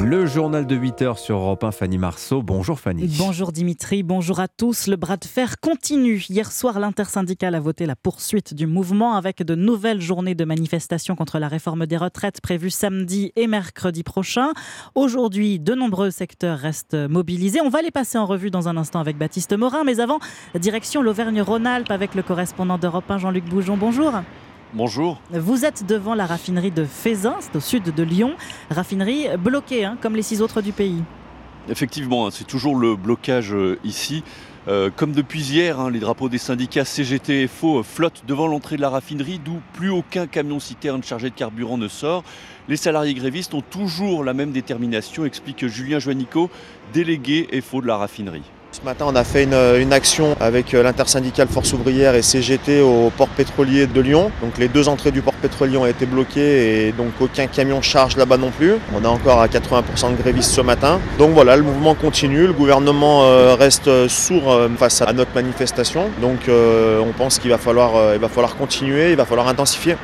Le journal de 8h sur Europe 1, Fanny Marceau. Bonjour Fanny. Bonjour Dimitri, bonjour à tous. Le bras de fer continue. Hier soir, l'intersyndicale a voté la poursuite du mouvement avec de nouvelles journées de manifestation contre la réforme des retraites prévues samedi et mercredi prochain. Aujourd'hui, de nombreux secteurs restent mobilisés. On va les passer en revue dans un instant avec Baptiste Morin. Mais avant, direction l'Auvergne-Rhône-Alpes avec le correspondant d'Europe 1, Jean-Luc Boujon. Bonjour. Bonjour. Vous êtes devant la raffinerie de Fézin, c'est au sud de Lyon. Raffinerie bloquée, hein, comme les six autres du pays. Effectivement, hein, c'est toujours le blocage euh, ici. Euh, comme depuis hier, hein, les drapeaux des syndicats CGT et FO flottent devant l'entrée de la raffinerie, d'où plus aucun camion citerne chargé de carburant ne sort. Les salariés grévistes ont toujours la même détermination, explique Julien Joannico, délégué FO de la raffinerie. Ce matin, on a fait une, action avec euh, l'intersyndicale Force ouvrière et CGT au port pétrolier de Lyon. Donc les deux entrées du port pétrolier ont été bloquées et donc aucun camion charge là-bas non plus. On est encore à 80% de grévistes ce matin. Donc voilà, le mouvement continue. Le gouvernement euh, reste sourd euh, face à notre manifestation. Donc on pense qu'il va falloir continuer, il va falloir intensifier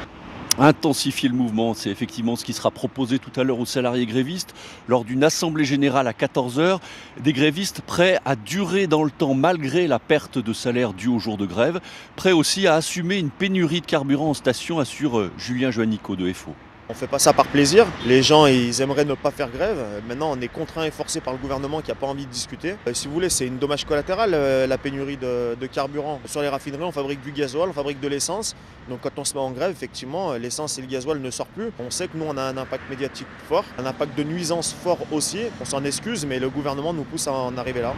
intensifier le mouvement. C'est effectivement ce qui sera proposé tout à l'heure aux salariés grévistes lors d'une assemblée générale à 14h. Des grévistes prêts à durer dans le temps malgré la perte de salaire due au jour de grève, prêts aussi à assumer une pénurie de carburant en station, assure euh, Julien Joannico de FO. On ne fait pas ça par plaisir. Les gens, ils aimeraient ne pas faire grève. Maintenant, on est contraint et forcé par le gouvernement qui n'a pas envie de discuter. Euh, si vous voulez, c'est une dommage collatérale, euh, la pénurie de, carburant. Sur les raffineries, on fabrique du gasoil, on fabrique de l'essence. Donc quand on se met en grève, effectivement, l'essence et le gasoil ne sortent plus. On sait que nous, on a un impact médiatique fort, un impact de nuisance fort aussi. On s'en excuse, mais le gouvernement nous pousse à en arriver là.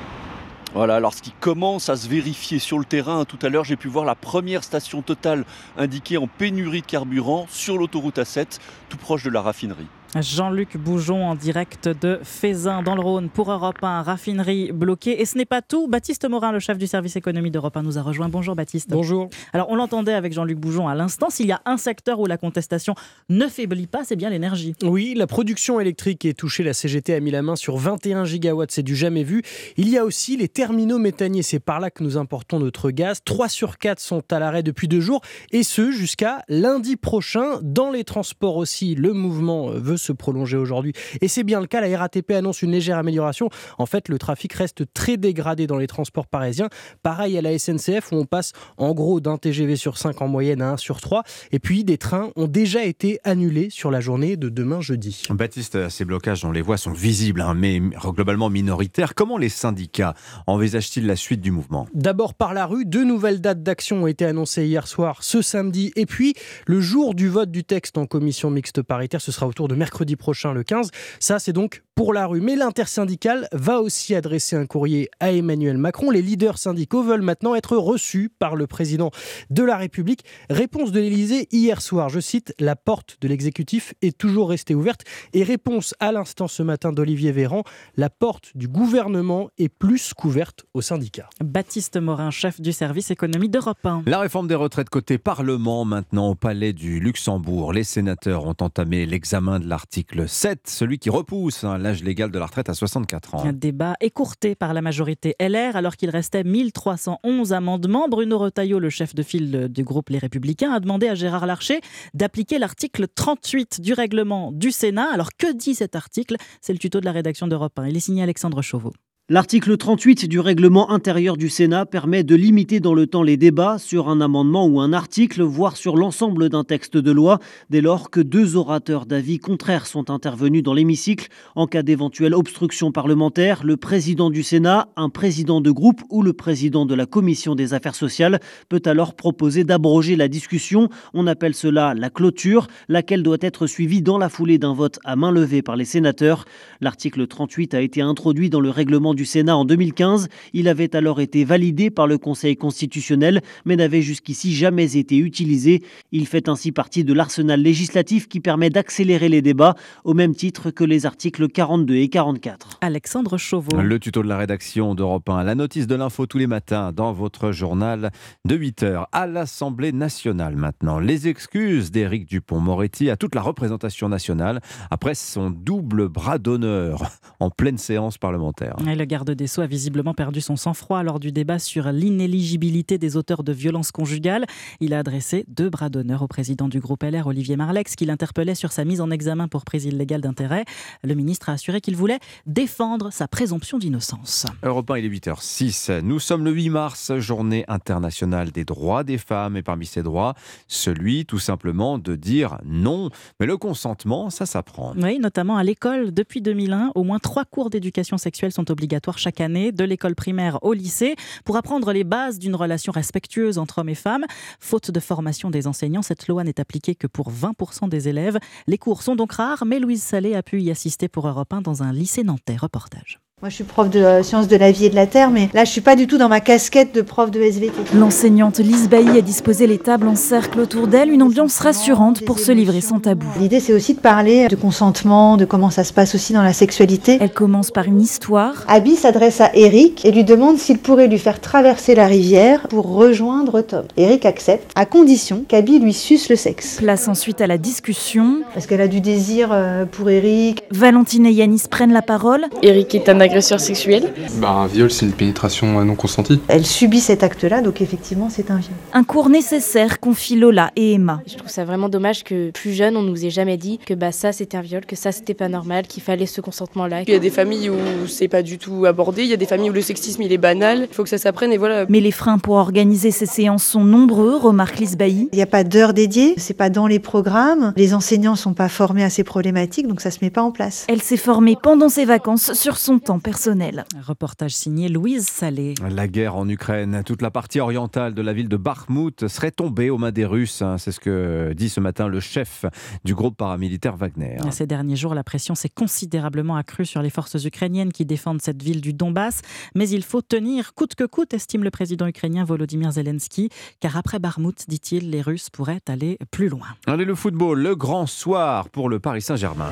Voilà, alors ce qui commence à se vérifier sur le terrain, tout à l'heure j'ai pu voir la première station totale indiquée en pénurie de carburant sur l'autoroute A7, tout proche de la raffinerie. Jean-Luc Boujon en direct de Fézin dans le Rhône pour Europe 1, raffinerie bloquée. Et ce n'est pas tout. Baptiste Morin, le chef du service économie d'Europe 1, nous a rejoint. Bonjour Baptiste. Bonjour. Alors on l'entendait avec Jean-Luc Boujon à l'instant. S'il y a un secteur où la contestation ne faiblit pas, c'est bien l'énergie. Oui, la production électrique est touchée. La CGT a mis la main sur 21 gigawatts, c'est du jamais vu. Il y a aussi les terminaux méthaniers. C'est par là que nous importons notre gaz. 3 sur 4 sont à l'arrêt depuis deux jours. Et ce, jusqu'à lundi prochain. Dans les transports aussi, le mouvement veut se prolonger aujourd'hui. Et c'est bien le cas, la RATP annonce une légère amélioration. En fait, le trafic reste très dégradé dans les transports parisiens. Pareil à la SNCF où on passe en gros d'un TGV sur 5 en moyenne à 1 sur 3. Et puis des trains ont déjà été annulés sur la journée de demain jeudi. Baptiste, ces blocages, on les voit, sont visibles, hein, mais globalement minoritaires. Comment les syndicats envisagent-ils la suite du mouvement? D'abord par la rue, deux nouvelles dates d'action ont été annoncées hier soir, ce samedi, et puis le jour du vote du texte en commission mixte paritaire, ce sera autour de mercredi prochain, le 15. Ça, c'est donc pour la rue. Mais l'intersyndicale va aussi adresser un courrier à Emmanuel Macron. Les leaders syndicaux veulent maintenant être reçus par le président de la République. Réponse de l'Élysée hier soir. Je cite La porte de l'exécutif est toujours restée ouverte. Et réponse à l'instant ce matin d'Olivier Véran La porte du gouvernement est plus couverte aux syndicats. Baptiste Morin, chef du service économie d'Europe 1. La réforme des retraites côté Parlement, maintenant au Palais du Luxembourg. Les sénateurs ont entamé l'examen de l'article 7, celui qui repousse hein, légal de la retraite à 64 ans. Un débat écourté par la majorité LR alors qu'il restait 1311 amendements. Bruno Retailleau, le chef de file du groupe Les Républicains, a demandé à Gérard Larcher d'appliquer l'article 38 du règlement du Sénat. Alors que dit cet article? C'est le tuto de la rédaction d'Europe 1. Il est signé Alexandre Chauveau. L'article 38 du règlement intérieur du Sénat permet de limiter dans le temps les débats sur un amendement ou un article, voire sur l'ensemble d'un texte de loi, dès lors que deux orateurs d'avis contraires sont intervenus dans l'hémicycle. En cas d'éventuelle obstruction parlementaire, le président du Sénat, un président de groupe ou le président de la commission des affaires sociales peut alors proposer d'abroger la discussion. On appelle cela la clôture, laquelle doit être suivie dans la foulée d'un vote à main levée par les sénateurs. L'article 38 a été introduit dans le règlement du Sénat en 2015. Il avait alors été validé par le Conseil constitutionnel, mais n'avait jusqu'ici jamais été utilisé. Il fait ainsi partie de l'arsenal législatif qui permet d'accélérer les débats, au même titre que les articles 42 et 44. Alexandre Chauveau. Le tuto de la rédaction d'Europe 1, la notice de l'info tous les matins dans votre journal de 8h à l'Assemblée nationale maintenant. Les excuses d'Éric Dupont-Moretti à toute la représentation nationale après son double bras d'honneur en pleine séance parlementaire. Et le garde des Sceaux a visiblement perdu son sang-froid lors du débat sur l'inéligibilité des auteurs de violences conjugales. Il a adressé deux bras d'honneur au président du groupe LR, Olivier Marlex, qui l'interpellait sur sa mise en examen pour prise illégale d'intérêt. Le ministre a assuré qu'il voulait défendre sa présomption d'innocence. Europe 1, il est 8h06. Nous sommes le 8 mars, journée internationale des droits des femmes. Et parmi ces droits, celui tout simplement de dire non. Mais le consentement, ça s'apprend. Oui, notamment à l'école. Depuis 2001, au moins trois cours d'éducation sexuelle sont obligatoires chaque année, de l'école primaire au lycée, pour apprendre les bases d'une relation respectueuse entre hommes et femmes. Faute de formation des enseignants, cette loi n'est appliquée que pour 20% des élèves. Les cours sont donc rares, mais Louise Salé a pu y assister pour Europe 1 dans un lycée nantais. Reportage. Moi, je suis prof de euh, sciences de la vie et de la terre, mais là, je suis pas du tout dans ma casquette de prof de SVT. L'enseignante Lise Bailly a disposé les tables en cercle autour d'elle, une ambiance rassurante pour se livrer sans tabou. L'idée, c'est aussi de parler de consentement, de comment ça se passe aussi dans la sexualité. Elle commence par une histoire. Abby s'adresse à Eric et lui demande s'il pourrait lui faire traverser la rivière pour rejoindre Tom. Eric accepte, à condition qu'Abby lui suce le sexe. Place ensuite à la discussion. Parce qu'elle a du désir euh, pour Eric. Valentine et Yanis prennent la parole. Eric est un agresseur sexuel bah, Un viol, c'est une pénétration non consentie. Elle subit cet acte-là, donc effectivement, c'est un viol. Un cours nécessaire confie Lola et Emma. Je trouve ça vraiment dommage que plus jeune, on nous ait jamais dit que bah, ça c'était un viol, que ça c'était pas normal, qu'il fallait ce consentement-là. Il y a des familles où c'est pas du tout abordé, il y a des familles où le sexisme il est banal, il faut que ça s'apprenne et voilà. Mais les freins pour organiser ces séances sont nombreux, remarque Lise Bailly. Il n'y a pas d'heures dédiées, c'est pas dans les programmes, les enseignants sont pas formés à ces problématiques, donc ça se met pas en place. Elle s'est formée pendant ses vacances sur son temps personnel. Reportage signé Louise Salé. La guerre en Ukraine, toute la partie orientale de la ville de Bakhmut serait tombée aux mains des Russes. hein. C'est ce que dit ce matin le chef du groupe paramilitaire Wagner. Ces derniers jours, la pression s'est considérablement accrue sur les forces ukrainiennes qui défendent cette ville du Donbass. Mais il faut tenir coûte que coûte, estime le président ukrainien Volodymyr Zelensky. Car après Bakhmut, dit-il, les Russes pourraient aller plus loin. Allez, le football, le grand soir pour le Paris Saint-Germain.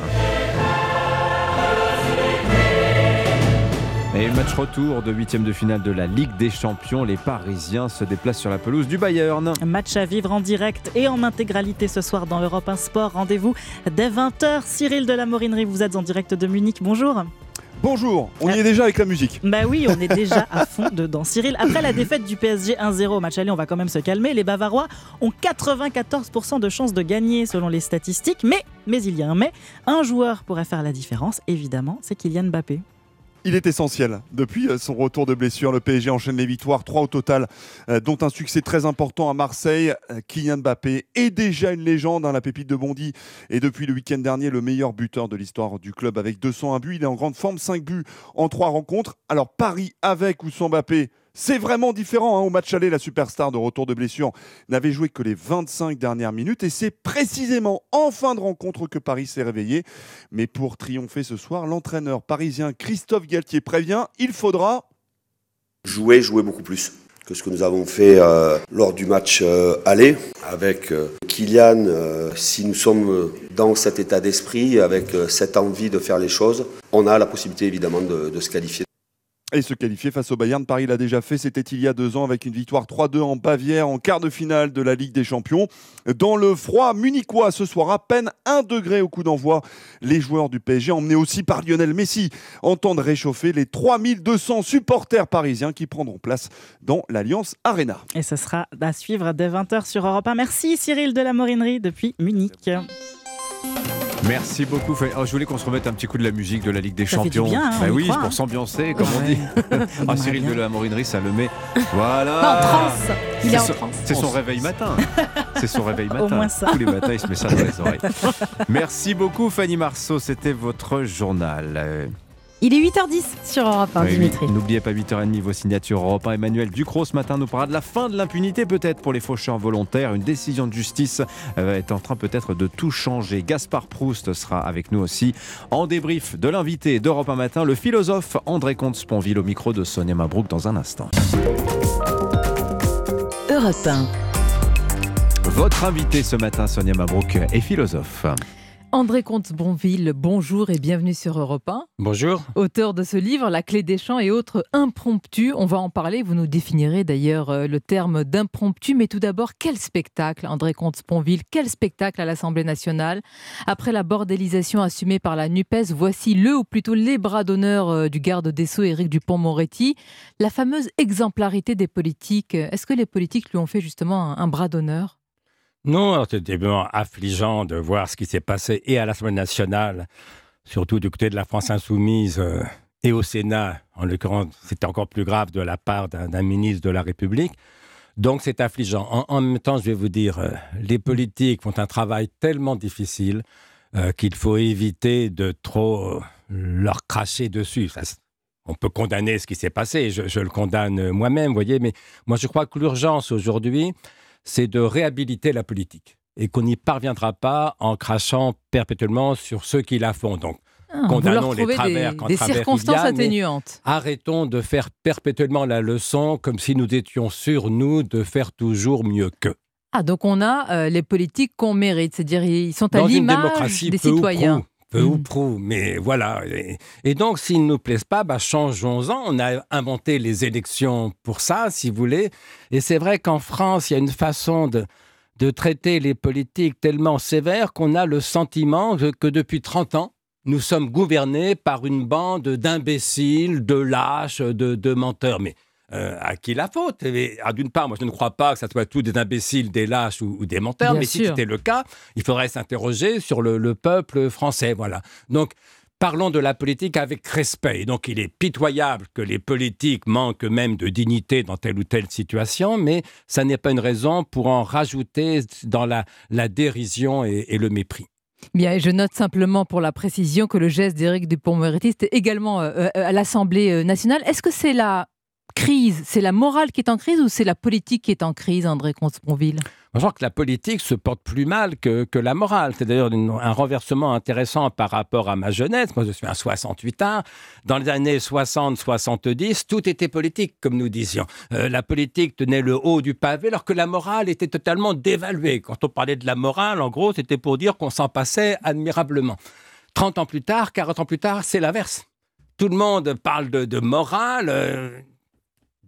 Et match retour de huitième de finale de la Ligue des Champions. Les Parisiens se déplacent sur la pelouse du Bayern. Match à vivre en direct et en intégralité ce soir dans Europe 1 Sport. Rendez-vous dès 20h. Cyril de la Morinerie, vous êtes en direct de Munich. Bonjour. Bonjour, on y est déjà avec la musique. Bah oui, on est déjà à fond dedans. Cyril, après la défaite du PSG 1-0 au match aller, on va quand même se calmer. Les Bavarois ont 94% de chances de gagner selon les statistiques. Mais, mais il y a un mais, un joueur pourrait faire la différence, évidemment, c'est Kylian Mbappé. Il est essentiel. Depuis euh, son retour de blessure, le PSG enchaîne les victoires, 3 au total, euh, dont un succès très important à Marseille. Euh, Kylian Mbappé est déjà une légende, hein, la pépite de Bondy, et depuis le week-end dernier, le meilleur buteur de l'histoire du club avec 201 buts. Il est en grande forme, 5 buts en 3 rencontres. Alors Paris avec ou sans Mbappé? C'est vraiment différent. hein. Au match aller, la superstar de retour de blessure n'avait joué que les 25 dernières minutes et c'est précisément en fin de rencontre que Paris s'est réveillé. Mais pour triompher ce soir, l'entraîneur parisien Christophe Galtier prévient, il faudra jouer, jouer beaucoup plus que ce que nous avons fait euh, lors du match euh, aller avec euh, Kylian. si nous sommes dans cet état d'esprit, avec cette envie de faire les choses, on a la possibilité évidemment de, de se qualifier. Et se qualifier face au Bayern. Paris l'a déjà fait, c'était il y a deux ans avec une victoire 3-2 en Bavière en quart de finale de la Ligue des Champions. Dans le froid munichois ce soir, à peine 1 degré au coup d'envoi, les joueurs du PSG, emmenés aussi par Lionel Messi, entendent réchauffer les 3200 supporters parisiens qui prendront place dans l'Alliance Arena. Et ce sera à suivre dès 20h sur Europe 1. Merci Cyril de la Morinerie depuis Munich. Merci beaucoup. Oh, je voulais qu'on se remette un petit coup de la musique de la Ligue des Ça fait du Champions. bien, hein, Bah oui, croit, pour hein. s'ambiancer, comme on dit. ah, Cyril de la Morinerie, ça le met. Voilà. En transe. Il C'est est en son- transe. C'est son réveil matin. C'est son réveil matin. moins ça. Tous les matins, il se met ça dans les oreilles. Merci beaucoup, Fanny Marceau. C'était votre journal. Il est 8h10 sur Europe 1, Oui, oui. Dimitri. N'oubliez pas 8h30 vos signatures Europe 1. Emmanuel Ducrot ce matin nous parlera de la fin de l'impunité peut-être pour les faucheurs volontaires. Une décision de justice euh, est en train peut-être de tout changer. Gaspard Proust sera avec nous aussi en débrief de l'invité d'Europe 1 matin, le philosophe André Comte-Sponville au micro de Sonia Mabrouk dans un instant. Europe 1. Votre invité ce matin, Sonia Mabrouk, est philosophe. André Comte-Bonville, bonjour et bienvenue sur Europe 1. Bonjour. Auteur de ce livre, La clé des champs et autres impromptus. On va en parler, vous nous définirez d'ailleurs euh, le terme d'impromptu. Mais tout d'abord, quel spectacle, André Comte-Sponville Quel spectacle à l'Assemblée nationale? Après la bordélisation assumée par la NUPES, voici le ou plutôt les bras d'honneur euh, du garde des Sceaux, Éric Dupont-Moretti. La fameuse exemplarité des politiques. Est-ce que les politiques lui ont fait justement un, un bras d'honneur? Non, c'était vraiment affligeant de voir ce qui s'est passé et à l'Assemblée nationale, surtout du côté de la France insoumise euh, et au Sénat. En l'occurrence, c'était encore plus grave de la part d'un ministre de la République. Donc c'est affligeant. En, même temps, je vais vous dire, euh, les politiques font un travail tellement difficile euh, qu'il faut éviter de trop leur cracher dessus. On peut condamner ce qui s'est passé, je, je le condamne moi-même, voyez, mais moi je crois que l'urgence aujourd'hui, c'est de réhabiliter la politique et qu'on n'y parviendra pas en crachant perpétuellement sur ceux qui la font. Donc, Ah, condamnons les travers des- quand des travers il y circonstances a, atténuantes. Arrêtons de faire perpétuellement la leçon comme si nous étions sûrs, nous, de faire toujours mieux qu'eux. Ah, donc on a euh, les politiques qu'on mérite, c'est-à-dire ils sont à l'image des peu ou citoyens. prou, peu ou prou, mais voilà. Et, et donc, s'ils ne nous plaisent pas, bah, changeons-en. On a inventé les élections pour ça, si vous voulez. Et c'est vrai qu'en France, il y a une façon de, de traiter les politiques tellement sévère qu'on a le sentiment que, que depuis 30 ans, nous sommes gouvernés par une bande d'imbéciles, de lâches, de, de menteurs. Mais euh, à qui la faute? Eh, ah, D'une part, moi je ne crois pas que ce soit tous des imbéciles, des lâches ou, ou des menteurs, Bien mais si c'était le cas, il faudrait s'interroger sur le, le peuple français. Voilà. Donc, parlons de la politique avec respect. Et donc, il est pitoyable que les politiques manquent même de dignité dans telle ou telle situation, mais ça n'est pas une raison pour en rajouter dans la, la dérision et, et le mépris. Bien, et je note simplement pour la précision que le geste d'Éric Dupond-Moretti c'était également euh, euh, à l'Assemblée nationale. Est-ce que c'est la crise, c'est la morale qui est en crise ou c'est la politique qui est en crise, André Comte-Sponville? Je crois que la politique se porte plus mal que, que la morale. C'est d'ailleurs un renversement intéressant par rapport à ma jeunesse. Moi, je suis un 68 ans. Dans les années 60-70, tout était politique, comme nous disions. Euh, la politique tenait le haut du pavé, alors que la morale était totalement dévaluée. Quand on parlait de la morale, en gros, c'était pour dire qu'on s'en passait admirablement. 30 ans plus tard, 40 ans plus tard, c'est l'inverse. Tout le monde parle de, de morale. euh,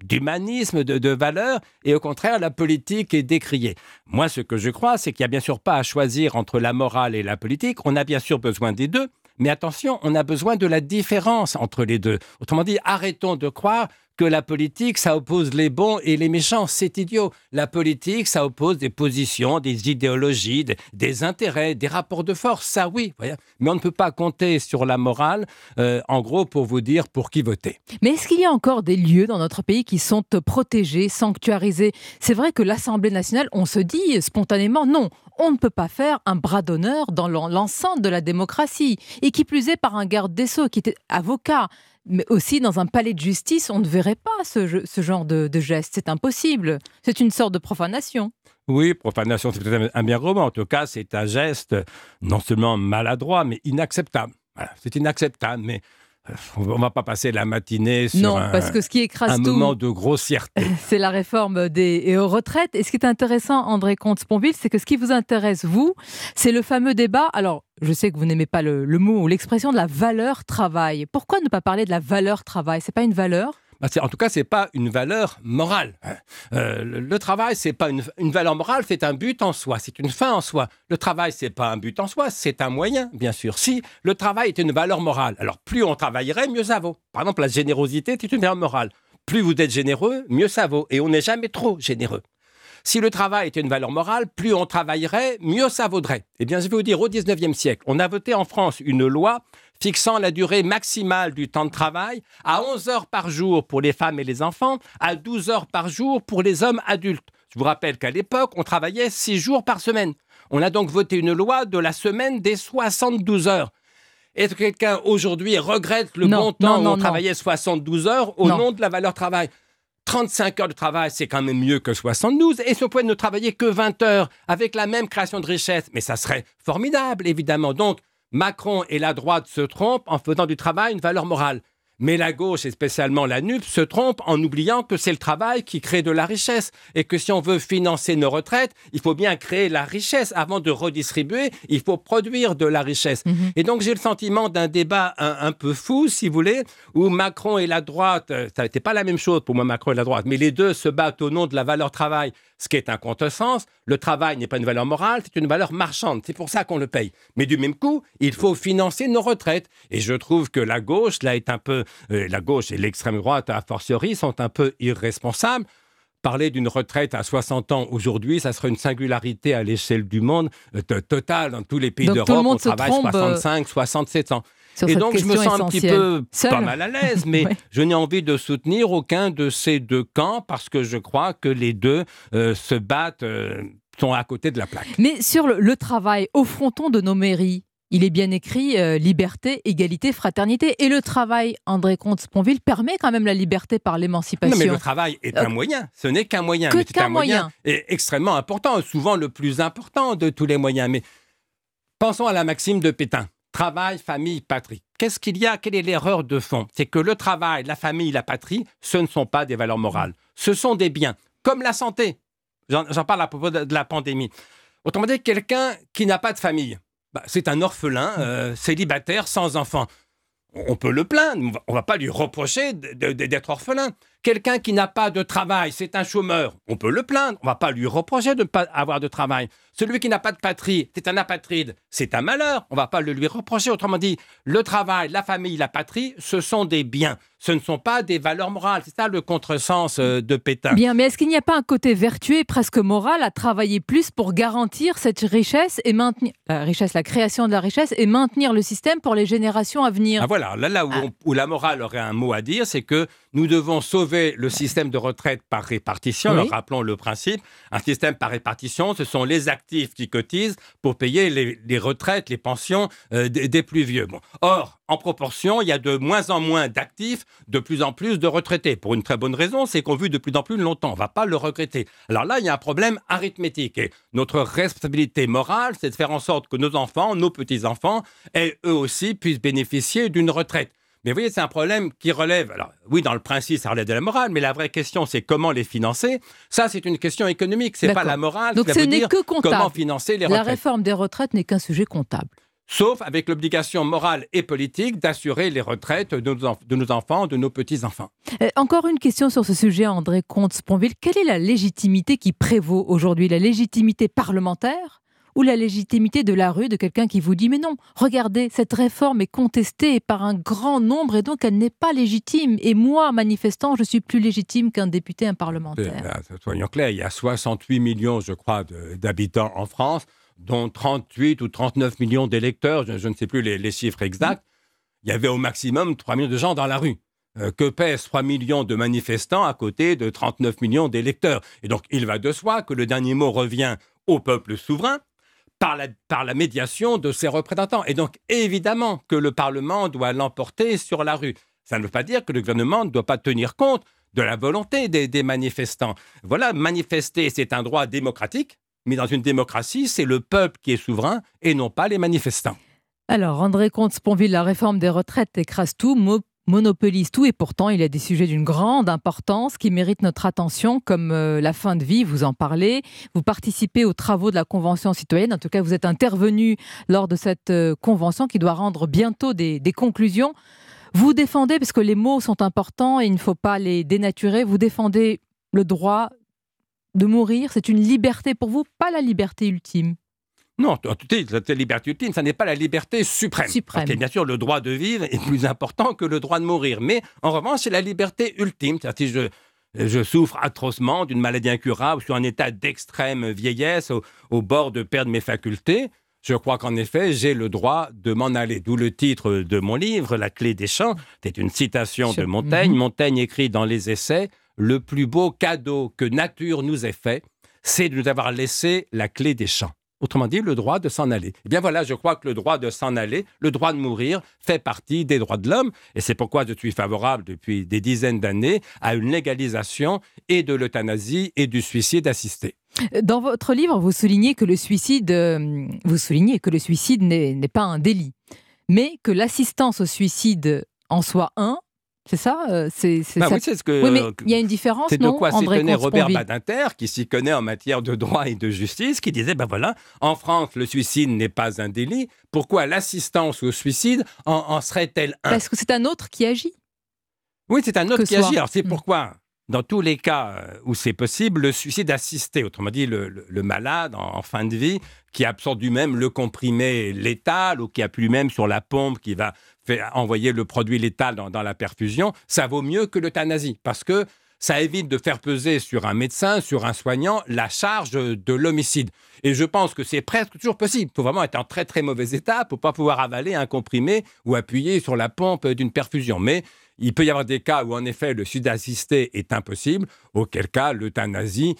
d'humanisme, de, de valeurs, et au contraire, la politique est décriée. Moi, ce que je crois, c'est qu'il n'y a bien sûr pas à choisir entre la morale et la politique. On a bien sûr besoin des deux, mais attention, on a besoin de la différence entre les deux. Autrement dit, arrêtons de croire que la politique, ça oppose les bons et les méchants. C'est idiot. La politique, ça oppose des positions, des idéologies, des, intérêts, des rapports de force. Ça, oui. Mais on ne peut pas compter sur la morale, euh, en gros, pour vous dire pour qui voter. Mais est-ce qu'il y a encore des lieux dans notre pays qui sont protégés, sanctuarisés? C'est vrai que l'Assemblée nationale, on se dit spontanément non, on ne peut pas faire un bras d'honneur dans l'en- l'enceinte de la démocratie. Et qui plus est par un garde des Sceaux qui était avocat. Mais aussi dans un palais de justice, on ne verrait pas ce, genre de, geste. C'est impossible. C'est une sorte de profanation. Oui, profanation, c'est peut-être un bien mot. En tout cas, c'est un geste non seulement maladroit, mais inacceptable. C'est inacceptable, mais on ne va pas passer la matinée sur Non, un, parce que ce qui écrase un tout- moment de grossièreté. C'est la réforme des retraites. Et ce qui est intéressant, André Comte-Sponville, c'est que ce qui vous intéresse, vous, c'est le fameux débat. Alors, je sais que vous n'aimez pas le, le mot ou l'expression de la valeur travail. Pourquoi ne pas parler de la valeur travail? C'est pas une valeur? Bah, en tout cas, c'est pas une valeur morale. hein. Euh, le, travail, c'est pas une, valeur morale, c'est un but en soi, c'est une fin en soi. Le travail, c'est pas un but en soi, c'est un moyen, bien sûr. Si le travail est une valeur morale, alors plus on travaillerait, mieux ça vaut. Par exemple, la générosité c'est une valeur morale. Plus vous êtes généreux, mieux ça vaut. Et on n'est jamais trop généreux. Si le travail était une valeur morale, plus on travaillerait, mieux ça vaudrait. Eh bien, je vais vous dire, au 19e siècle, on a voté en France une loi fixant la durée maximale du temps de travail à 11 heures par jour pour les femmes et les enfants, à 12 heures par jour pour les hommes adultes. Je vous rappelle qu'à l'époque, on travaillait 6 jours par semaine. On a donc voté une loi de la semaine des 72 heures. Est-ce que quelqu'un aujourd'hui regrette le Non, bon temps non, où non, on travaillait 72 heures au nom de la valeur travail? 35 heures de travail, c'est quand même mieux que 72. Et si on pouvait ne travailler que 20 heures avec la même création de richesse, mais ça serait formidable, évidemment. Donc, Macron et la droite se trompent en faisant du travail une valeur morale. Mais la gauche, et spécialement la NUP, se trompe en oubliant que c'est le travail qui crée de la richesse. Et que si on veut financer nos retraites, il faut bien créer la richesse. Avant de redistribuer, il faut produire de la richesse. Et donc j'ai le sentiment d'un débat un, un peu fou, si vous voulez, où Macron et la droite, euh, ça n'était pas la même chose pour moi, Macron et la droite, mais les deux se battent au nom de la valeur travail, ce qui est un contresens. Le travail n'est pas une valeur morale, c'est une valeur marchande. C'est pour ça qu'on le paye. Mais du même coup, il faut financer nos retraites. Et je trouve que la gauche, là, est un peu. euh, la gauche et l'extrême droite, a fortiori, sont un peu irresponsables. Parler d'une retraite à 60 ans aujourd'hui, ça serait une singularité à l'échelle du monde euh, to- totale. Dans tous les pays d'Europe, on travaille trompe, euh, 65, 67 ans. Sur Et cette donc, je me sens un petit peu Seul pas mal à l'aise, mais Ouais. je n'ai envie de soutenir aucun de ces deux camps parce que je crois que les deux euh, se battent, euh, sont à côté de la plaque. Mais sur le, le travail, au fronton de nos mairies, il est bien écrit euh, liberté, égalité, fraternité. Et le travail, André Comte-Sponville, permet quand même la liberté par l'émancipation. Non, mais le travail est un moyen. Ce n'est qu'un moyen. que mais c'est qu'un un moyen, moyen. et extrêmement important, souvent le plus important de tous les moyens. Mais pensons à la maxime de Pétain. Travail, famille, patrie. Qu'est-ce qu'il y a? Quelle est l'erreur de fond? C'est que le travail, la famille, la patrie, ce ne sont pas des valeurs morales. Ce sont des biens, comme la santé. J'en parle à propos de, la pandémie. Autrement dit, quelqu'un qui n'a pas de famille, bah, c'est un orphelin, euh, célibataire, sans enfant. On peut le plaindre, on ne va pas lui reprocher d'être orphelin. Quelqu'un qui n'a pas de travail, c'est un chômeur, on peut le plaindre, on ne va pas lui reprocher de ne pas avoir de travail. Celui qui n'a pas de patrie, c'est un apatride, c'est un malheur, on ne va pas le lui reprocher. Autrement dit, le travail, la famille, la patrie, ce sont des biens, ce ne sont pas des valeurs morales. C'est ça le contresens euh, de Pétain. Bien, mais est-ce qu'il n'y a pas un côté vertueux et presque moral à travailler plus pour garantir cette richesse et maintenir la richesse, la création de la richesse et maintenir le système pour les générations à venir? Ah, voilà, là, là où, on- où la morale aurait un mot à dire, c'est que nous devons sauver le système de retraite par répartition. Oui. Alors rappelons le principe, un système par répartition, ce sont les actifs qui cotisent pour payer les, les retraites, les pensions euh, des, des plus vieux. Bon. Or, en proportion, il y a de moins en moins d'actifs, de plus en plus de retraités. Pour une très bonne raison, c'est qu'on vit de plus en plus longtemps. On ne va pas le regretter. Alors là, il y a un problème arithmétique. Et notre responsabilité morale, c'est de faire en sorte que nos enfants, nos petits-enfants, aient eux aussi puissent bénéficier d'une retraite. Mais vous voyez, c'est un problème qui relève. Alors, oui, dans le principe, ça relève de la morale, mais la vraie question, c'est comment les financer. Ça, c'est une question économique. C'est pas la morale Donc ce n'est que comptable. comment financer les La retraites. réforme des retraites n'est qu'un sujet comptable. Sauf avec l'obligation morale et politique d'assurer les retraites de nos, de nos enfants, de nos petits-enfants. Euh, encore une question sur ce sujet, André Comte-Sponville. Quelle est la légitimité qui prévaut aujourd'hui? La légitimité parlementaire ou la légitimité de la rue de quelqu'un qui vous dit mais non, regardez, cette réforme est contestée par un grand nombre et donc elle n'est pas légitime. Et moi, manifestant, je suis plus légitime qu'un député, un parlementaire. Bah, soyons clairs, il y a 68 millions, je crois, d'habitants en France, dont 38 ou 39 millions d'électeurs, je, je ne sais plus les, les chiffres exacts. Il y avait au maximum 3 millions de gens dans la rue. Euh, que pèsent 3 millions de manifestants à côté de 39 millions d'électeurs? Et donc, il va de soi que le dernier mot revient au peuple souverain par la, par la médiation de ses représentants. Et donc, évidemment que le Parlement doit l'emporter sur la rue. Ça ne veut pas dire que le gouvernement ne doit pas tenir compte de la volonté des, manifestants. Voilà, manifester, c'est un droit démocratique, mais dans une démocratie, c'est le peuple qui est souverain et non pas les manifestants. Alors, André Comte-Sponville, la réforme des retraites écrase tout, monopolise tout, et pourtant, il y a des sujets d'une grande importance qui méritent notre attention, comme euh, la fin de vie, vous en parlez. Vous participez aux travaux de la Convention citoyenne, en tout cas, vous êtes intervenu lors de cette euh, convention qui doit rendre bientôt des, des conclusions. Vous défendez, parce que les mots sont importants et il ne faut pas les dénaturer, vous défendez le droit de mourir, c'est une liberté pour vous, pas la liberté ultime. Non, tout est la liberté ultime, ça n'est pas la liberté suprême. Suprême. Bien sûr, le droit de vivre est plus important que le droit de mourir. Mais en revanche, c'est la liberté ultime. Si je, je souffre atrocement d'une maladie incurable, sur un état d'extrême vieillesse, au, au bord de perdre mes facultés, je crois qu'en effet, j'ai le droit de m'en aller. D'où le titre de mon livre, La clé des champs. C'est une citation de Montaigne. Mhm. Montaigne écrit dans les essais Le plus beau cadeau que nature nous ait fait, c'est de nous avoir laissé la clé des champs. Autrement dit, le droit de s'en aller. Eh bien voilà, je crois que le droit de s'en aller, le droit de mourir, fait partie des droits de l'homme. Et c'est pourquoi je suis favorable depuis des dizaines d'années à une légalisation et de l'euthanasie et du suicide assisté. Dans votre livre, vous soulignez que le suicide, euh, vous soulignez que le suicide n'est pas un délit, mais que l'assistance au suicide en soit un, c'est ça euh, C'est bah ça- oui, c'est ce que. Oui, mais il y a une différence, C'est de quoi s'étonnait Robert Badinter, qui s'y connaît en matière de droit et de justice, qui disait ben voilà, en France, le suicide n'est pas un délit. Pourquoi l'assistance au suicide en, en serait-elle un Parce que c'est un autre qui agit. Oui, c'est un autre que qui soit. agit. Alors, c'est Mm. pourquoi, dans tous les cas euh, où c'est possible, le suicide assisté, autrement dit, le, le- le malade en, en fin de vie, qui absorbe lui-même le comprimé létal ou qui appuie lui-même sur la pompe qui va envoyer le produit létal dans, la perfusion, ça vaut mieux que l'euthanasie parce que ça évite de faire peser sur un médecin, sur un soignant, la charge de l'homicide. Et je pense que c'est presque toujours possible. Il faut vraiment être en très très mauvais état pour pas pouvoir avaler un comprimé ou appuyer sur la pompe d'une perfusion. Mais il peut y avoir des cas où en effet le suicide assisté est impossible, auquel cas l'euthanasie,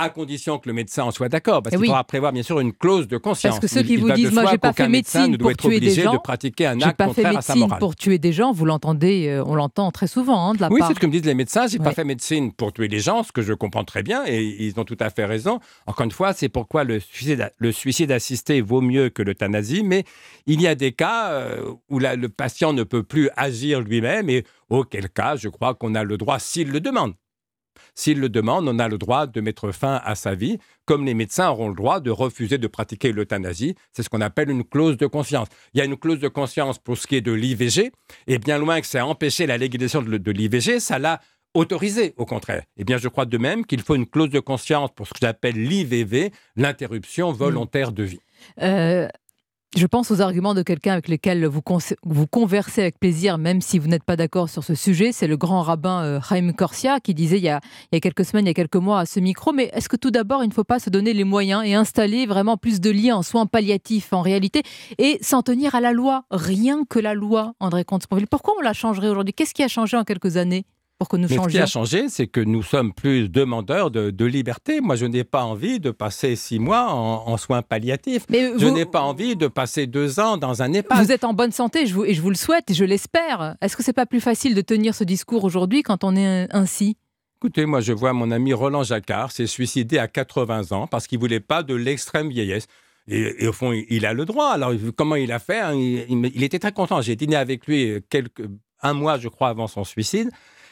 à condition que le médecin en soit d'accord. Parce Eh qu'il oui. faudra prévoir bien sûr une clause de conscience. Parce que ceux qui il vous disent, moi, j'ai pas fait médecin médecine pour tuer des gens. de pratiquer un J'ai acte pas fait contraire à sa médecine morale. pour tuer des gens. Vous l'entendez, euh, on l'entend très souvent hein, de la Oui, part. c'est ce que me disent les médecins. J'ai pas Ouais. fait médecine pour tuer les gens, ce que je comprends très bien, et ils ont tout à fait raison. Encore une fois, c'est pourquoi le suicide, le suicide assisté vaut mieux que l'euthanasie, mais il y a des cas euh, où la- le patient ne peut plus agir lui-même, et auquel cas, je crois qu'on a le droit, s'il le demande. S'il le demande, on a le droit de mettre fin à sa vie, comme les médecins auront le droit de refuser de pratiquer l'euthanasie. C'est ce qu'on appelle une clause de conscience. Il y a une clause de conscience pour ce qui est de l'IVG, et bien loin que ça a empêché la légalisation de, de l'IVG, ça l'a autorisé, au contraire. Eh bien, je crois de même qu'il faut une clause de conscience pour ce que j'appelle l'IVV, l'interruption volontaire de vie. Euh, je pense aux arguments de quelqu'un avec lequel vous, vous conversez avec plaisir, même si vous n'êtes pas d'accord sur ce sujet. C'est le grand rabbin euh, Chaim qui disait il y, a, il y a quelques semaines, il y a quelques mois à ce micro, mais est-ce que tout d'abord, il ne faut pas se donner les moyens et installer vraiment plus de liens en soins palliatifs en réalité et s'en tenir à la loi Rien que la loi, André Comte-Sponville? Pourquoi on la changerait aujourd'hui? Qu'est-ce qui a changé en quelques années? Pour que nous Mais ce qui changions a changé, c'est que nous sommes plus demandeurs de, de liberté. Moi, je n'ai pas envie de passer six mois en, en soins palliatifs. Mais je vous- n'ai pas envie de passer deux ans dans un EHPAD. Vous êtes en bonne santé je vous, et je vous le souhaite et je l'espère. Est-ce que c'est pas plus facile de tenir ce discours aujourd'hui quand on est ainsi? Écoutez, moi, je vois mon ami Roland Jacquard s'est suicidé à 80 ans parce qu'il voulait pas de l'extrême vieillesse. Et, et au fond, il a le droit. Alors, comment il a fait? Il, il- il était très content. J'ai dîné avec lui quelques, un mois, je crois, avant son suicide.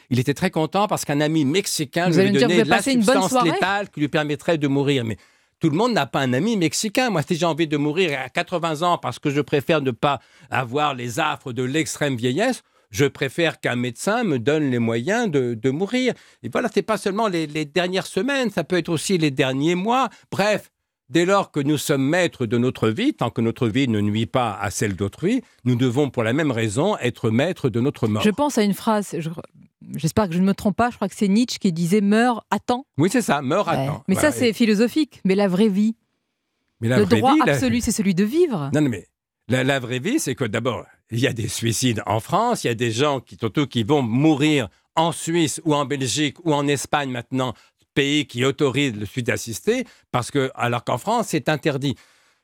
Il était très content parce qu'un ami mexicain Vous lui vous avez la substance létale qui lui permettrait de mourir. Mais tout le monde n'a pas un ami mexicain. Moi, si j'ai envie de mourir à 80 ans parce que je préfère ne pas avoir les affres de l'extrême vieillesse, je préfère qu'un médecin me donne les moyens de, de mourir. Et voilà, c'est pas seulement les, les dernières semaines, ça peut être aussi les derniers mois. Bref, dès lors que nous sommes maîtres de notre vie, tant que notre vie ne nuit pas à celle d'autrui, nous devons pour la même raison être maîtres de notre mort. Je pense à une phrase, je- j'espère que je ne me trompe pas, je crois que c'est Nietzsche qui disait meurs à temps. Oui, c'est ça, meurs Ouais. temps. Mais Ouais, ça, et- c'est philosophique. Mais la vraie vie, mais la le vraie droit vie, la- absolu, c'est celui de vivre. Non, non, mais la, la vraie vie, c'est que d'abord, il y a des suicides en France, il y a des gens qui, surtout, qui vont mourir en Suisse ou en Belgique ou en Espagne maintenant, pays qui autorisent le suicide assisté, parce que, alors qu'en France, c'est interdit.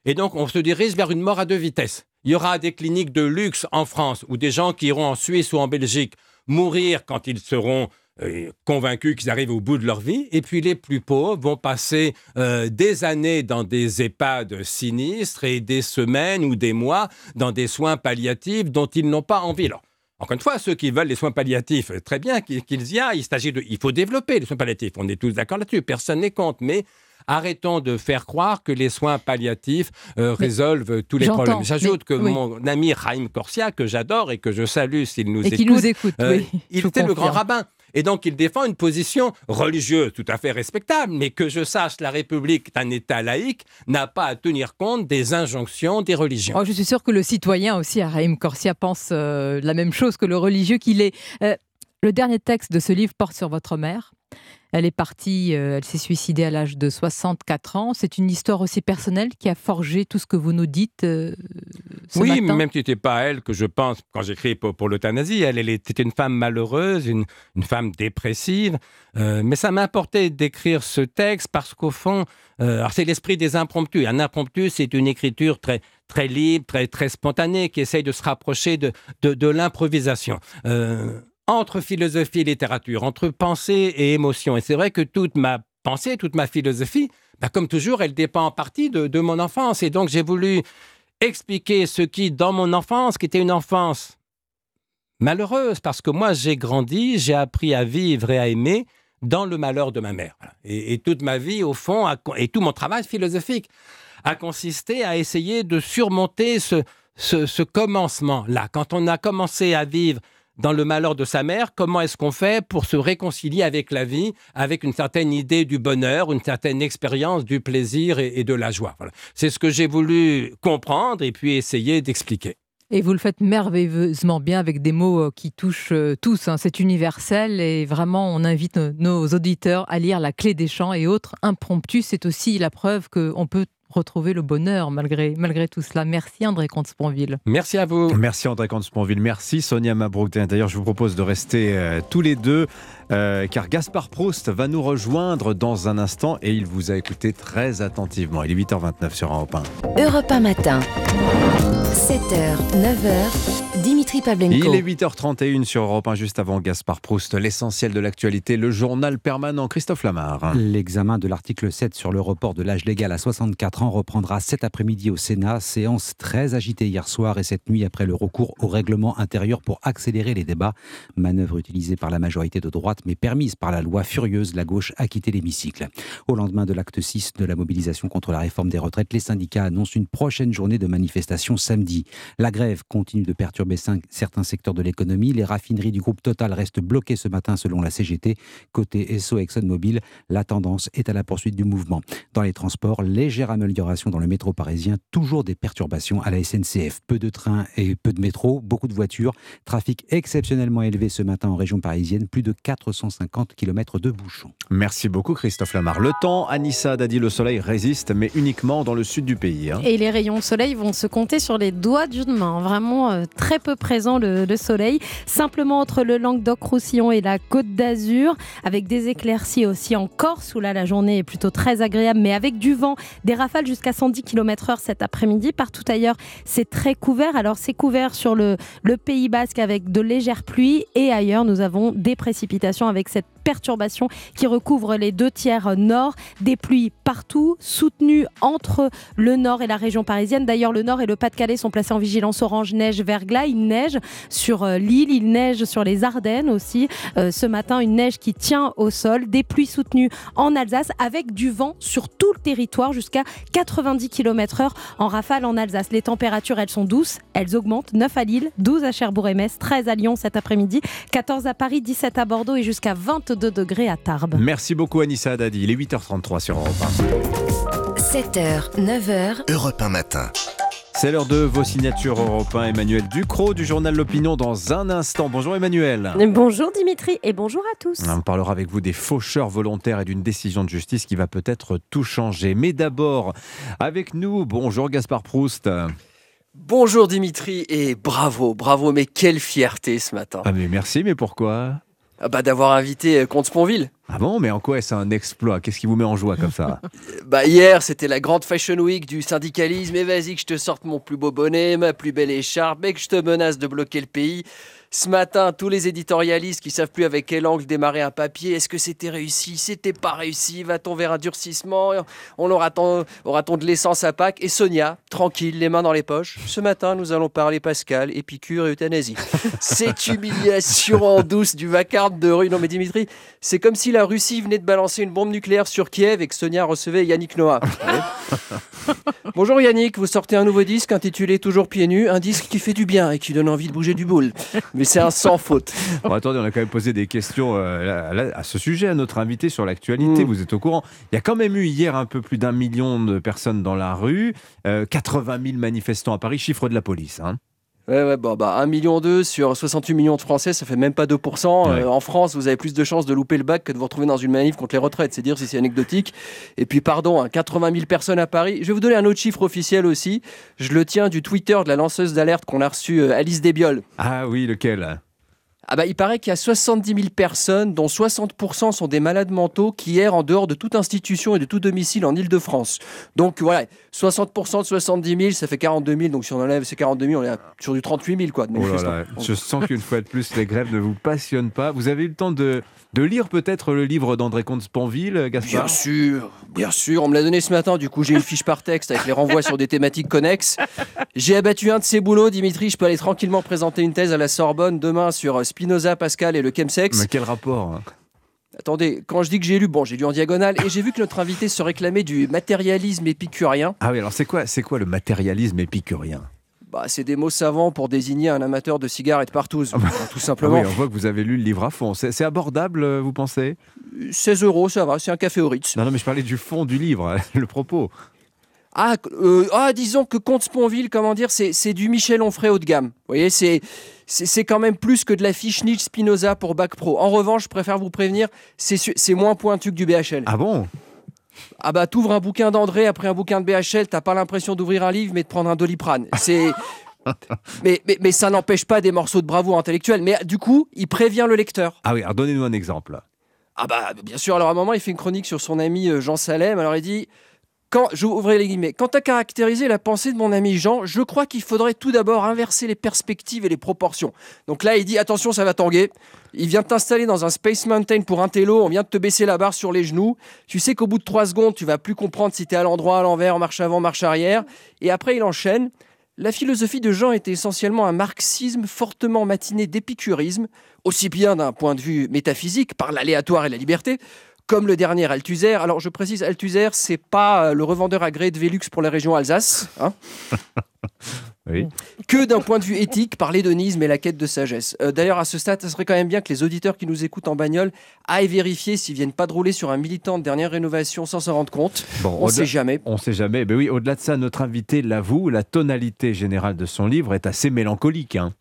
Et donc, on se dirige vers une mort à deux vitesses. Il y aura des cliniques de luxe en France où des gens qui iront en Suisse ou en Belgique mourir quand ils seront euh, convaincus qu'ils arrivent au bout de leur vie. Et puis les plus pauvres vont passer euh, des années dans des EHPAD sinistres et des semaines ou des mois dans des soins palliatifs dont ils n'ont pas envie. Alors, encore une fois, ceux qui veulent les soins palliatifs, euh, très bien qu'ils y aillent. Il s'agit de, il faut développer les soins palliatifs. On est tous d'accord là-dessus. Personne n'est contre. Mais arrêtons de faire croire que les soins palliatifs euh, résolvent tous les problèmes. J'ajoute que oui. mon ami Raïm Corsia, que j'adore et que je salue s'il nous Et écoute, nous écoute, euh, oui, il était le grand rabbin. Et donc, il défend une position religieuse tout à fait respectable, mais que je sache, la République est un État laïque, n'a pas à tenir compte des injonctions des religions. Oh, je suis sûre que le citoyen aussi, Raïm Corsia, pense euh, la même chose que le religieux qu'il est. Euh, le dernier texte de ce livre porte sur votre mère. Elle est partie, euh, elle s'est suicidée à l'âge de 64 ans. C'est une histoire aussi personnelle qui a forgé tout ce que vous nous dites euh, ce oui, matin. même si c'était pas elle que je pense quand j'écris pour, pour l'euthanasie. Elle, elle était une femme malheureuse, une, une femme dépressive. Euh, mais ça m'importait d'écrire ce texte parce qu'au fond, euh, c'est l'esprit des impromptus. Un impromptu, c'est une écriture très très libre, très très spontanée, qui essaye de se rapprocher de de, de l'improvisation. Entre philosophie et littérature, entre pensée et émotion. Et c'est vrai que toute ma pensée, toute ma philosophie, bah, comme toujours, elle dépend en partie de, mon enfance. Et donc j'ai voulu expliquer ce qui, dans mon enfance, qui était une enfance malheureuse, parce que moi, j'ai grandi, j'ai appris à vivre et à aimer dans le malheur de ma mère. Et, toute ma vie, au fond, et tout mon travail philosophique a consisté à essayer de surmonter ce commencement-là. Quand on a commencé à vivre dans le malheur de sa mère, comment est-ce qu'on fait pour se réconcilier avec la vie, avec une certaine idée du bonheur, une certaine expérience du plaisir et, de la joie? C'est ce que j'ai voulu comprendre et puis essayer d'expliquer. Et vous le faites merveilleusement bien avec des mots euh, qui touchent euh, tous. hein. C'est universel et vraiment, on invite euh, nos auditeurs à lire La clé des champs et autres impromptus. C'est aussi la preuve qu'on peut retrouver le bonheur malgré, malgré tout cela. Merci André Comte-Sponville. Merci à vous. Merci André Comte-Sponville. Merci Sonia Mabrouk. D'ailleurs, je vous propose de rester euh, tous les deux euh, car Gaspard Proust va nous rejoindre dans un instant et il vous a écouté très attentivement. Il est 8h29 sur Europe 1. Europe 1 matin. 7h, 9h, Dimitri Pavlenko. Il est 8h31 sur Europe 1, juste avant Gaspard Proust. L'essentiel de l'actualité, le journal permanent. Christophe Lamar. L'examen de l'article 7 sur le report de l'âge légal à 64 ans reprendra cet après-midi au Sénat. Séance très agitée hier soir et cette nuit après le recours au règlement intérieur pour accélérer les débats. Manœuvre utilisée par la majorité de droite mais permise par la loi furieuse. La gauche a quitté l'hémicycle. Au lendemain de l'acte 6 de la mobilisation contre la réforme des retraites, les syndicats annoncent une prochaine journée de manifestation samedi. La grève continue de perturber certains secteurs de l'économie. Les raffineries du groupe Total restent bloquées ce matin selon la CGT. Côté SO ExxonMobil, la tendance est à la poursuite du mouvement. Dans les transports, légère amélioration dans le métro parisien, toujours des perturbations à la SNCF. Peu de trains et peu de métro, beaucoup de voitures. Trafic exceptionnellement élevé ce matin en région parisienne, plus de 450 km de bouchons. Merci beaucoup Christophe Lamar. Le temps, Anissa a dit le soleil résiste, mais uniquement dans le sud du pays. hein. Et les rayons de soleil vont se compter sur les doigts d'une main. Vraiment euh, très peu présent le, le soleil. Simplement entre le Languedoc-Roussillon et la Côte d'Azur, avec des éclaircies aussi en Corse, où là la journée est plutôt très agréable, mais avec du vent, des rafales jusqu'à 110 km/h cet après-midi. Partout ailleurs, c'est très couvert. Alors c'est couvert sur le, le Pays Basque avec de légères pluies et ailleurs, nous avons des précipitations avec cette perturbation qui recouvre les deux tiers nord. Des pluies partout, soutenues entre le nord et la région parisienne. D'ailleurs, le nord et le Pas-de-Calais sont placés en vigilance orange neige verglas. Il neige sur euh, l'île, il neige sur les Ardennes aussi. Euh, ce matin, une neige qui tient au sol. Des pluies soutenues en Alsace avec du vent sur tout le territoire jusqu'à 90 km/h en rafale en Alsace. Les températures, elles sont douces, elles augmentent. 9 à Lille, 12 à Cherbourg et Metz, 13 à Lyon cet après-midi, 14 à Paris, 17 à Bordeaux et jusqu'à 22 degrés à Tarbes. Merci beaucoup Anissa Haddadi. Il est 8h33 sur Europe 7h, 9h, Europe 1 matin. 1. C'est l'heure de vos signatures Europe 1. Emmanuel Ducrot du journal L'Opinion dans un instant. Bonjour Emmanuel. Bonjour Dimitri et bonjour à tous. On parlera avec vous des faucheurs volontaires et d'une décision de justice qui va peut-être tout changer. Mais d'abord, avec nous, bonjour Gaspard Proust. Bonjour Dimitri et bravo, bravo, mais quelle fierté ce matin. Ah mais merci, mais pourquoi? Bah, D'avoir invité euh, Comte Sponville. Ah bon, mais en quoi est-ce un exploit? Qu'est-ce qui vous met en joie comme ça? Bah hier c'était la grande fashion week du syndicalisme et vas-y que je te sorte mon plus beau bonnet, ma plus belle écharpe et que je te menace de bloquer le pays. Ce matin, tous les éditorialistes qui savent plus avec quel angle démarrer un papier, est-ce que c'était réussi, c'était pas réussi, va-t-on vers un durcissement, on aura-t-on aura-t-on de l'essence à Pâques Et Sonia, tranquille, les mains dans les poches. Ce matin, nous allons parler Pascal, épicure et euthanasie. Cette humiliation en douce du vacarme de rue. Non mais Dimitri, c'est comme si la Russie venait de balancer une bombe nucléaire sur Kiev et que Sonia recevait Yannick Noah. Bonjour Yannick, vous sortez un nouveau disque intitulé Toujours pieds nus, un disque qui fait du bien et qui donne envie de bouger du boule. C'est un sans faute. Bon, attendez, on a quand même posé des questions euh, à, à ce sujet à notre invité sur l'actualité. Mm. Vous êtes au courant. Il y a quand même eu hier un peu plus d'un million de personnes dans la rue, euh, 80 000 manifestants à Paris, chiffre de la police. hein. Ouais, ouais, bon, bah, 1 million sur 68 millions de Français, ça fait même pas 2%. Ouais. Euh, en France, vous avez plus de chances de louper le bac que de vous retrouver dans une manif contre les retraites. C'est dire si c'est anecdotique. Et puis, pardon, hein, 80 000 personnes à Paris. Je vais vous donner un autre chiffre officiel aussi. Je le tiens du Twitter de la lanceuse d'alerte qu'on a reçue, euh, Alice Desbioles. Ah oui, lequel? Ah bah, il paraît qu'il y a 70 000 personnes, dont 60% sont des malades mentaux, qui errent en dehors de toute institution et de tout domicile en Ile-de-France. Donc voilà, 60% de 70 000, ça fait 42 000. Donc si on enlève ces 42 000, on est sur du 38 000 quoi, de Oh là manifestants. là, je sens qu'une fois de plus, les grèves ne vous passionnent pas. Vous avez eu le temps de, de lire peut-être le livre d'André Comte-Spanville, Gaspard? Bien sûr, bien sûr, on me l'a donné ce matin, du coup j'ai une fiche par texte avec les renvois sur des thématiques connexes. J'ai abattu un de ces boulots, Dimitri, je peux aller tranquillement présenter une thèse à la Sorbonne demain sur euh, Spinoza, Pascal et le chemsex. Mais quel rapport hein Attendez, quand je dis que j'ai lu, bon j'ai lu en diagonale et j'ai vu que notre invité se réclamait du matérialisme épicurien. Ah oui, alors c'est quoi, c'est quoi le matérialisme épicurien? Bah, c'est des mots savants pour désigner un amateur de cigares et de partouze, tout Ah simplement. oui, on voit que vous avez lu le livre à fond. C'est abordable, euh, vous pensez? 16 euros, ça va, c'est un café au Ritz. Non, non, mais je parlais du fond du livre, le propos. Ah, euh, ah, disons que Comte Sponville, comment dire, c'est du Michel Onfray haut de gamme. Vous voyez, c'est c'est quand même plus que de la fiche Nietzsche Spinoza pour Bac Pro. En revanche, je préfère vous prévenir, c'est moins pointu que du BHL. Ah bon? Ah bah, t'ouvres un bouquin d'André après un bouquin de BHL, t'as pas l'impression d'ouvrir un livre, mais de prendre un doliprane. C'est. mais, mais, mais ça n'empêche pas des morceaux de bravoure intellectuelle. Mais du coup, il prévient le lecteur. Ah oui, alors donnez-nous un exemple. Ah bah bien sûr, alors à un moment il fait une chronique sur son ami euh, Jean Salem, alors il dit quand, je ouvrais les guillemets, quant à caractériser la pensée de mon ami Jean, je crois qu'il faudrait tout d'abord inverser les perspectives et les proportions. Donc là il dit attention ça va tanguer, il vient t'installer dans un Space Mountain pour un télo, on vient de te baisser la barre sur les genoux, tu sais qu'au bout de trois secondes tu vas plus comprendre si tu es à l'endroit, à l'envers, marche avant, marche arrière, et après il enchaîne. La philosophie de Jean était essentiellement un marxisme fortement matiné d'épicurisme, aussi bien d'un point de vue métaphysique, par l'aléatoire et la liberté, comme le dernier Althusser. Alors je précise, Althusser, c'est pas euh, le revendeur agréé de Velux pour la région Alsace, hein, Oui. que d'un point de vue éthique, par l'hédonisme et la quête de sagesse. Euh, D'ailleurs, à ce stade, ça serait quand même bien que les auditeurs qui nous écoutent en bagnole aillent vérifier s'ils viennent pas de rouler sur un militant de dernière rénovation sans s'en rendre compte. Bon, on au-delà- sait jamais. On sait jamais. Ben oui, au-delà de ça, notre invité l'avoue, la tonalité générale de son livre est assez mélancolique. hein.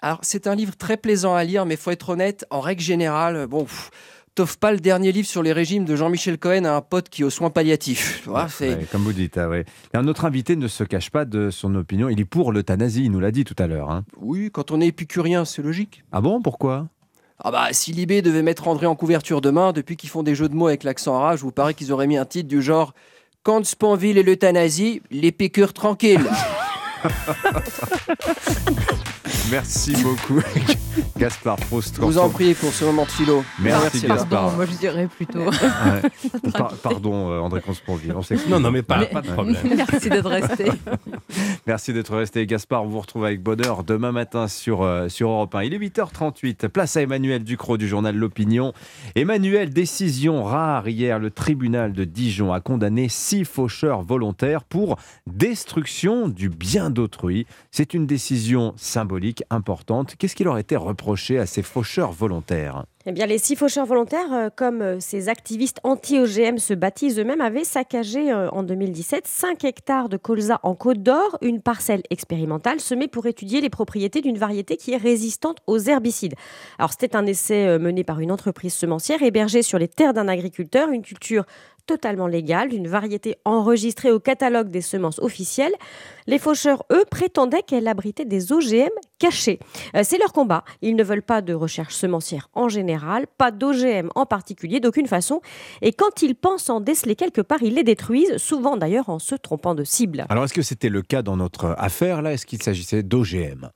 Alors, c'est un livre très plaisant à lire, mais faut être honnête, en règle générale, bon, pff, t'offres pas le dernier livre sur les régimes de Jean-Michel Cohen à un pote qui est aux soins palliatifs. Tu vois, c'est- Ouais, comme vous dites, ah ouais. Et notre invité ne se cache pas de son opinion. Il est pour l'euthanasie, il nous l'a dit tout à l'heure. hein. Oui, quand on est épicurien, c'est logique. Ah bon, pourquoi? Ah bah, si Libé devait mettre André en couverture demain, depuis qu'ils font des jeux de mots avec l'accent arabe, je vous parie qu'ils auraient mis un titre du genre Quand Spanville et l'euthanasie, les piqûres tranquilles. Merci beaucoup, Gaspard Proust. Je vous en prie pour ce moment de philo. Merci, les Gaspard. Pardon, moi je dirais plutôt. Ouais. Par- pardon, euh, André Consponville. Non, non, mais pas- Mais- pas de problème. Merci d'être resté. Merci d'être resté. Gaspard, on vous retrouve avec bonheur demain matin sur, euh, sur Europe 1. Il est 8h38. Place à Emmanuel Ducrot du journal L'Opinion. Emmanuel, décision rare hier. Le tribunal de Dijon a condamné six faucheurs volontaires pour destruction du bien d'autrui. C'est une décision symbolique importante. Qu'est-ce qui leur était reproché à ces faucheurs volontaires? Eh bien, les six faucheurs volontaires, euh, comme euh, ces activistes anti-OGM se baptisent eux-mêmes, avaient saccagé euh, en 2017 5 hectares de colza en Côte d'Or, une parcelle expérimentale semée pour étudier les propriétés d'une variété qui est résistante aux herbicides. Alors, c'était un essai mené par une entreprise semencière hébergée sur les terres d'un agriculteur, une culture totalement légale, d'une variété enregistrée au catalogue des semences officielles. Les faucheurs, eux, prétendaient qu'elle abritait des OGM cachés. C'est leur combat. Ils ne veulent pas de recherche semencière en général, pas d'OGM en particulier, d'aucune façon. Et quand ils pensent en déceler quelque part, ils les détruisent, souvent d'ailleurs en se trompant de cible. Alors, est-ce que c'était le cas dans notre affaire là? Est-ce qu'il s'agissait d'OGM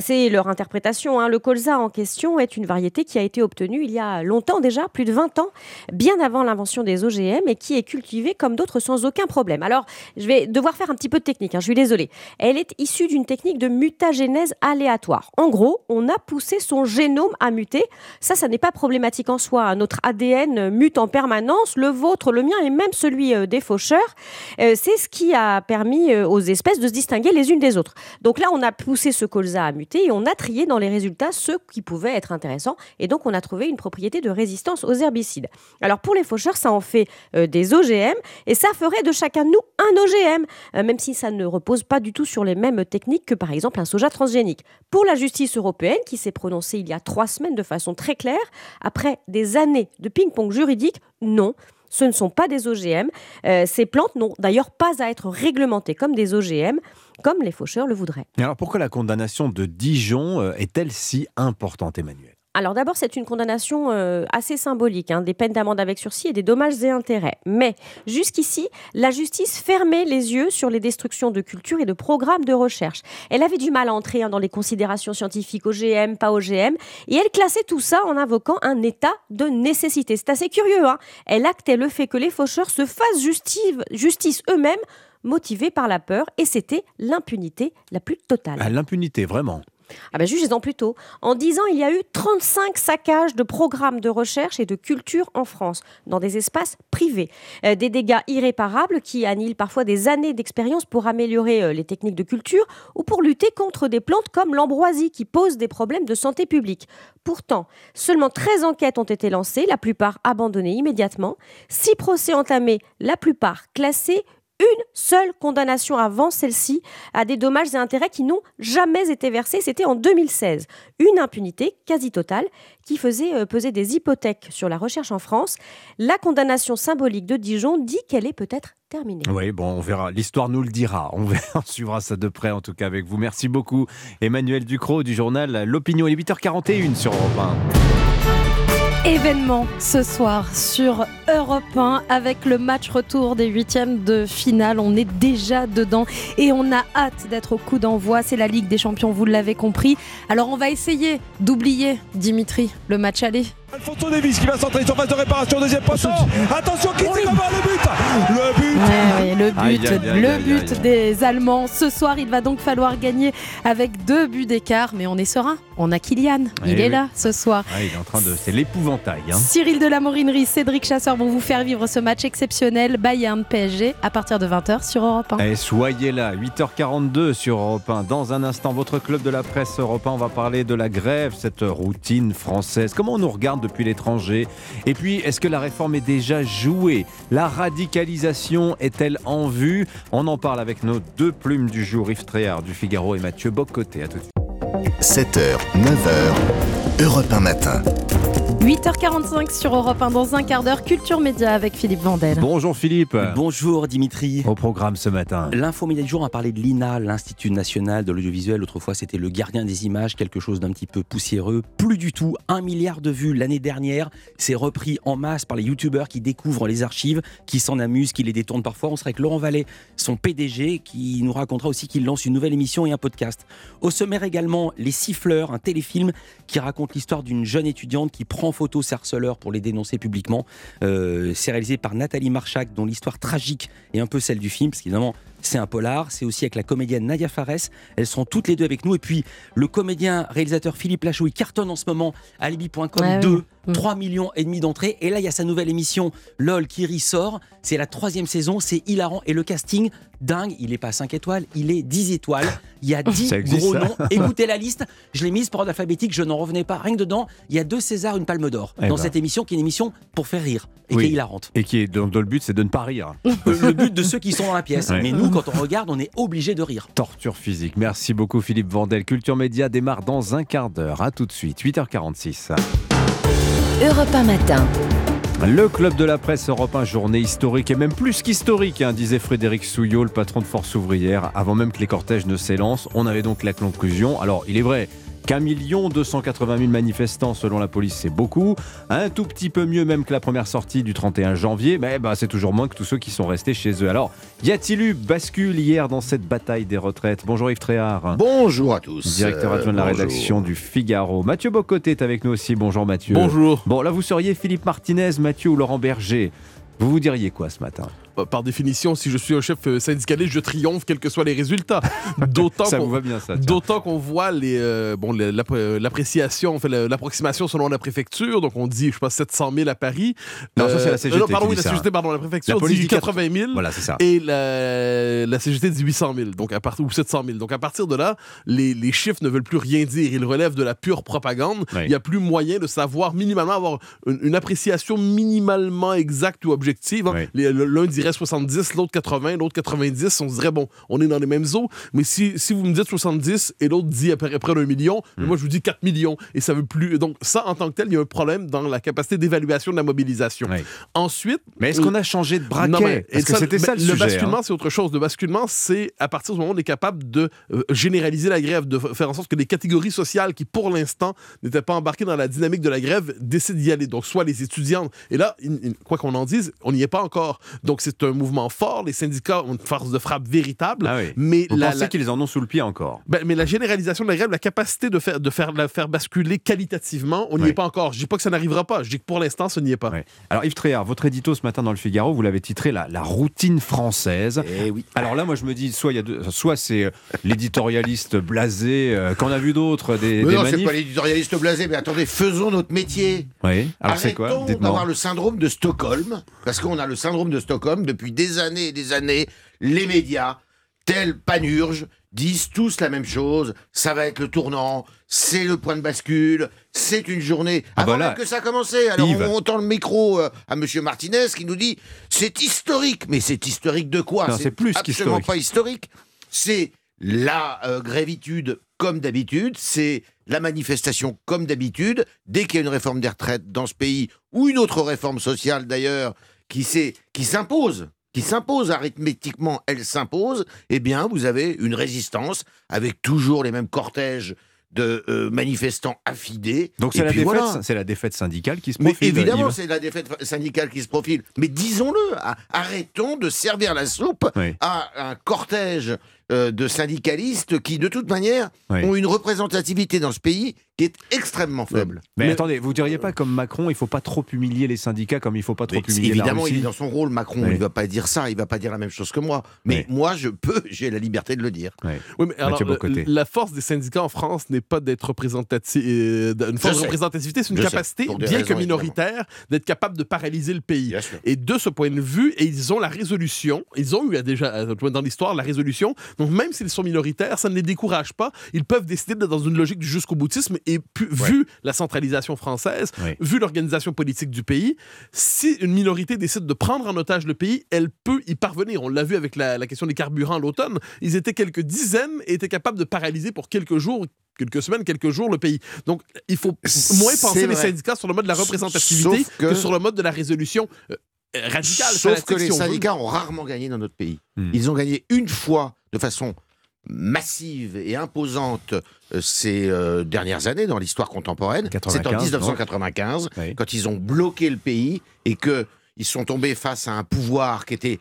C'est leur interprétation. hein. Le colza en question est une variété qui a été obtenue il y a longtemps déjà, plus de 20 ans, bien avant l'invention des OGM et qui est cultivée comme d'autres sans aucun problème. Alors, je vais devoir faire un petit peu de technique, hein, je suis désolée. Elle est issue d'une technique de mutagénèse aléatoire. En gros, on a poussé son génome à muter. Ça, ça n'est pas problématique en soi. hein. Notre ADN mute en permanence, le vôtre, le mien et même celui euh, des faucheurs. Euh, c'est ce qui a permis euh, aux espèces de se distinguer les unes des autres. Donc là, on a poussé ce colza a muté et on a trié dans les résultats ceux qui pouvaient être intéressants. Et donc, on a trouvé une propriété de résistance aux herbicides. Alors, pour les faucheurs, ça en fait euh, des OGM et ça ferait de chacun de nous un OGM, euh, même si ça ne repose pas du tout sur les mêmes techniques que, par exemple, un soja transgénique. Pour la justice européenne, qui s'est prononcée il y a trois semaines de façon très claire, après des années de ping-pong juridique, non, ce ne sont pas des OGM. Euh, ces plantes n'ont d'ailleurs pas à être réglementées comme des OGM, comme les faucheurs le voudraient. Alors pourquoi la condamnation de Dijon euh, est-elle si importante, Emmanuel? Alors d'abord, c'est une condamnation euh, assez symbolique, hein, des peines d'amende avec sursis et des dommages et intérêts. Mais jusqu'ici, la justice fermait les yeux sur les destructions de cultures et de programmes de recherche. Elle avait du mal à entrer hein, dans les considérations scientifiques OGM, pas OGM, et elle classait tout ça en invoquant un état de nécessité. C'est assez curieux. Hein elle actait le fait que les faucheurs se fassent justice, justice eux-mêmes motivés par la peur, et c'était l'impunité la plus totale. Ah, L'impunité, vraiment. Ah ben jugez-en plutôt. En 10 ans, il y a eu 35 saccages de programmes de recherche et de culture en France, dans des espaces privés. Euh, des dégâts irréparables qui annihilent parfois des années d'expérience pour améliorer euh, les techniques de culture ou pour lutter contre des plantes comme l'ambroisie qui posent des problèmes de santé publique. Pourtant, seulement 13 enquêtes ont été lancées, la plupart abandonnées immédiatement, 6 procès entamés, la plupart classés, une seule condamnation avant celle-ci à des dommages et intérêts qui n'ont jamais été versés. C'était en 2016. Une impunité quasi totale qui faisait euh, peser des hypothèques sur la recherche en France. La condamnation symbolique de Dijon dit qu'elle est peut-être terminée. Oui, bon, on verra. L'histoire nous le dira. On, suivra ça de près, en tout cas, avec vous. Merci beaucoup, Emmanuel Ducrot du journal L'Opinion. Il est 8h41 sur Europe 1. Événement ce soir sur Europe 1 avec le match retour des huitièmes de finale. On est déjà dedans et on a hâte d'être au coup d'envoi. C'est la Ligue des Champions, vous l'avez compris. Alors on va essayer d'oublier, Dimitri, le match aller. Alfonso Davis qui va centrer sur phase de réparation, deuxième poteau. Attention, qui le but Le but le but, Aïe, aïe, aïe, le aïe, but aïe. des Allemands. Ce soir, il va donc falloir gagner avec deux buts d'écart, mais on est serein. On a Kylian, il Eh est oui. là ce soir. Ah, il est en train de. C'est l'épouvantail. Hein. Cyril de la Morinerie, Cédric Chasseur vont vous faire vivre ce match exceptionnel Bayern PSG à partir de 20h sur Europe 1. Et soyez là, 8h42 sur Europe 1. Dans un instant, votre club de la presse Europe 1, on va parler de la grève, cette routine française. Comment on nous regarde depuis l'étranger? Et puis, est-ce que la réforme est déjà jouée? La radicalisation est-elle en vue On en parle avec nos deux plumes du jour, Yves Tréhard du Figaro et Mathieu Bocoté. À tout de suite. 7h, 9h, Europe 1 matin. 8h45 sur Europe 1 dans un quart d'heure, Culture Média avec Philippe Vandel. Bonjour Philippe. Bonjour Dimitri. Au programme ce matin. L'info média du jour a parlé de l'INA, l'Institut national de l'audiovisuel. Autrefois, c'était le gardien des images, quelque chose d'un petit peu poussiéreux. Plus du tout. Un milliard de vues l'année dernière. C'est repris en masse par les youtubeurs qui découvrent les archives, qui s'en amusent, qui les détournent parfois. On serait avec Laurent Vallée, son PDG, qui nous racontera aussi qu'il lance une nouvelle émission et un podcast. Au sommaire également, Les Siffleurs, un téléfilm qui raconte l'histoire d'une jeune étudiante qui prend en photo ses harceleurs pour les dénoncer publiquement. Euh, c'est réalisé par Nathalie Marchak, dont l'histoire tragique est un peu celle du film, parce qu'évidemment, c'est un polar. C'est aussi avec la comédienne Nadia Fares. Elles sont toutes les deux avec nous. Et puis, le comédien réalisateur Philippe Lachaud, il cartonne en ce moment. Alibi.com Ouais, 2, oui. Mm. 3 millions et demi d'entrées. Et là, il y a sa nouvelle émission, LOL, qui ressort. C'est la troisième saison. C'est hilarant. Et le casting, dingue. Il est pas 5 étoiles, il est 10 étoiles. Il y a 10 Ça existe, gros noms. Écoutez la liste. Je l'ai mise par ordre alphabétique. Je n'en revenais pas. Rien que dedans, il y a deux Césars, une Palme d'Or. Eh dans ben. cette émission qui est une émission pour faire rire et Oui. qui est hilarante. Et qui est dans le but, c'est de ne pas rire. le but de ceux qui sont dans la pièce. Ouais. Mais nous, quand on regarde, on est obligé de rire. Torture physique. Merci beaucoup Philippe Vandel. Culture Média démarre dans un quart d'heure. À tout de suite, 8h46. Europe 1 matin. Le club de la presse Europe 1, journée historique et même plus qu'historique, hein, disait Frédéric Souillot, le patron de Force ouvrière, avant même que les cortèges ne s'élancent. On avait donc la conclusion. Alors, il est vrai qu'un million 280 000 manifestants selon la police, c'est beaucoup. Un tout petit peu mieux même que la première sortie du 31 janvier, mais bah, c'est toujours moins que tous ceux qui sont restés chez eux. Alors, y a-t-il eu bascule hier dans cette bataille des retraites? Bonjour Yves Tréhard. Bonjour à tous. Directeur adjoint de la Euh, bonjour. rédaction du Figaro. Mathieu Bocoté est avec nous aussi. Bonjour Mathieu. Bonjour. Bon, là vous seriez Philippe Martinez, Mathieu ou Laurent Berger. Vous vous diriez quoi ce matin? Par définition, si je suis un chef euh, syndicaliste, je triomphe quels que soient les résultats. D'autant qu'on- vous va bien, ça, tiens. D'autant qu'on voit les, euh, bon, euh, l'appréciation, enfin, la- l'approximation selon la préfecture. Donc, on dit, je pense, 700 000 à Paris. Non, ça, c'est la Euh, CGT non, pardon, oui, la. CGT, pardon, la préfecture La dit dit quatre- 80 000. Voilà, c'est ça. Et la, la CGT dit 800 000, donc à partir, ou 700 000. Donc, à partir de là, les, les chiffres ne veulent plus rien dire. Ils relèvent de la pure propagande. Oui. Il n'y a plus moyen de savoir minimalement, avoir une, une appréciation minimalement exacte ou objective. hein. Les- L'un dirait 70, l'autre 80, l'autre 90. On se dirait, bon, on est dans les mêmes eaux. Mais si, si vous me dites 70 et l'autre dit à peu près d'un million, Hmm. moi je vous dis 4 millions. Et ça veut plus. Donc, ça, en tant que tel, il y a un problème dans la capacité d'évaluation de la mobilisation. Ensuite. Mais est-ce qu'on a changé de braquet? Non, mais- Parce que c'était ça le sujet, basculement, hein. c'est autre chose. Le basculement, c'est à partir du moment où on est capable de euh, généraliser la grève, de faire en sorte que les catégories sociales qui, pour l'instant, n'étaient pas embarquées dans la dynamique de la grève, décident d'y aller. Donc, soit les étudiants. Et là, in- in- quoi qu'on en dise, on n'y est pas encore. Donc, c'est un mouvement fort. Les syndicats ont une force de frappe véritable. Mais Vous la, pensez la- qu'ils en ont sous le pied encore? Ben, mais la généralisation de la grève, la capacité de faire, de faire, la faire basculer qualitativement, on n'y est pas encore. Je dis pas que ça n'arrivera pas. Je dis que pour l'instant, ce n'y est pas. Alors Yves Tréhard, votre édito ce matin dans le Figaro, vous l'avez titré la, la routine française. Alors là, moi je me dis, soit, il y a deux- soit c'est euh, l'éditorialiste blasé, euh, qu'on a vu d'autres, des, Mais des non, c'est manifs. pas l'éditorialiste blasé, mais attendez, faisons notre métier. Oui, alors c'est quoi? Arrêtons d'avoir le syndrome de Stockholm, parce qu'on a le syndrome de Stockholm depuis des années et des années. Les médias, tels panurges, disent tous la même chose. Ça va être le tournant, c'est le point de bascule, c'est une journée. Ah Avant bah même que ça a commencé, alors Yves. on, on tend le micro euh, à Monsieur Martinez qui nous dit c'est historique. Mais c'est historique de quoi? C'est plus absolument pas historique. C'est la euh, grévitude comme d'habitude, c'est la manifestation comme d'habitude. Dès qu'il y a une réforme des retraites dans ce pays, ou une autre réforme sociale d'ailleurs, qui, s'impose, qui s'impose arithmétiquement, elle s'impose, eh bien vous avez une résistance avec toujours les mêmes cortèges de euh, manifestants affidés. Donc c'est la, défaite, voilà. c'est la défaite syndicale qui se Mais profile. évidemment, c'est la défaite syndicale qui se profile. Mais disons-le, arrêtons de servir la soupe Oui. à un cortège euh, de syndicalistes qui, de toute manière, Oui. ont une représentativité dans ce pays qui est extrêmement faible. Mais, attendez, vous diriez pas comme Macron, il faut pas trop humilier les syndicats comme il faut pas trop humilier évidemment, la il est dans son rôle, Macron. Oui. Il ne va pas dire ça, il ne va pas dire la même chose que moi. Mais moi, je peux, j'ai la liberté de le dire. Oui, mais alors, la force des syndicats en France n'est pas d'être représentatif. euh, Une force de représentativité, c'est une Je capacité, bien que minoritaire, d'être capable de paralyser le pays. Et de ce point de vue, et ils ont la résolution, ils ont eu déjà euh, dans l'histoire la résolution. Donc même s'ils sont minoritaires, ça ne les décourage pas. Ils peuvent décider d'être dans une logique du jusqu'au boutisme. Et pu- vu la centralisation française, vu l'organisation politique du pays, si une minorité décide de prendre en otage le pays, elle peut y parvenir. On l'a vu avec la, la question des carburants l'automne. Ils étaient quelques dizaines et étaient capables de paralyser pour quelques jours quelques semaines, quelques jours le pays. Donc, il faut moins penser les syndicats sur le mode de la représentativité que... que- sur le mode de la résolution euh, radicale. Sauf que les syndicats ont rarement gagné dans notre pays. Hmm. Ils ont gagné une fois de façon massive et imposante euh, ces euh, dernières années dans l'histoire contemporaine. C'est en 95, 1995, quand ils ont bloqué le pays et qu'ils sont tombés face à un pouvoir qui était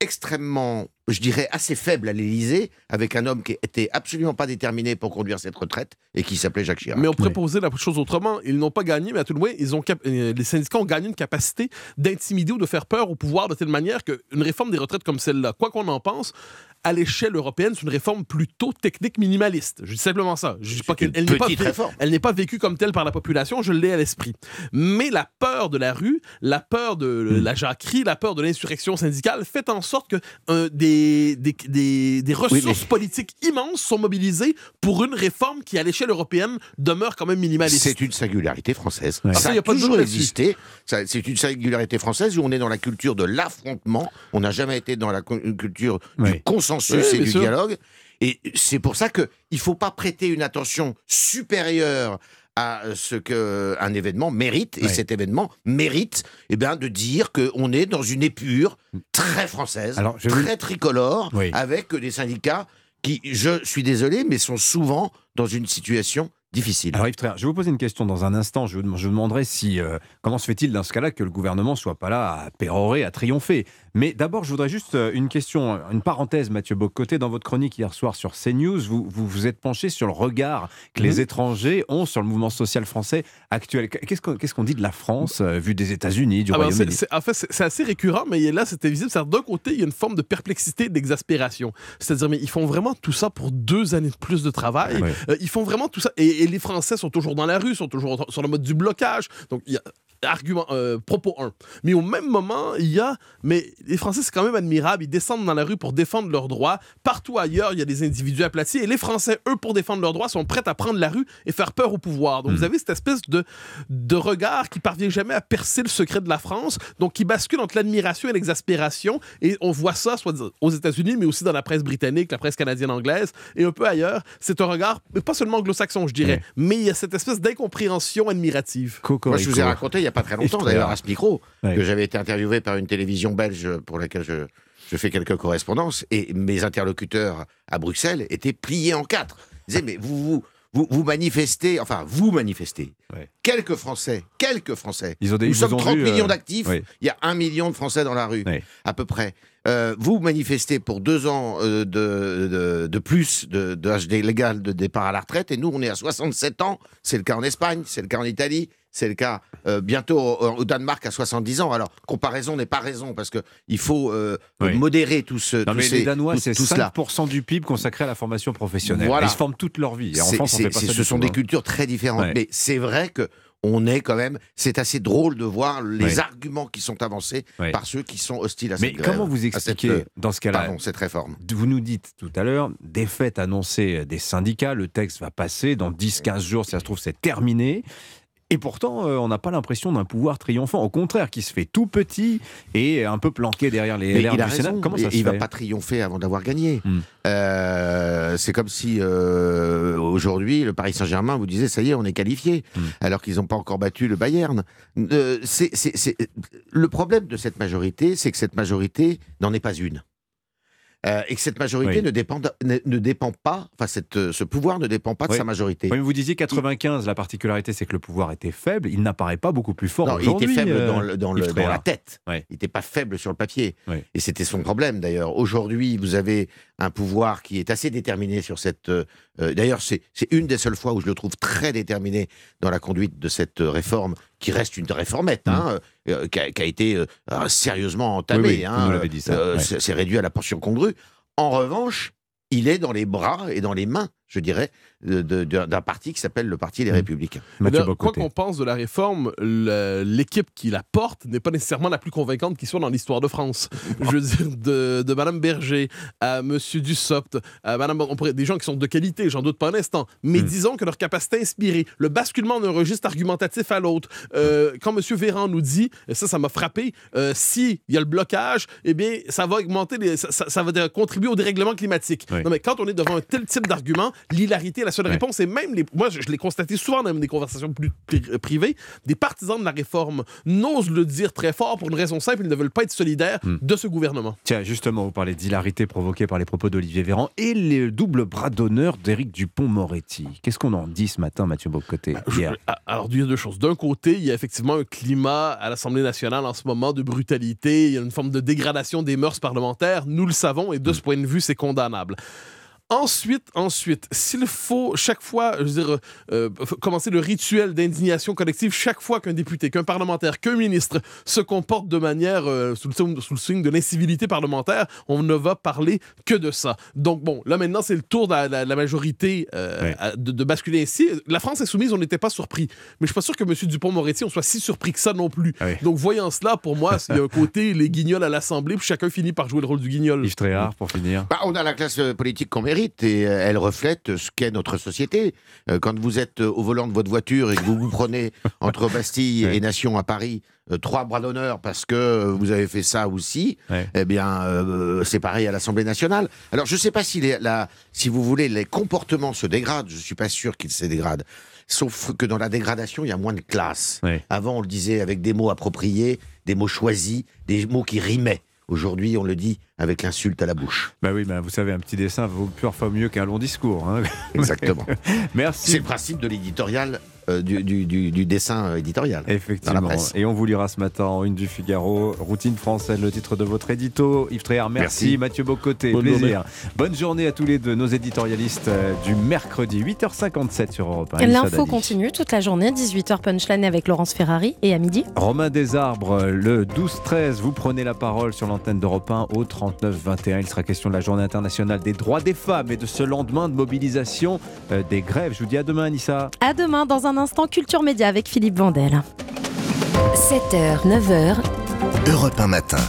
extrêmement, je dirais, assez faible à l'Élysée, avec un homme qui était absolument pas déterminé pour conduire cette retraite et qui s'appelait Jacques Chirac. Mais on pourrait poser la chose autrement. Ils n'ont pas gagné, mais à tout le moins, ils ont cap- euh, les syndicats ont gagné une capacité d'intimider ou de faire peur au pouvoir de telle manière qu'une réforme des retraites comme celle-là, quoi qu'on en pense, à l'échelle européenne, c'est une réforme plutôt technique minimaliste. Je dis simplement ça. Je dis pas qu'elle elle n'est pas, vé- vécue comme telle par la population, je l'ai à l'esprit. Mais la peur de la rue, la peur de Hmm. la jacquerie, la peur de l'insurrection syndicale fait en sorte que euh, des, des, des- des ressources politiques immenses sont mobilisées pour une réforme qui, à l'échelle européenne, demeure quand même minimaliste. C'est une singularité française. Ah, ça, Ça a a pas toujours existé. C'est une singularité française où on est dans la culture de l'affrontement. On n'a jamais été dans la culture du consensus Oui, et du sûr. dialogue. Et c'est pour ça qu'il ne faut pas prêter une attention supérieure à ce qu'un événement mérite, et Ouais. cet événement mérite eh bien, de dire qu'on est dans une épure très française, Alors, je vais- très tricolore, Oui. avec des syndicats qui, je suis désolé, mais sont souvent dans une situation difficile. Alors Yves Tréhard, je vais vous poser une question dans un instant. Je vous, je vous demanderai si, euh, comment se fait-il dans ce cas-là que le gouvernement soit pas là à pérorer, à triompher? Mais d'abord, je voudrais juste euh, une question, une parenthèse, Mathieu Bocoté. Dans votre chronique hier soir sur CNews, vous vous, vous êtes penché sur le regard que les Mhm. étrangers ont sur le mouvement social français actuel. Qu'est-ce qu'on dit de la France, euh, vu des États-Unis, du Ah ben, Royaume-Uni? en fait, c'est assez récurrent, mais là, c'était visible. D'un côté, il y a une forme de perplexité, d'exaspération. C'est-à-dire, mais ils font vraiment tout ça pour deux années de plus de travail. Ouais. Euh, ils font vraiment tout ça. Et, et les Français sont toujours dans la rue, sont toujours sur le mode du blocage. Donc, il y a argument, euh, propos 1. Mais au même moment, il y a. Mais les Français, c'est quand même admirable. Ils descendent dans la rue pour défendre leurs droits. Partout ailleurs, il y a des individus aplatis. Et les Français, eux, pour défendre leurs droits, sont prêts à prendre la rue et faire peur au pouvoir. Donc, vous avez cette espèce de, de regard qui parvient jamais à percer le secret de la France. Donc, qui bascule entre l'admiration et l'exaspération. Et on voit ça soit aux États-Unis, mais aussi dans la presse britannique, la presse canadienne-anglaise et un peu ailleurs. C'est un regard, mais pas seulement anglo-saxon, je dirais, mais il y a cette espèce d'incompréhension admirative. Moi, je vous ai raconté il n'y a pas très longtemps, d'ailleurs, à ce micro, Ouais. que j'avais été interviewé par une télévision belge pour laquelle je, je fais quelques correspondances, et mes interlocuteurs à Bruxelles étaient pliés en quatre. Ils disaient, mais vous, vous, vous, vous manifestez, enfin, vous manifestez. Quelques Français, quelques Français. Ils ont des- Nous ils sommes ont 30 vu, millions euh, d'actifs, oui. il y a un million de Français dans la rue, à peu près. Euh, vous manifestez pour deux ans euh, de, de, de plus de, de légal de départ à la retraite, et nous, on est à 67 ans. C'est le cas en Espagne, c'est le cas en Italie, c'est le cas euh, bientôt au, au Danemark à 70 ans. Alors, comparaison n'est pas raison, parce qu'il faut euh, Oui. modérer tout, ce, Non, tout mais ces- les Danois, c'est tout cela. 5% du PIB consacré à la formation professionnelle. Voilà. Ils se forment toute leur vie. Et en France, on c'est- fait pas c'est- ça ce sont des hein. cultures très différentes. Ouais. Mais c'est vrai que on est quand même. C'est assez drôle de voir les arguments qui sont avancés par ceux qui sont hostiles à Mais cette grève, comment vous à cette, expliquez, euh, dans ce cas-là, cette réforme? Vous nous dites tout à l'heure, défaite annoncée des syndicats, le texte va passer dans 10-15 jours, si ça se trouve, c'est terminé. Et pourtant, euh, on n'a pas l'impression d'un pouvoir triomphant. Au contraire, qui se fait tout petit et un peu planqué derrière les LR du Sénat. Comment ça se il va fait pas triompher avant d'avoir gagné. Hmm. Euh, c'est comme si euh, aujourd'hui le Paris Saint-Germain vous disait ça y est, on est qualifié, Hmm. alors qu'ils n'ont pas encore battu le Bayern. Le problème de cette majorité, c'est que cette majorité n'en est pas une. Euh, et que cette majorité Oui. ne, dépend, ne, ne dépend pas, enfin cette, euh, ce pouvoir ne dépend pas de Oui. sa majorité. Oui, mais vous disiez 95, la particularité c'est que le pouvoir était faible, il n'apparaît pas beaucoup plus fort il était faible euh, dans, le- dans, le- Yves dans la tête. Il n'était pas faible sur le papier. Et c'était son problème d'ailleurs. Aujourd'hui, vous avez un pouvoir qui est assez déterminé sur cette. Euh, d'ailleurs, c'est une des seules fois où je le trouve très déterminé dans la conduite de cette euh, réforme, qui reste une réformette, hein, euh, qui, a, qui a été euh, sérieusement entamée. Mm. Oui, oui, hein, vous nous l'avez dit, ça, ouais. c'est réduit à la portion congrue. En revanche, il est dans les bras et dans les mains, je dirais, d'un parti qui s'appelle le Parti des Républicains. Mais d'ailleurs, quoi qu'on pense de la réforme, l'équipe qui la porte n'est pas nécessairement la plus convaincante qui soit dans l'histoire de France. Je veux dire, de, de Mme Berger à M. Dussopt, à Madame, on pourrait, des gens qui sont de qualité, j'en doute pas un instant, mais disons que leur capacité à inspirer, le basculement d'un registre argumentatif à l'autre, euh, quand M. Véran nous dit, et ça, ça m'a frappé, euh, s'il y a le blocage, eh bien, ça va augmenter, les- ça, ça- ça va contribuer au dérèglement climatique. Non, mais quand on est devant un tel type d'argument, l'hilarité la seule réponse. Et même, les, moi, je, je l'ai constaté souvent dans des conversations plus euh, privées, des partisans de la réforme n'osent le dire très fort pour une raison simple, ils ne veulent pas être solidaires de ce gouvernement. Tiens, justement, vous parlez d'hilarité provoquée par les propos d'Olivier Véran et le double bras d'honneur d'Éric Dupont-Moretti. Qu'est-ce qu'on en dit ce matin, Mathieu Bocoté hier? Ah, Alors, il y a deux choses. D'un côté, il y a effectivement un climat à l'Assemblée nationale en ce moment de brutalité. Il y a une forme de dégradation des mœurs parlementaires. Nous le savons et de ce point de vue, c'est condamnable. Ensuite, ensuite, s'il faut chaque fois, je veux dire, euh, commencer le rituel d'indignation collective chaque fois qu'un député, qu'un parlementaire, qu'un ministre se comporte de manière euh, sous, le signe, sous le signe de l'incivilité parlementaire, on ne va parler que de ça. Donc bon, là maintenant, c'est le tour de la, la- la majorité euh, à- de, de basculer ainsi. La France est soumise, on n'était pas surpris. Mais je suis pas sûr que M. Dupont-Moretti, on soit si surpris que ça non plus. Donc voyant cela, pour moi, il y a un côté les guignols à l'Assemblée, puis chacun finit par jouer le rôle du guignol. Yves Tréhard, pour finir. Bah, on a la classe politique qu'on mérite et euh, elle reflète ce qu'est notre société. Euh, Quand vous êtes euh, au volant de votre voiture et que vous vous prenez entre Bastille et Nation à Paris trois bras d'honneur parce que vous avez fait ça aussi, eh bien, euh, c'est pareil à l'Assemblée nationale. Alors, je ne sais pas si, les, la, si vous voulez, les comportements se dégradent. Je ne suis pas sûr qu'ils se dégradent. Sauf que dans la dégradation, il y a moins de classe. Avant, on le disait avec des mots appropriés, des mots choisis, des mots qui rimaient. Aujourd'hui, on le dit avec l'insulte à la bouche. Bah oui, bah vous savez, un petit dessin vaut parfois mieux qu'un long discours. hein. Exactement. Merci. C'est le principe de l'éditorial, du, du- du- du dessin euh, éditorial. Dans la Effectivement. Et on vous lira ce matin en une du Figaro. Routine française, le titre de votre édito. Yves Tréhard, merci. Merci. Mathieu Bocoté, Bonne plaisir. Bonne journée à tous les deux, nos éditorialistes euh, du mercredi, 8h57 sur Europe 1. Elsa L'info continue toute la journée, 18h punchline avec Laurence Ferrari et à midi? Romain Desarbres, le 12-13, vous prenez la parole sur l'antenne d'Europe 1 au 39-21. Il sera question de la journée internationale des droits des femmes et de ce lendemain de mobilisation euh, des grèves. Je vous dis à demain, Anissa. À demain dans instant Culture Média avec Philippe Vandel. 7h, 9h, Europe 1 matin.